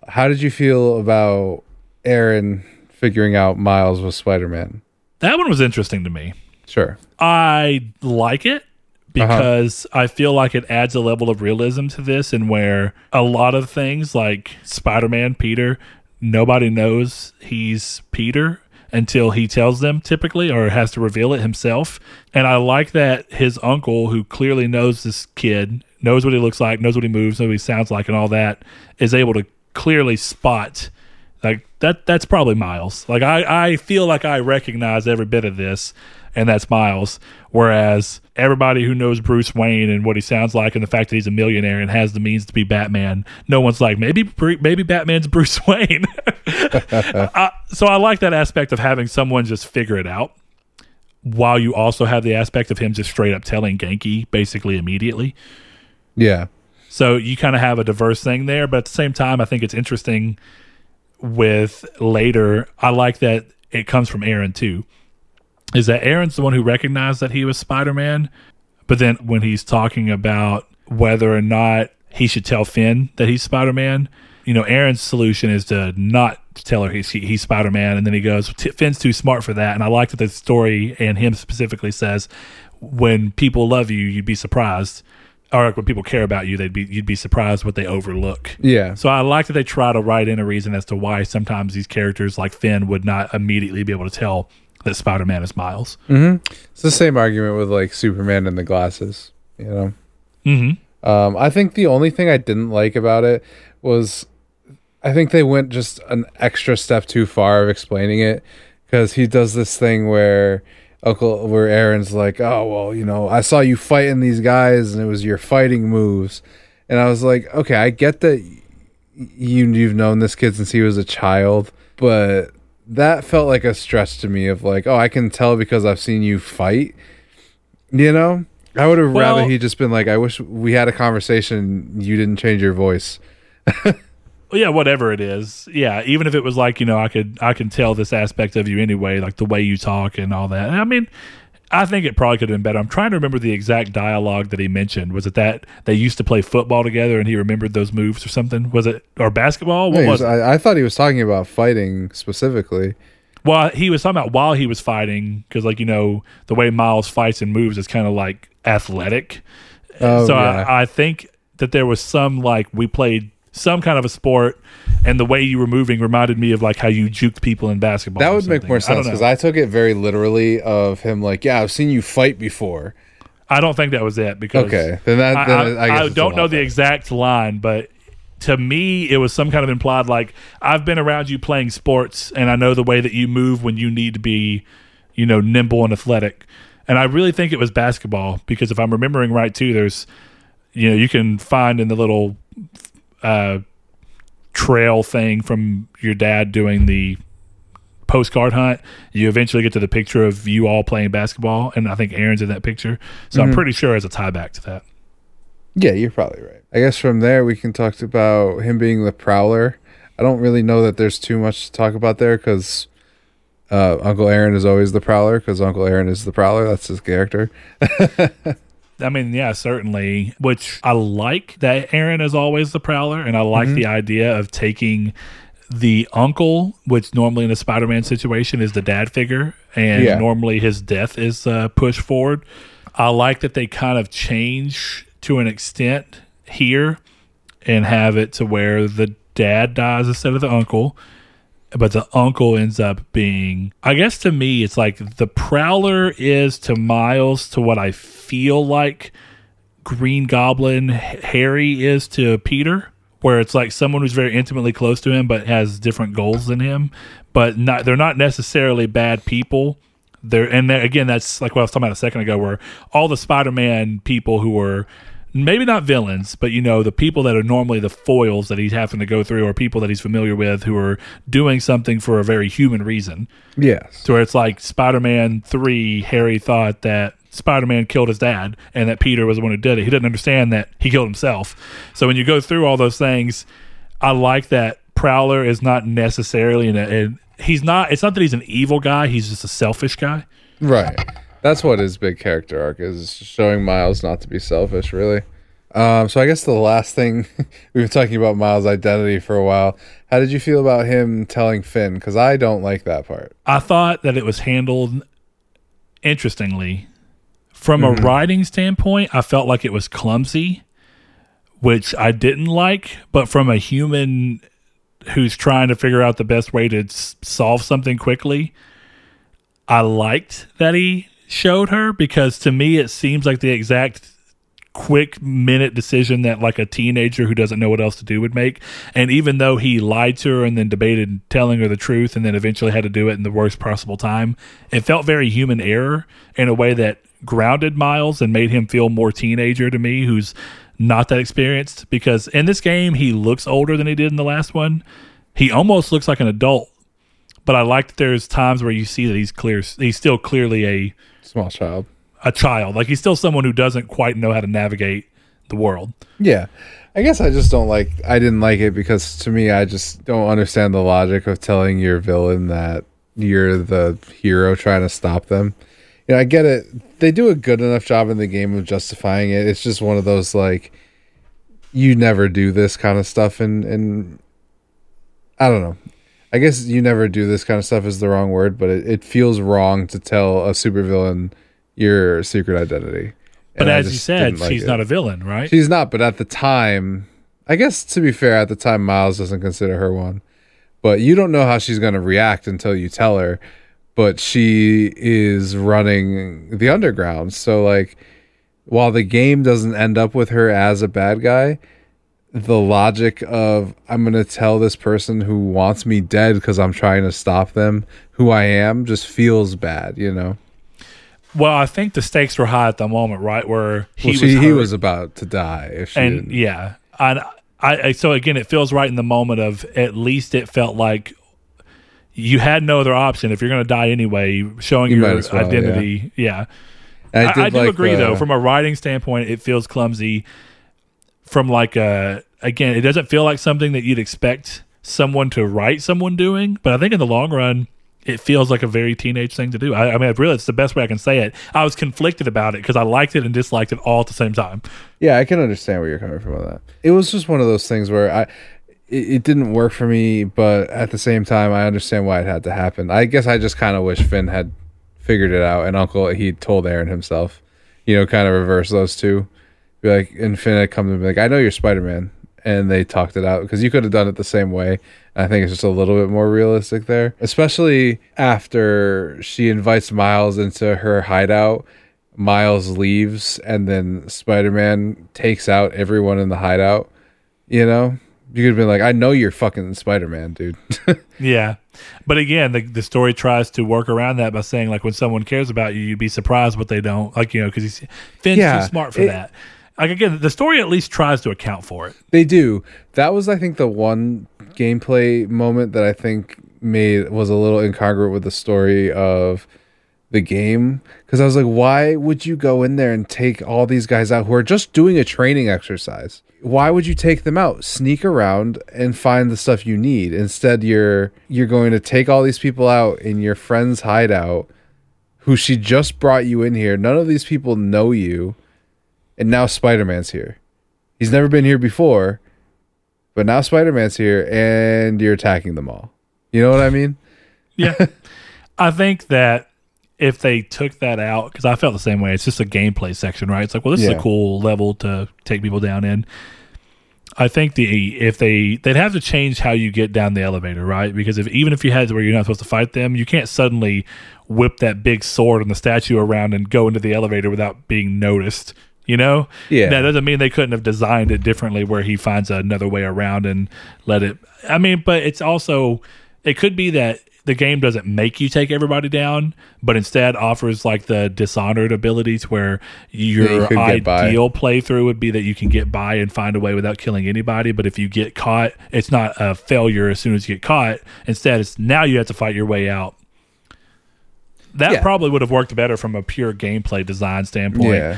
How did you feel about Aaron figuring out Miles was Spider Man? That one was interesting to me. Sure. I like it because I feel like it adds a level of realism to this, and where a lot of things like Spider Man, Peter, nobody knows he's Peter until he tells them typically or has to reveal it himself. And I like that his uncle, who clearly knows this kid, knows what he looks like, knows what he moves, knows what he sounds like, and all that, is able to clearly spot like that that's probably Miles. Like I, I feel like I recognize every bit of this and that's Miles. Whereas everybody who knows Bruce Wayne and what he sounds like and the fact that he's a millionaire and has the means to be Batman, no one's like maybe maybe Batman's *laughs* Bruce Wayne. *laughs* I, so I like that aspect of having someone just figure it out. While you also have the aspect of him just straight up telling Ganke basically immediately. Yeah. So you kind of have a diverse thing there, but at the same time, I think it's interesting with later. I like that it comes from Aaron too. Is that Aaron's the one who recognized that he was Spider Man, but then when he's talking about whether or not he should tell Phin that he's Spider Man, you know, Aaron's solution is to not tell her he's he's Spider Man, and then he goes, Phin's too smart for that. And I like that the story and him specifically says, when people love you, you'd be surprised or like when people care about you, they'd be you'd be surprised what they overlook. Yeah. So I like that they try to write in a reason as to why sometimes these characters like Phin would not immediately be able to tell that Spider Man is Miles. It's the same argument with like Superman and the glasses, you know. Mm-hmm. Um, I think the only thing I didn't like about it was I think they went just an extra step too far of explaining it because he does this thing where Uncle where Aaron's like, "Oh well, you know, I saw you fighting these guys, and it was your fighting moves," and I was like, "Okay, I get that you you've known this kid since he was a child, but that felt like a stretch to me of like, oh, I can tell because I've seen you fight." You know, I would have Well- rather he just been like, "I wish we had a conversation. You didn't change your voice." *laughs* Yeah, whatever it is. Yeah, even if it was like, you know, I could I can tell this aspect of you anyway, like the way you talk and all that. I mean, I think it probably could have been better. I'm trying to remember the exact dialogue that he mentioned. Was it that they used to play football together and he remembered those moves or something? Was it or basketball? What was was- I, I thought he was talking about fighting specifically. Well, he was talking about while he was fighting because, like you know, the way Miles fights and moves is kind of like athletic. Oh, so yeah. I, I think that there was some like we played some kind of a sport, and the way you were moving reminded me of like how you juked people in basketball. that would make more sense because know. I, took it very literally of him like, yeah, I've seen you fight before. I don't think that was it because Okay, then that I, then I- I, I don't know the exact line, but to me, it was some kind of implied like I've been around you playing sports, and I know the way that you move when you need to be, you know, nimble and athletic. And I really think it was basketball because if I'm remembering right too, there's, you know, you can find in the little uh, trail thing from your dad doing the postcard hunt, you eventually get to the picture of you all playing basketball, and I think Aaron's in that picture. So I'm pretty sure it's a tie back to that. Yeah, you're probably right. I guess from there we can talk about him being the Prowler. I don't really know that there's too much to talk about there because uh, Uncle Aaron is always the Prowler because Uncle Aaron is the Prowler. That's his character. *laughs* I mean, yeah, certainly. Which I like that Aaron is always the prowler, and I like the idea of taking the uncle, which normally in a Spider-Man situation is the dad figure, and Yeah. normally his death is uh, pushed forward. I like that they kind of change to an extent here and have it to where the dad dies instead of the uncle but the uncle ends up being i guess to me it's like the prowler is to miles to what i feel like green goblin harry is to peter where it's like someone who's very intimately close to him but has different goals than him but not they're not necessarily bad people. They're and they're, again that's like what i was talking about a second ago where all the spider-man people who are maybe not villains, but you know, the people that are normally the foils that he's having to go through or people that he's familiar with who are doing something for a very human reason. Yes. To where it's like Spider Man 3, Harry thought that Spider Man killed his dad and that Peter was the one who did it. He didn't understand that he killed himself. So when you go through all those things, I like that Prowler is not necessarily in a. In, he's not, it's not that he's an evil guy, he's just a selfish guy. Right. That's what his big character arc is, is showing Miles not to be selfish, really. Um, so I guess the last thing *laughs* we've been talking about Miles' identity for a while. How did you feel about him telling Phin? Because I don't like that part. I thought that it was handled interestingly. From a writing standpoint, I felt like it was clumsy, which I didn't like. But from a human who's trying to figure out the best way to s- solve something quickly, I liked that he showed her because to me it seems like the exact quick minute decision that like a teenager who doesn't know what else to do would make. And even though he lied to her and then debated telling her the truth and then eventually had to do it in the worst possible time, it felt very human error in a way that grounded Miles and made him feel more teenager to me who's not that experienced because in this game he looks older than he did in the last one. He almost looks like an adult. But I like that there's times where you see that he's clear he's still clearly a Small child. a child. Like he's still someone who doesn't quite know how to navigate the world. Yeah. I guess I just don't like I didn't like it because to me I just don't understand the logic of telling your villain that you're the hero trying to stop them. You know, I get it. They do a good enough job in the game of justifying it. It's just one of those like you never do this kind of stuff and and I don't know. I guess you never do this kind of stuff is the wrong word, but it, it feels wrong to tell a supervillain your secret identity. But I as you said, like she's it. not a villain, right? She's not, but at the time, I guess to be fair, at the time, Miles doesn't consider her one. But you don't know how she's going to react until you tell her. But she is running the underground. So, like, while the game doesn't end up with her as a bad guy, the logic of I'm going to tell this person who wants me dead because I'm trying to stop them who I am just feels bad, you know? well, I think the stakes were high at the moment, right? Where he Well, was he was about to die if she and didn't. yeah, and I, I so again, it feels right in the moment of at least it felt like you had no other option if you're going to die anyway. Showing You your well, identity, yeah. And I, I do like agree the- though. From a writing standpoint, it feels clumsy. From like a again, it doesn't feel like something that you'd expect someone to write someone doing. But I think in the long run, it feels like a very teenage thing to do. I, I mean, really, it's the best way I can say it. I was conflicted about it because I liked it and disliked it all at the same time. Yeah, I can understand where you're coming from on that. It was just one of those things where I it, it didn't work for me, but at the same time I understand why it had to happen. I guess I just kind of wish Phin had figured it out and Uncle he told Aaron himself. You know, kind of reverse those two. Be like and had come to be like, I know you're Spider Man and they talked it out because you could have done it the same way. I think it's just a little bit more realistic there, especially after she invites Miles into her hideout. Miles leaves, and then Spider Man takes out everyone in the hideout. You know, you could have been like, "I know you're fucking Spider Man, dude." *laughs* Yeah. But again, the, the story tries to work around that by saying, like, when someone cares about you, you'd be surprised what they don't. Like, you know, because he's Phin's Yeah, too smart for it- that. Like, again, the story at least tries to account for it. they do. That was, I think, the one gameplay moment that I think made was a little incongruent with the story of the game because I was like, why would you go in there and take all these guys out who are just doing a training exercise? Why would you take them out? Sneak around and find the stuff you need. Instead, you're you're going to take all these people out in your friend's hideout who she just brought you in here. None of these people know you. And now Spider-Man's here. He's never been here before, but now Spider-Man's here and you're attacking them all. You know what I mean? *laughs* Yeah. I think that if they took that out, because I felt the same way, it's just a gameplay section, right? It's like, well, this is a cool level to take people down in. I think the if they they'd have to change how you get down the elevator, right? Because if even if you had to where you're not supposed to fight them, you can't suddenly whip that big sword and the statue around and go into the elevator without being noticed. You know, Yeah. That doesn't mean they couldn't have designed it differently, where he finds another way around and let it. I mean, but it's also it could be that the game doesn't make you take everybody down, but instead offers like the dishonored abilities where your get by. ideal playthrough would be that you can get by and find a way without killing anybody. But if you get caught, it's not a failure as soon as you get caught. Instead, it's now you have to fight your way out. That Yeah. probably would have worked better from a pure gameplay design standpoint. Yeah.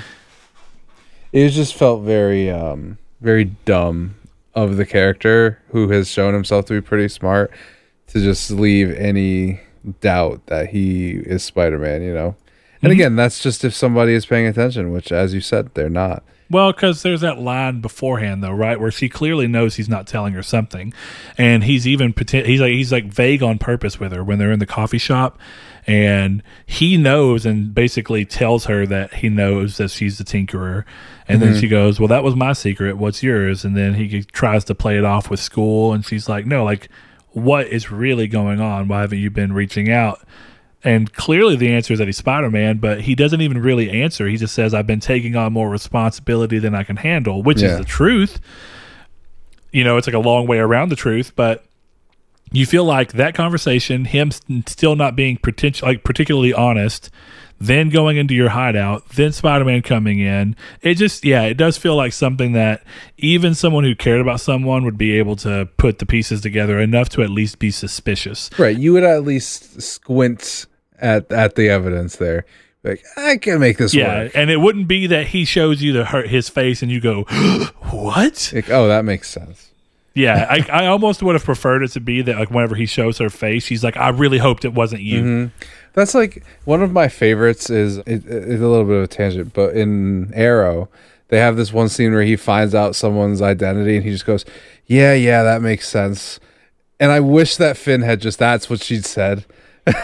It just felt very um very dumb of the character who has shown himself to be pretty smart to just leave any doubt that he is Spider-Man, you know. And again, that's just if somebody is paying attention, which as you said, they're not. Well, because there's that line beforehand, though, right, where she clearly knows he's not telling her something, and he's even he's like he's like vague on purpose with her when they're in the coffee shop, and he knows and basically tells her that he knows that she's the tinkerer, and then mm-hmm. she goes, "Well, that was my secret. What's yours?" And then he tries to play it off with school, and she's like, "No, like, what is really going on? Why haven't you been reaching out?" And clearly the answer is that he's Spider Man, but he doesn't even really answer. He just says, I've been taking on more responsibility than I can handle, which Yeah. is the truth. You know, it's like a long way around the truth, but you feel like that conversation, him still not being partic- like particularly honest, then going into your hideout, then Spider Man coming in. It just, yeah, it does feel like something that even someone who cared about someone would be able to put the pieces together enough to at least be suspicious. Right. You would at least squint at at the evidence there. Like, I can make this Yeah, work. and it wouldn't be that he shows you the hurt his face and you go, *gasps* "What?" Like, oh, that makes sense. Yeah, I, I almost would have preferred it to be that like whenever he shows her face, she's like, "I really hoped it wasn't you." Mm-hmm. That's like one of my favorites. Is it, it's a little bit of a tangent, but in Arrow, they have this one scene where he finds out someone's identity, and he just goes, "Yeah, yeah, that makes sense." And I wish that Phin had just that's what she'd said. *laughs*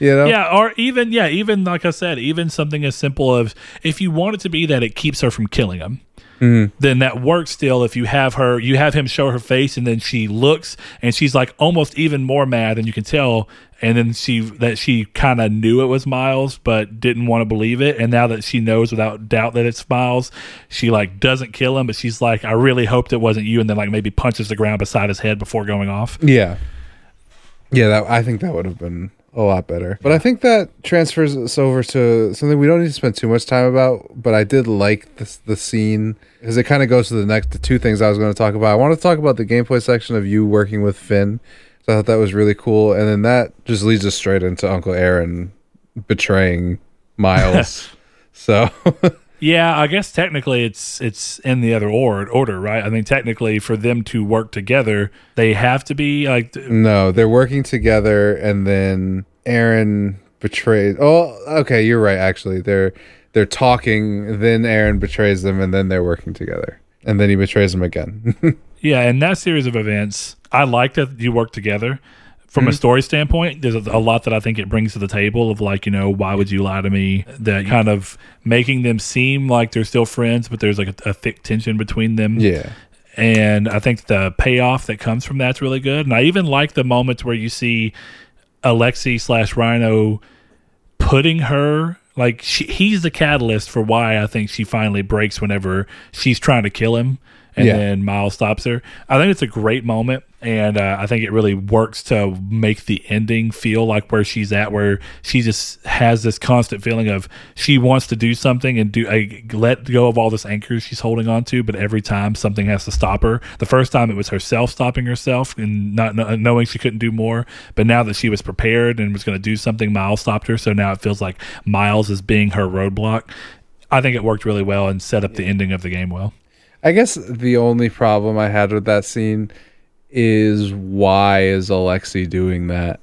You know? Yeah, or even yeah, even like I said, even something as simple as if you want it to be that it keeps her from killing him. Mm-hmm. Then that works still if you have her, you have him show her face, and then she looks, and she's like almost even more mad, and you can tell, and then she that she kind of knew it was Miles, but didn't want to believe it, and now that she knows without doubt that it's Miles, she like doesn't kill him, but she's like, I really hoped it wasn't you, and then like maybe punches the ground beside his head before going off. Yeah. Yeah, that I think that would have been a lot better. But I think that transfers us over to something we don't need to spend too much time about, but I did like this the scene because it kind of goes to the next the two things I was going to talk about. I want to talk about the gameplay section of you working with Phin. So I thought that was really cool and then that just leads us straight into Uncle Aaron betraying Miles. *laughs* so *laughs* Yeah, I guess technically it's it's in the other order, order, right? I mean, technically for them to work together, they have to be like No, they're working together, and then Aaron betrays. Oh, okay, you're right. Actually, they're they're talking. Then Aaron betrays them, and then they're working together, and then he betrays them again. *laughs* yeah. In that series of events, I like that you work together. From a mm-hmm. story standpoint, there's a, a lot that I think it brings to the table of like, you know, why would you lie to me? That kind of making them seem like they're still friends, but there's like a, a thick tension between them. yeah, and I think the payoff that comes from that's really good. And I even like the moments where you see Alexi slash Rhino putting her like she, he's the catalyst for why I think she finally breaks whenever she's trying to kill him, and Yeah. then Miles stops her. I think it's a great moment, and uh, I think it really works to make the ending feel like where she's at, where she just has this constant feeling of she wants to do something and do uh, let go of all this anchor she's holding on to, but every time something has to stop her. The first time it was herself stopping herself and not kn- knowing she couldn't do more, but now that she was prepared and was going to do something, Miles stopped her. So now it feels like Miles is being her roadblock. I think it worked really well and set up the ending of the game well. I guess the only problem I had with that scene is why is Alexi doing that?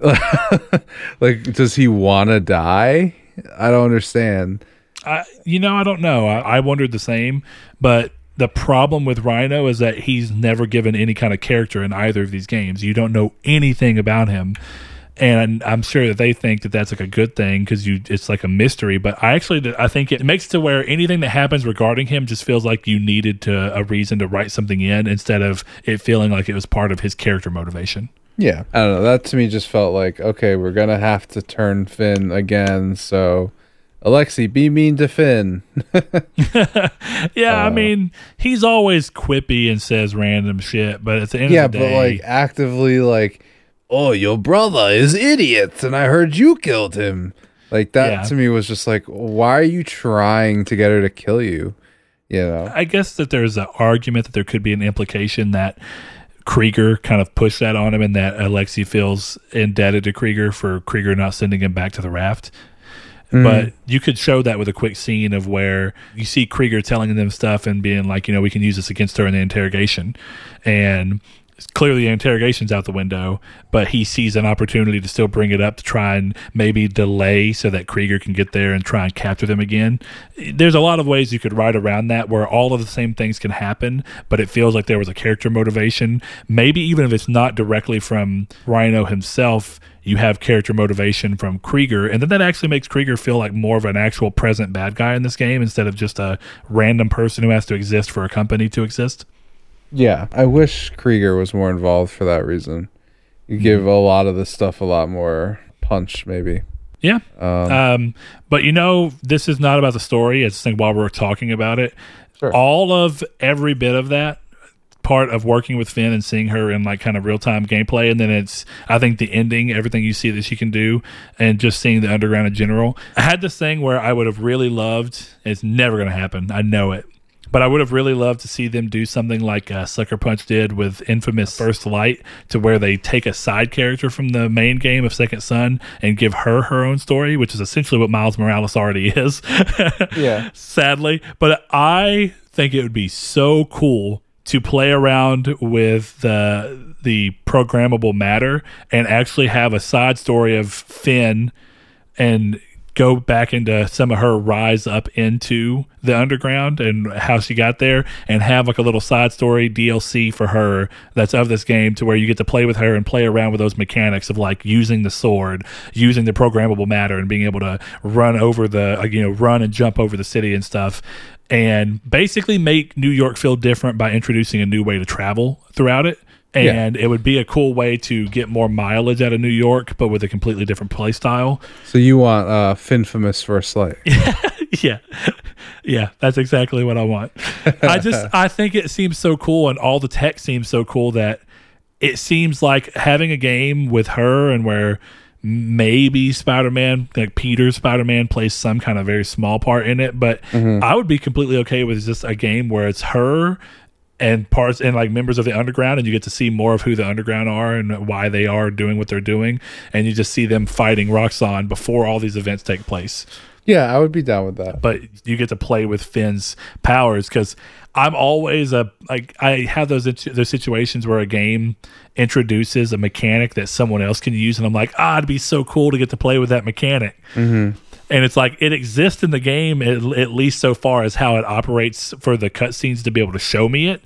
*laughs* like, does he want to die? I don't understand. I, you know, I don't know. I, I wondered the same, but the problem with Rhino is that he's never given any kind of character in either of these games. You don't know anything about him, and I'm sure that they think that that's like a good thing because you it's like a mystery. But I actually I think it makes it to where anything that happens regarding him just feels like you needed to a reason to write something in instead of it feeling like it was part of his character motivation. Yeah, I don't know. That to me just felt like okay, we're gonna have to turn Phin again. So, Alexi, be mean to Phin. *laughs* Yeah, I Uh, mean he's always quippy and says random shit, but at the end yeah, of the but like actively, like, oh, your brother is idiot, and I heard you killed him. Like that Yeah. to me was just like, why are you trying to get her to kill you? You know? I guess that there's an argument that there could be an implication that Krieger kind of pushed that on him and that Alexi feels indebted to Krieger for Krieger not sending him back to the raft. Mm-hmm. But you could show that with a quick scene of where you see Krieger telling them stuff and being like, you know, we can use this against her in the interrogation. And clearly the interrogation's out the window, but he sees an opportunity to still bring it up to try and maybe delay so that Krieger can get there and try and capture them again. There's a lot of ways you could write around that where all of the same things can happen, but it feels like there was a character motivation. Maybe even if it's not directly from Rhino himself, you have character motivation from Krieger, and then that actually makes Krieger feel like more of an actual present bad guy in this game instead of just a random person who has to exist for a company to exist. Yeah, I wish Krieger was more involved for that reason. You give a lot of this stuff a lot more punch, maybe. Yeah. Um, Um, but you know, this is not about the story. It's think while we're talking about it, Sure. all of every bit of that part of working with Phin and seeing her in like kind of real time gameplay, and then it's I think the ending, everything you see that she can do, and just seeing the underground in general. I had this thing where I would have really loved. It's never going to happen. I know it. But I would have really loved to see them do something like uh, Sucker Punch did with Infamous First Light, to where they take a side character from the main game of Second Son and give her her own story, which is essentially what Miles Morales already *laughs* is. Yeah. Sadly, but I think it would be so cool to play around with the the programmable matter and actually have a side story of Phin and go back into some of her rise up into the underground and how she got there and have like a little side story DLC for her that's of this game to where you get to play with her and play around with those mechanics of like using the sword, using the programmable matter and being able to run over the like, you know run and jump over the city and stuff and basically make New York feel different by introducing a new way to travel throughout it and it would be a cool way to get more mileage out of New York, but with a completely different play style. So you want uh, Finfamous First Light? *laughs* yeah, yeah, that's exactly what I want. I just *laughs* I think it seems so cool, and all the tech seems so cool that it seems like having a game with her and where maybe Spider-Man, like Peter Spider-Man, plays some kind of very small part in it, but I would be completely okay with just a game where it's her and parts and like members of the underground and you get to see more of who the underground are and why they are doing what they're doing and you just see them fighting Roxxon before all these events take place. Yeah, I would be down with that. but you get to play with Phin's powers because I'm always a like I have those those situations where a game introduces a mechanic that someone else can use and I'm like ah it'd be so cool to get to play with that mechanic and it's like it exists in the game at, at least so far as how it operates for the cutscenes to be able to show me it.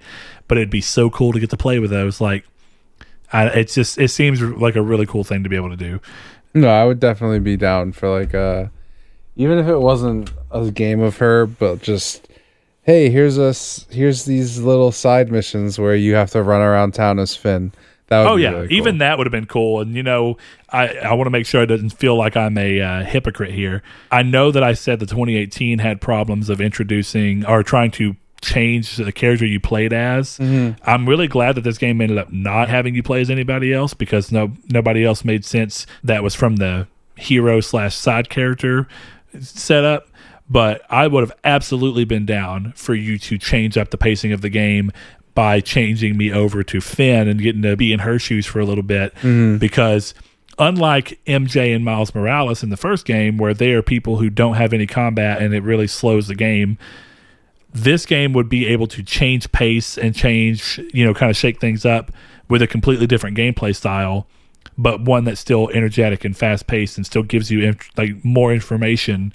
But it'd be so cool to get to play with those. Like I, it's just it seems like a really cool thing to be able to do. No, I would definitely be down for like uh even if it wasn't a game of her, but just hey, here's us here's these little side missions where you have to run around town as Phin. Oh yeah, really cool. even that would have been cool. And you know, I I want to make sure it doesn't feel like I'm a uh, hypocrite here. I know that I said the 2018 had problems of introducing or trying to change the character you played as. I'm really glad that this game ended up not having you play as anybody else because no nobody else made sense that was from the hero slash side character setup. But I would have absolutely been down for you to change up the pacing of the game by changing me over to Phin and getting to be in her shoes for a little bit. Mm-hmm. Because unlike MJ and Miles Morales in the first game where they are people who don't have any combat and it really slows the game this game would be able to change pace and change you know kind of shake things up with a completely different gameplay style but one that's still energetic and fast paced and still gives you inf- like more information.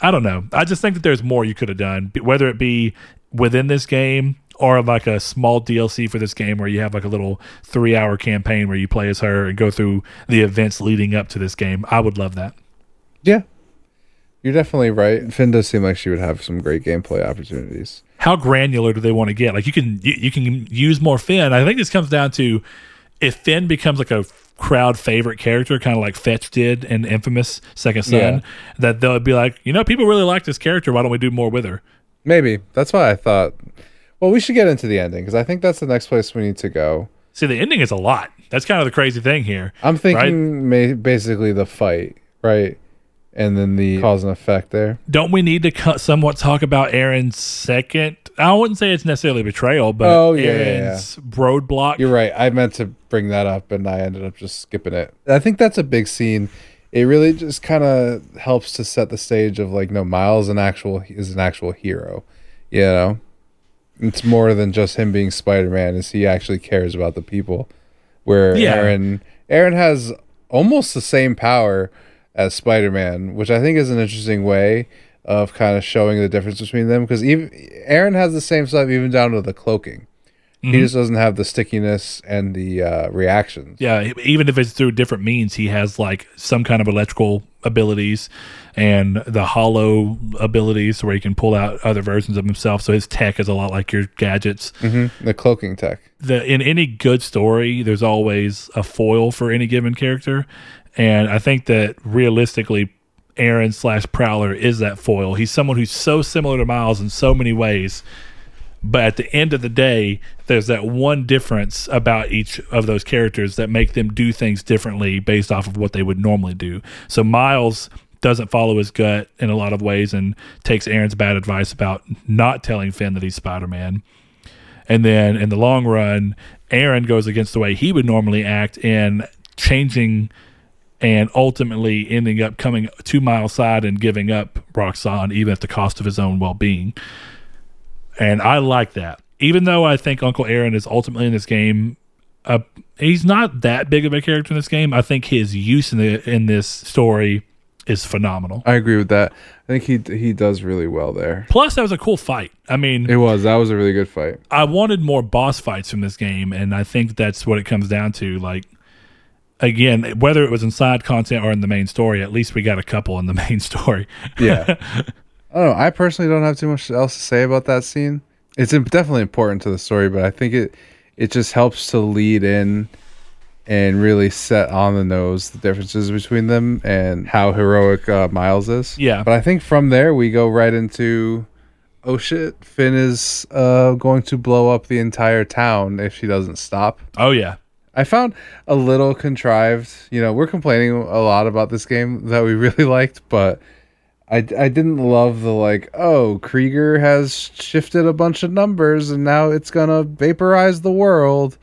I don't know. I just think that there's more you could have done, whether it be within this game or like a small DLC for this game where you have like a little three hour campaign where you play as her and go through the events leading up to this game. I would love that. Yeah. You're definitely right. Phin does seem like she would have some great gameplay opportunities. How granular do they want to get? Like you can you, you can use more Phin. I think this comes down to if Phin becomes like a crowd favorite character, kind of like Fetch did in Infamous Second Son, Yeah. that they'll be like, you know, people really like this character. Why don't we do more with her? Maybe. That's why I thought well, we should get into the ending because I think that's the next place we need to go. See, the ending is a lot. That's kind of the crazy thing here. I'm thinking ma- basically the fight, right? And then the cause and effect there. don't we need to cut somewhat talk about Aaron's second? I wouldn't say it's necessarily betrayal, but Oh, yeah, yeah, Aaron's roadblock. You're right. I meant to bring that up and I ended up just skipping it. I think that's a big scene. It really just kind of helps to set the stage of like no Miles an actual is an actual hero. You know? It's more than just him being Spider-Man is he actually cares about the people. Where Yeah. Aaron Aaron has almost the same power as Spider-Man, which I think is an interesting way of kind of showing the difference between them because even Aaron has the same stuff even down to the cloaking. He just doesn't have the stickiness and the uh, reactions. yeah, even if it's through different means, he has like some kind of electrical abilities and the hollow abilities where he can pull out other versions of himself. So his tech is a lot like your gadgets. Mm-hmm. The cloaking tech. the in any good story, there's always a foil for any given character, and I think that realistically, Aaron slash Prowler is that foil. He's someone who's so similar to Miles in so many ways, but at the end of the day, there's that one difference about each of those characters that make them do things differently based off of what they would normally do. So Miles doesn't follow his gut in a lot of ways and takes Aaron's bad advice about not telling Phin that he's Spider Man. And then in the long run, Aaron goes against the way he would normally act in changing and ultimately ending up coming to Miles' side and giving up Roxanne, even at the cost of his own well being. And I like that. Even though I think Uncle Aaron is ultimately in this game, uh, he's not that big of a character in this game. I think his use in the in this story is phenomenal. I agree with that. I think he he does really well there. Plus, that was a cool fight. I mean, It was that was a really good fight. I wanted more boss fights from this game, and I think that's what it comes down to. Like, again, whether it was in side content or in the main story, at least we got a couple in the *laughs* main story. Yeah. *laughs* I don't know. I personally don't have too much else to say about that scene. It's definitely important to the story, but I think it it just helps to lead in and really set on the nose the differences between them and how heroic uh, Miles is. Yeah. But I think from there we go right into oh shit, Phin is uh, going to blow up the entire town if she doesn't stop. oh yeah, I found a little contrived. You know, we're complaining a lot about this game that we *laughs* really liked, but I, I didn't love the like, oh, Krieger has shifted a bunch of numbers and now it's gonna vaporize the world.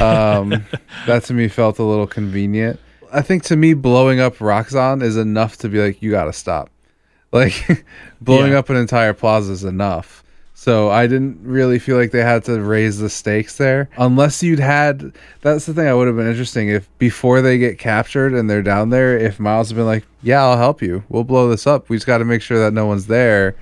Um, *laughs* that to me felt a little convenient. I think to me, blowing up Roxxon is enough to be like, you gotta stop. Like, *laughs* blowing Yeah. up an entire plaza is enough. So I didn't really feel like they had to raise the stakes there. Unless you'd had that's the thing I would have been interesting if before they get captured and they're down there, if Miles had been like, Yeah, I'll help you. We'll blow this up. We just gotta make sure that no one's there.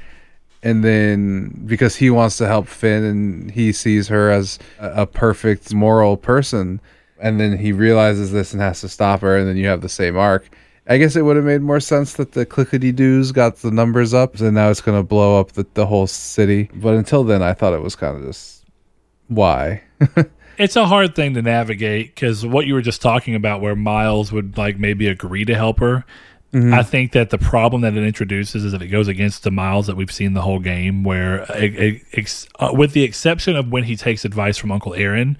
And then because he wants to help Phin and he sees her as a, a perfect moral person, and then he realizes this and has to stop her, and then you have the same arc. I guess it would have made more sense that the clickety doos got the numbers up, and now it's going to blow up the, the whole city. But until then, I thought it was kind of just why. *laughs* it's a hard thing to navigate because what you were just talking about, where Miles would like maybe agree to help her. I think that the problem that it introduces is that it goes against the Miles that we've seen the whole game, where uh, ex- uh, with the exception of when he takes advice from Uncle Aaron,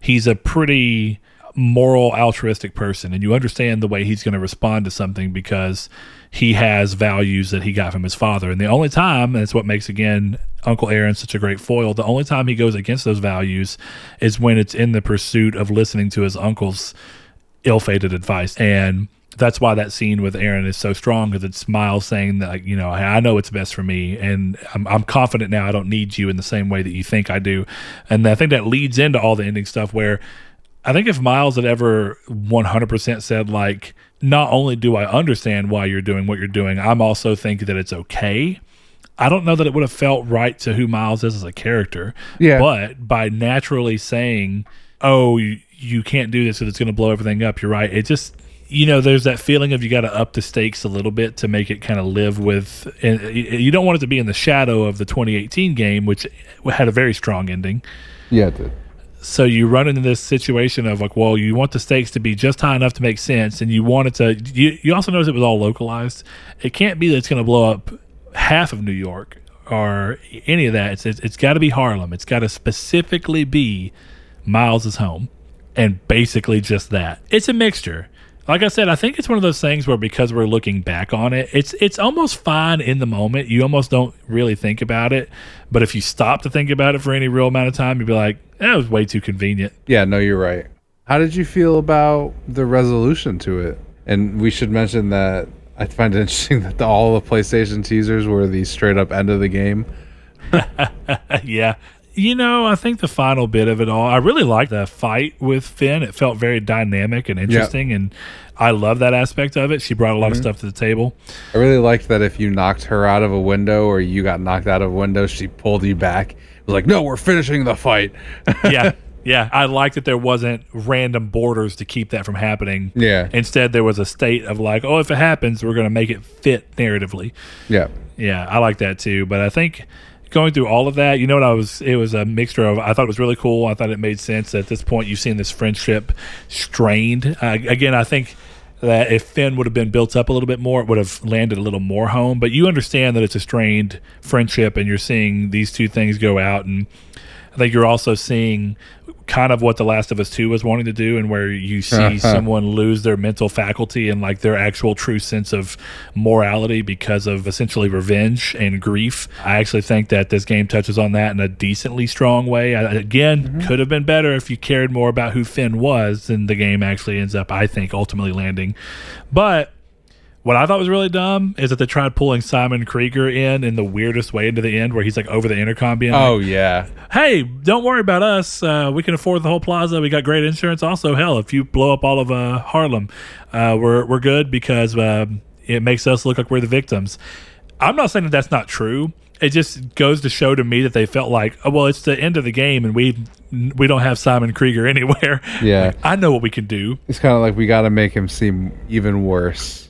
he's a pretty moral, altruistic person, and you understand the way he's going to respond to something because he has values that he got from his father. And the only time, and it's what makes again Uncle Aaron such a great foil, the only time he goes against those values is when it's in the pursuit of listening to his uncle's ill-fated advice. And that's why that scene with Aaron is so strong because it's Miles saying that, like, you know, I know it's best for me, and I'm, I'm confident now. I don't need you in the same way that you think I do, and I think that leads into all the ending stuff where I think if Miles had ever 100% said, like, not only do I understand why you're doing what you're doing, I'm also thinking that it's okay. I don't know that it would have felt right to who Miles is as a character. Yeah. But by naturally saying, oh, you, you can't do this because it's going to blow everything up, you're right. It just, you know, there's that feeling of you got to up the stakes a little bit to make it kind of live with. And you don't want it to be in the shadow of the 2018 game, which had a very strong ending Yeah, it did. so you run into this situation of like, well, you want the stakes to be just high enough to make sense, and you want it to. You, you also notice it was all localized. It can't be that it's going to blow up half of New York or any of that. It's it's, it's got to be Harlem. It's got to specifically be Miles's home, and basically just that. It's a mixture. Like I said, I think it's one of those things where because we're looking back on it, it's it's almost fine in the moment. You almost don't really think about it, but if you stop to think about it for any real amount of time, you'd be like, "That was way too convenient." Yeah, no, you're right. How did you feel about the resolution to it? And we should mention that I find it *laughs* interesting that the, all the PlayStation teasers were the straight up end of the game. *laughs* yeah. You know, I think the final bit of it all, I really liked the fight with Phin. It felt very dynamic and interesting, and I love that aspect of it. She brought a lot of mm-hmm. stuff to the table. I really liked that if you knocked her out of a window or you got knocked out of a window, she pulled you back. It was like, no, we're finishing the fight. *laughs* yeah. Yeah, I like that there wasn't random borders to keep that from happening. Yeah. Instead, there was a state of like, oh, if it happens, we're going to make it fit narratively. yeah. Yeah, I like that too. But I think going through all of that, you know what I was it was a mixture of I thought it was really cool. I thought it made sense. At this point you've seen this friendship strained. Uh, again, I think that if Phin would have been built up a little bit more, it would have landed a little more home. But you understand that it's a strained friendship and you're seeing these two things go out and I think you're also seeing kind of what The Last of Us 2 was wanting to do, and where you see uh-huh. someone lose their mental faculty and like their actual true sense of morality because of essentially revenge and grief. I actually think that this game touches on that in a decently strong way. I, again, mm-hmm. could have been better if you cared more about who Phin was than the game actually ends up, I think, ultimately landing. But what I thought was really dumb is that they tried pulling Simon Krieger in in the weirdest way into the end, where he's like over the intercom being like, Oh, yeah. hey, don't worry about us. Uh, we can afford the whole plaza. We got great insurance. Also, hell, if you blow up all of uh, Harlem, uh, we're we're good because um, it makes us look like we're the victims. I'm not saying that that's not true. It just goes to show to me that they felt like, oh, well, it's the end of the game, and we we don't have Simon Krieger *laughs* anywhere. Yeah. Like, I know what we can do. It's kind of like we got to make him seem even worse.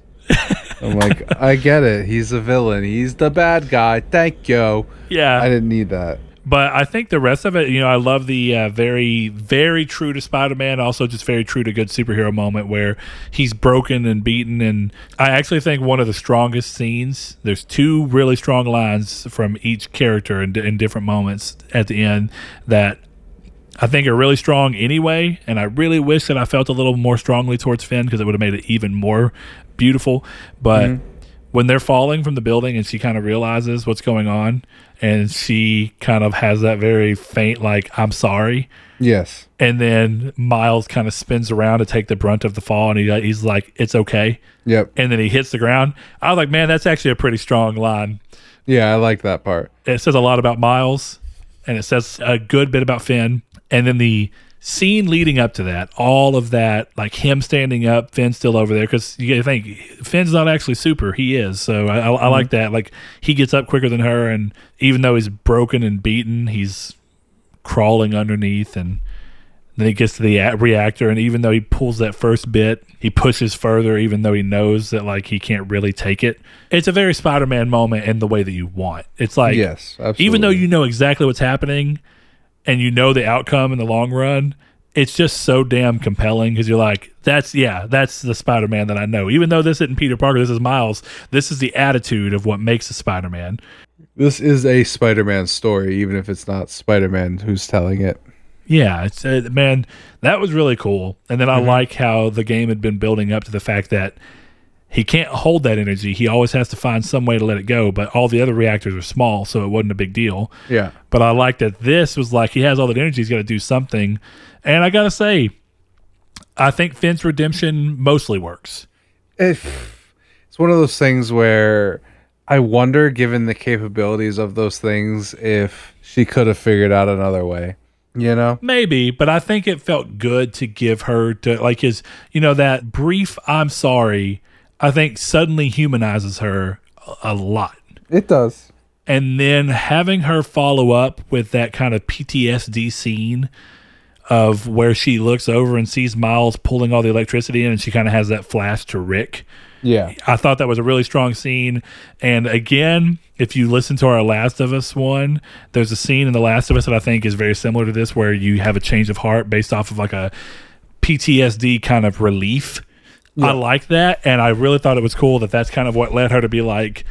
I'm like, I get it. He's a villain. He's the bad guy. Thank you. Yeah, I didn't need that. But I think the rest of it, you know, I love the uh, very, very true to Spider Man, also just very true to good superhero moment where he's broken and beaten. And I actually think one of the strongest scenes, there's two really strong lines from each character in, in different moments at the end that I think are really strong anyway. And I really wish that I felt a little more strongly towards Phin because it would have made it even more beautiful. But. Mm-hmm. when they're falling from the building and she kind of realizes what's going on and she kind of has that very faint like i'm sorry yes. and then miles kind of spins around to take the brunt of the fall and he, he's like it's okay. Yep. And then he hits the ground. I was like man that's actually a pretty strong line. Yeah i like that part. It says a lot about miles and it says a good bit about phin. And then the scene leading up to that, all of that, like him standing up, Phin still over there, because you think Phin's not actually super, he is. So I, I, mm-hmm. I, like that. Like he gets up quicker than her, and even though he's broken and beaten, he's crawling underneath, and then he gets to the reactor, and even though he pulls that first bit, he pushes further, even though he knows that like he can't really take it. It's a very Spider-Man moment in the way that you want. It's like yes, absolutely. even though you know exactly what's happening and you know the outcome in the long run, it's just so damn compelling because you're like, that's yeah, that's the Spider Man that I know. Even though this isn't Peter Parker, this is Miles. This is the attitude of what makes a Spider Man. This is a Spider Man story, even if it's not Spider Man who's telling it. Yeah, it's uh, man, that was really cool. And then I mm-hmm. like how the game had been building up to the fact that he can't hold that energy. He always has to find some way to let it go. But all the other reactors are small, so it wasn't a big deal. Yeah. But I like that this was like he has all that energy. He's got to do something. And I gotta say, I think Phin's redemption mostly works. If it's one of those things where I wonder, given the capabilities of those things, if she could have figured out another way. You know, maybe, but I think it felt good to give her to like his, you know, that brief "I'm sorry." I think suddenly humanizes her a lot. It does. And then having her follow up with that kind of PTSD scene of where she looks over and sees Miles pulling all the electricity in and she kind of has that flash to Rick. Yeah. I thought that was a really strong scene. And again, if you listen to our Last of Us one, there's a scene in The Last of Us that I think is very similar to this where you have a change of heart based off of like a PTSD kind of relief yeah. I like that, and I really thought it was cool that that's kind of what led her to be like,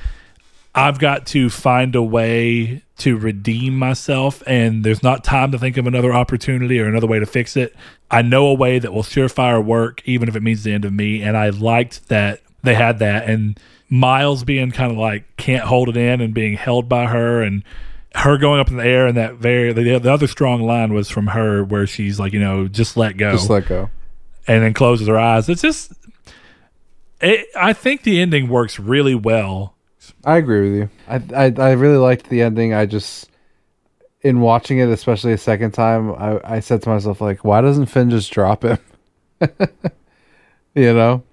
I've got to find a way to redeem myself, and there's not time to think of another opportunity or another way to fix it. I know a way that will surefire work, even if it means the end of me. And I liked that they had that, and Miles being kind of like can't hold it in and being held by her, and her going up in the air, and that very the, the other strong line was from her where she's like, you know, just let go, just let go, and then closes her eyes. It's just it, I think the ending works really well. I agree with you. I, I, I really liked the ending. I just in watching it, especially a second time, I, I said to myself like, why doesn't Phin just drop him? *laughs* you know.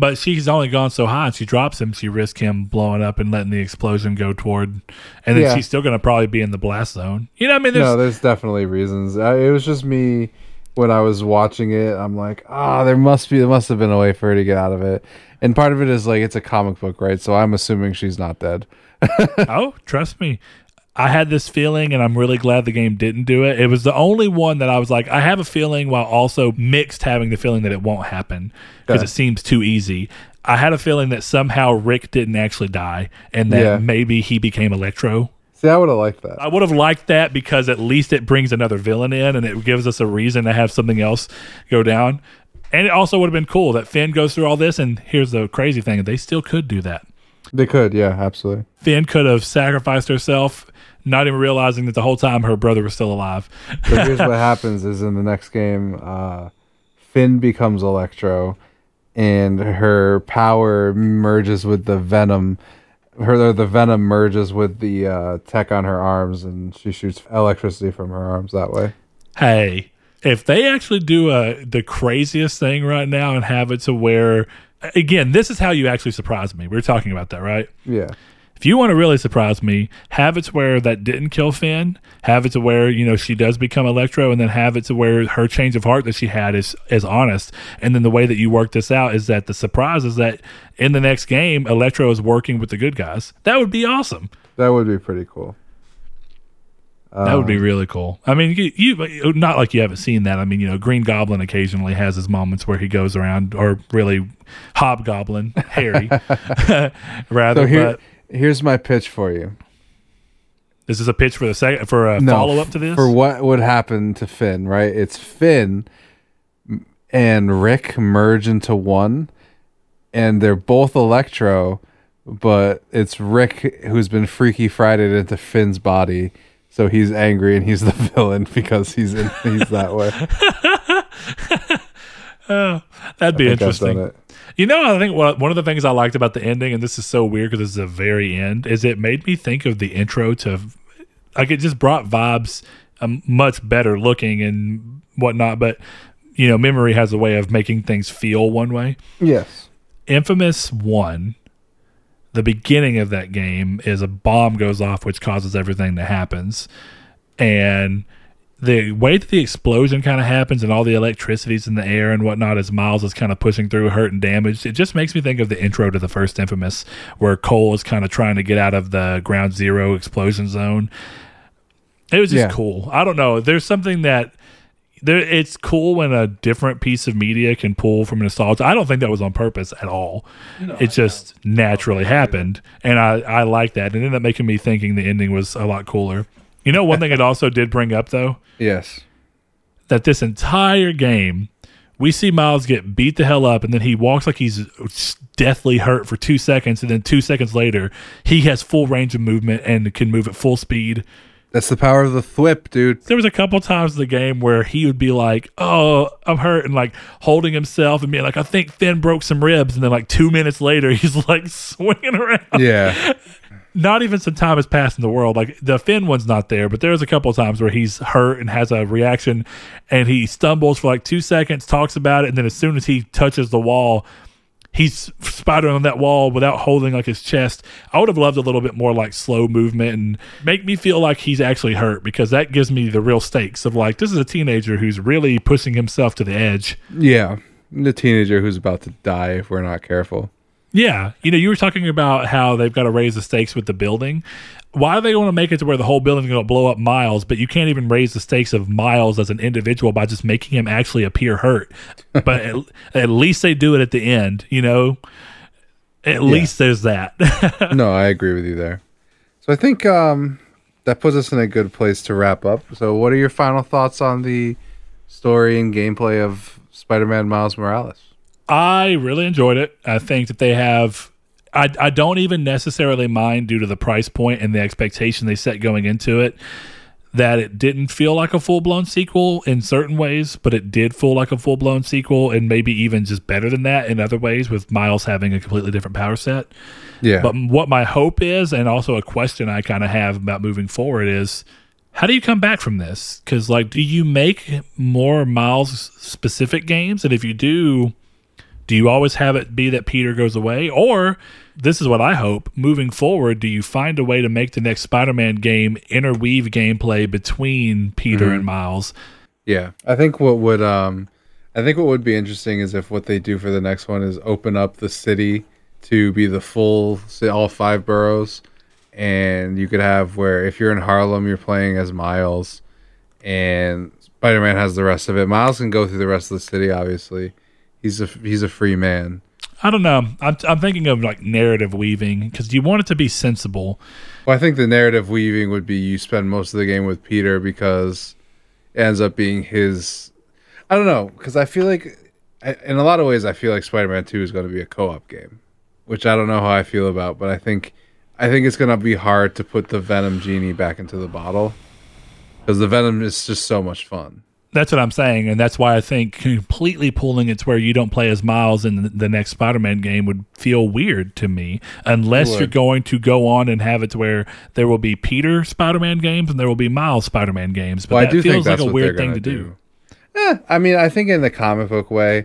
But she's only gone so high. And she drops him. She risks him blowing up and letting the explosion go toward, and then yeah. she's still going to probably be in the blast zone. You know, I mean, there's, no, there's definitely reasons. it was just me when I was watching it. I'm like, ah, oh, there must be, there must have been a way for her to get out of it and part of it is like it's a comic book, right? So I'm assuming she's not dead. *laughs* oh, trust me. I had this feeling, and I'm really glad the game didn't do it. It was the only one that I was like, I have a feeling, while also mixed having the feeling that it won't happen because it seems too easy. I had a feeling that somehow Rick didn't actually die, and that yeah. maybe he became Electro. See, I would have liked that. I would have liked that because at least it brings another villain in, and it gives us a reason to have something else go down. And it also would have been cool that Phin goes through all this, and here's the crazy thing: they still could do that. They could, yeah, absolutely. Phin could have sacrificed herself, not even realizing that the whole time her brother was still alive. but here's what *laughs* happens: is in the next game, uh, Phin becomes Electro, and her power merges with the Venom. Her the Venom merges with the uh, tech on her arms, and she shoots electricity from her arms that way. Hey, if they actually do a the craziest thing right now and have it to where again, this is how you actually surprise me. We are talking about that, right? Yeah. If you want to really surprise me, have it to where that didn't kill Phin. Have it to where you know she does become Electro, and then have it to where her change of heart that she had is is honest. And then the way that you work this out is that the surprise is that in the next game, Electro is working with the good guys. That would be awesome. That would be pretty cool. That would be um, really cool. I mean, you, you not like you haven't seen that. I mean, you know, Green Goblin occasionally has his moments where he goes around, or really, Hobgoblin Harry, *laughs* rather. So here, but here's my pitch for you. Is this is a pitch for the second for a No, follow up to this. For what would happen to Phin, right? It's Phin and Rick merge into one, and they're both Electro, but it's Rick who's been Freaky Friday into Phin's body. So he's angry and he's the *laughs* villain because he's in, he's that way. *laughs* Oh, that'd be I think I've interesting. You know, I think one of the things I liked about the ending, and this is so weird because this is the very end, is it made me think of the intro to, like, it just brought vibes um, much better looking and whatnot. But you know, memory has a way of making things feel one way. Yes. Infamous One, the beginning of that game is a bomb goes off, which causes everything that happens, and the way that the explosion kind of happens and all the electricity's in the air and whatnot as Miles is kind of pushing through, hurt and damaged, it just makes me think of the intro to the first Infamous, where Cole is kind of trying to get out of the ground zero explosion zone. It was just Yeah. cool. I don't know. There's something that there. It's cool when a different piece of media can pull from nostalgia. I don't think that was on purpose at all. it just naturally happened, and I I like that. It ended up making me thinking the ending was a lot cooler. You know, one thing it also did bring up though Yes. that this entire game, we see Miles get beat the hell up, and then he walks like he's deathly hurt for two seconds, and then two seconds later, he has full range of movement and can move at full speed. That's the power of the thwip, dude. There was a couple times in the game where he would be like, "Oh, I'm hurt," and like holding himself and being like, "I think Phin broke some ribs," and then like two minutes later, *laughs* he's like swinging around. Yeah. Not even some time has passed in the world. Like the Phin one's not there, but there's a couple of times where he's hurt and has a reaction, and he stumbles for like two seconds, talks about it, and then as soon as he touches the wall, he's spidering on that wall without holding like his chest. I would have loved a little bit more like slow movement and make me feel like he's actually hurt because that gives me the real stakes of like this is a teenager who's really pushing himself to the edge. yeah. The teenager who's about to die if we're not careful. Yeah, you know, you were talking about how they've got to raise the stakes with the building. Why do they want to make it to where the whole building's going to blow up Miles, but you can't even raise the stakes of Miles as an individual by just making him actually appear hurt? *laughs* but at, at least they do it at the end, you know. At least there's that. *laughs* no, I agree with you there. So I think um, that puts us in a good place to wrap up. So, what are your final thoughts on the story and gameplay of Spider-Man Miles Morales? I really enjoyed it. I think that they have. I, I don't even necessarily mind due to the price point and the expectation they set going into it that it didn't feel like a full blown sequel in certain ways, but it did feel like a full blown sequel and maybe even just better than that in other ways with Miles having a completely different power set. Yeah, But what my hope is, and also a question I kind of have about moving forward is how do you come back from this? Because, like, do you make more Miles specific games? And if you do, do you always have it be that Peter goes away? Or, this is what I hope, moving forward, do you find a way to make the next Spider Man game interweave gameplay between Peter and Miles? yeah. I think what would um, I think what would be interesting is if what they do for the next one is open up the city to be the full say, all five boroughs, and you could have where if you're in Harlem, you're playing as Miles, and Spider-Man has the rest of it. Miles can go through the rest of the city. Obviously, he's a he's a free man. I don't know. I'm, I'm thinking of like narrative weaving because you want it to be sensible. Well, I think the narrative weaving would be you spend most of the game with Peter because it ends up being his. I don't know because I feel like, in a lot of ways, I feel like Spider-Man Two is going to be a co-op game, which I don't know how I feel about, but I think, I think it's going to be hard to put the Venom genie back into the bottle because the Venom is just so much fun. That's what I'm saying, and that's why I think completely pulling it to where you don't play as Miles in the, next Spider-Man game would feel weird to me, unless you're going to go on and have it to where there will be Peter Spider-Man games and there will be Miles Spider-Man games. But Well, that I do feels like a weird thing to gonna do. Eh, I mean, I think in the comic book way,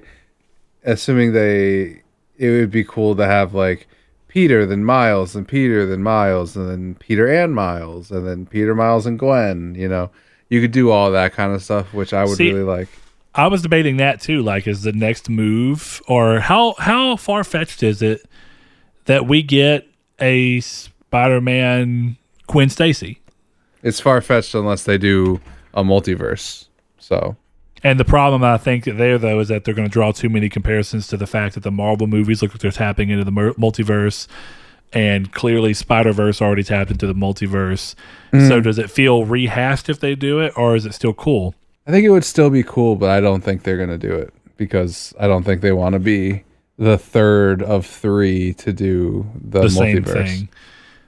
assuming they it would be cool to have like Peter, then Miles, then Peter, then Miles, and then Peter and Miles, and then Peter, Miles, and Gwen. You know, you could do all that kind of stuff, which I would See- really like. I was debating that too. Like, is the next move, or how how far fetched is it that we get a Spider-Man Gwen Stacy? It's far fetched unless they do a multiverse. So And the problem I think there though is that they're going to draw too many comparisons to the fact that the Marvel movies look like they're tapping into the multiverse, and clearly Spider Verse already tapped into the multiverse. Mm. So does it feel rehashed if they do it, or is it still cool? I think it would still be cool, but I don't think they're gonna do it because I don't think they want to be the third of three to do the, The multiverse.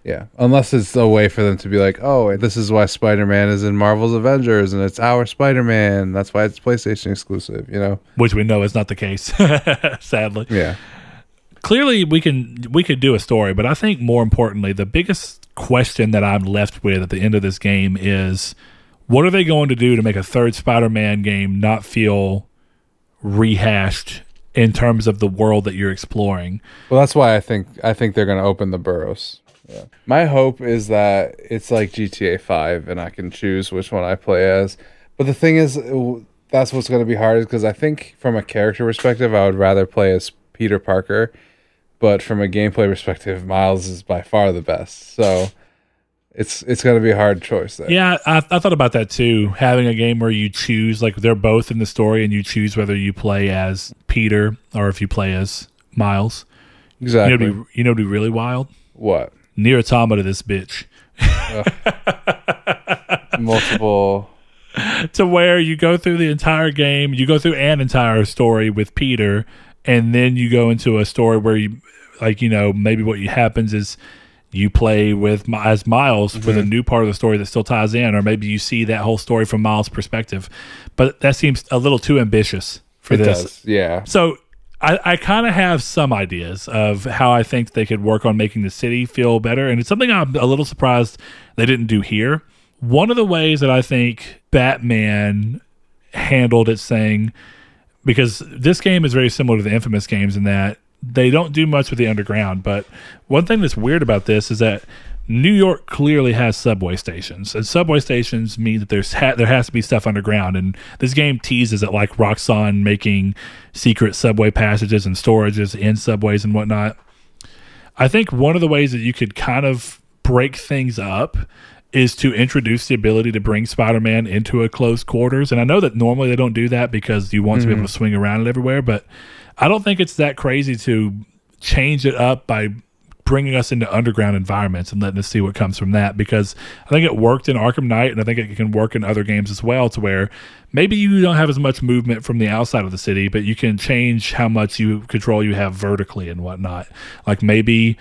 Yeah, unless it's a way for them to be like, oh, this is why Spider Man is in Marvel's Avengers, and it's our Spider Man. That's why it's PlayStation exclusive. You know? Which we know is not the case, *laughs* sadly. Yeah. Clearly we can we could do a story but i think more importantly the biggest question that i'm left with at the end of this game is what are they going to do to make a third spider-man game not feel rehashed in terms of the world that you're exploring Well, that's why I think I think they're gonna open the boroughs. Yeah. My hope is that it's like GTA Five, and I can choose which one I play as. But the thing is, that's what's gonna be hard, because I think from a character perspective, I would rather play as Peter Parker. But from a gameplay perspective, Miles is by far the best. So it's it's gonna be a hard choice there. yeah I, I thought about that too having a game where you choose like they're both in the story and you choose whether you play as peter or if you play as miles you know exactly. be, you know be really wild what Nier Automata this bitch multiple? *laughs* to where you go through the entire game, you go through an entire story with Peter, and then you go into a story where you, like, you know, maybe what you happens is you play with as Miles with a Mm-hmm. new part of the story that still ties in, or maybe you see that whole story from Miles' perspective. But that seems a little too ambitious for It this. does. Yeah. So I, I kind of have some ideas of how I think they could work on making the city feel better. And it's something I'm a little surprised they didn't do here. One of the ways that I think Batman handled its thing, because this game is very similar to the Infamous games in that they don't do much with the underground. But one thing that's weird about this is that New York clearly has subway stations, and subway stations mean that there's ha- there has to be stuff underground. And this game teases it like Roxxon making secret subway passages and storages in subways and whatnot. I think one of the ways that you could kind of break things up is to introduce the ability to bring Spider-Man into a close quarters. And I know that normally they don't do that because you want to be able mm-hmm. to swing around it everywhere, but I don't think it's that crazy to change it up by bringing us into underground environments and letting us see what comes from that because I think it worked in Arkham Knight and I think it can work in other games as well to where maybe you don't have as much movement from the outside of the city, but you can change how much you control you have vertically and whatnot. Like maybe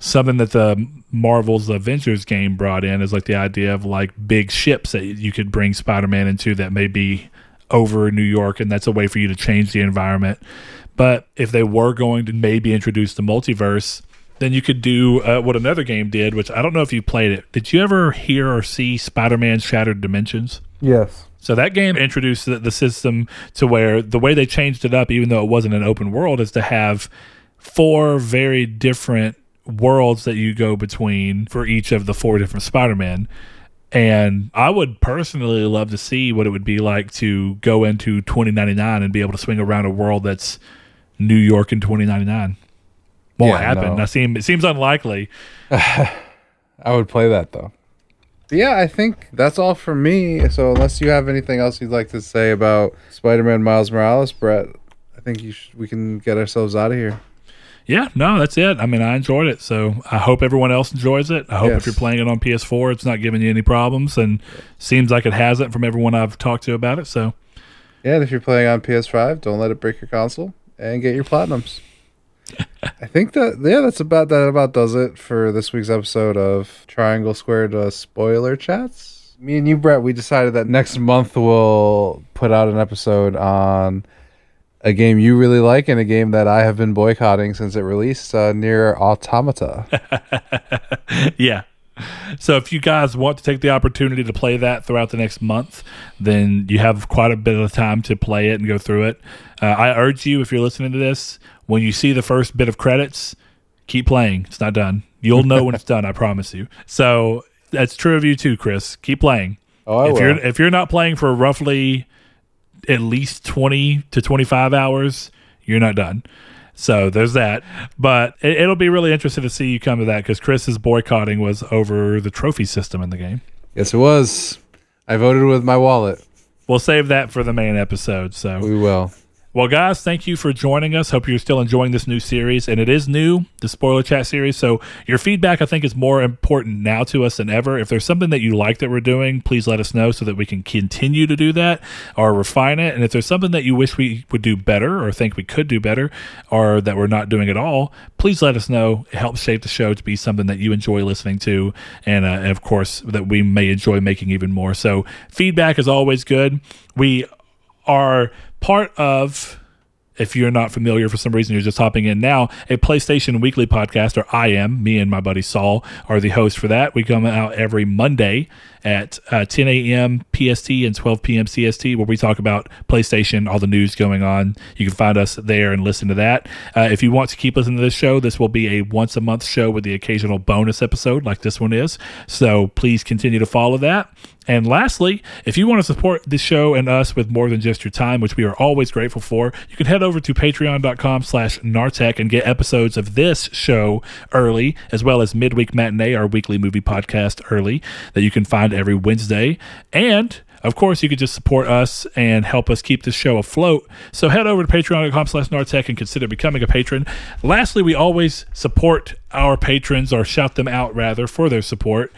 something that the Marvel's Avengers game brought in is like the idea of like big ships that you could bring Spider-Man into that may be over New York and that's a way for you to change the environment. But if they were going to maybe introduce the multiverse, then you could do uh, what another game did, which I don't know if you played it. Did you ever hear or see Spider-Man Shattered Dimensions? Yes. So that game introduced the, the system to where the way they changed it up, even though it wasn't an open world, is to have four very different worlds that you go between for each of the four different Spider-Man. And I would personally love to see what it would be like to go into 2099 and be able to swing around a world that's New York in 2099. Won't Yeah, happen. no. I seem it seems unlikely. *sighs* I would play that though. Yeah, I think that's all for me. So unless you have anything else you'd like to say about Spider-Man Miles Morales, Brett, I think you sh- we can get ourselves out of here. Yeah, no, that's it. I mean, I enjoyed it, so I hope everyone else enjoys it. I hope Yes. if you're playing it on PS4, it's not giving you any problems, and seems like it hasn't from everyone I've talked to about it. So, Yeah, and if you're playing on PS5, don't let it break your console and get your platinums. *laughs* I think that yeah, that's about that about does it for this week's episode of Triangle Squared uh, spoiler chats. Me and you, Brett, we decided that next month we'll put out an episode on a game you really like and a game that I have been boycotting since it released, uh, Nier Automata. *laughs* yeah, So if you guys want to take the opportunity to play that throughout the next month, then you have quite a bit of time to play it and go through it. Uh, I urge you, if you're listening to this, when you see the first bit of credits, keep playing. It's not done. You'll know when it's *laughs* done. I promise you. So that's true of you too, Chris. Keep playing. Oh, I if will. you're if you're not playing for roughly at least 20 to 25 hours, you're not done. So there's that. But it, it'll be really interesting to see you come to that because Chris's boycotting was over the trophy system in the game. yes, it was. I voted with my wallet. We'll save that for the main episode. So We will. Well, guys, thank you for joining us. Hope you're still enjoying this new series, and it is new, the spoiler chat series. So your feedback, I think, is more important now to us than ever. If there's something that you like that we're doing, please let us know so that we can continue to do that or refine it. And if there's something that you wish we would do better, or think we could do better, or that we're not doing at all, please let us know. It helps shape the show to be something that you enjoy listening to, and, uh, and of course that we may enjoy making even more. So feedback is always good. We are part of if you're not familiar for some reason you're just hopping in now a playstation weekly podcast or i am. Me and my buddy saul are the hosts for that. We come out every monday at uh, 10 a.m pst and 12 p.m cst where we talk about playstation all the news going on. You can find us there and listen to that. Uh, if you want to keep listening to this show this will be a once a month show with the occasional bonus episode like this one is. So please continue to follow that and lastly, if you want to support the show and us with more than just your time, which we are always grateful for, you can head over to patreon.com slash nartech and get episodes of this show early, as well as Midweek Matinee, our weekly movie podcast early, that you can find every Wednesday. And of course, you could just support us and help us keep this show afloat. So head over to patreon.com slash nartech and consider becoming a patron. Lastly, we always support our patrons or shout them out rather for their support.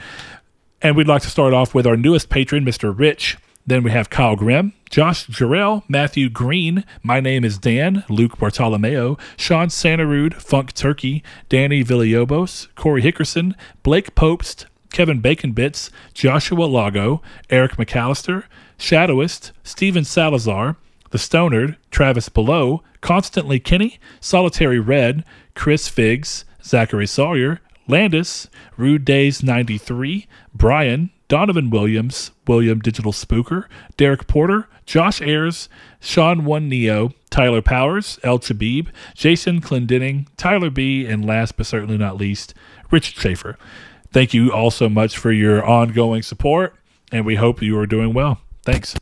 And we'd like to start off with our newest patron, Mr. Rich. Then we have Kyle Grimm, Josh Jarrell, Matthew Green, My Name is Dan, Luke Bartolomeo, Sean Santarud, Funk Turkey, Danny Villalobos, Corey Hickerson, Blake Popst, Kevin Bacon Bits, Joshua Lago, Eric McAllister, Shadowist, Steven Salazar, The Stonard, Travis Below, Constantly Kenny, Solitary Red, Chris Figs, Zachary Sawyer, Landis, Rude Days 93, Brian, Donovan Williams, William Digital Spooker, Derek Porter, Josh Ayers, Sean One Neo, Tyler Powers, El Chabib, Jason Clendenning, Tyler B, and last but certainly not least, Richard Schaefer. Thank you all so much for your ongoing support, and we hope you are doing well. Thanks.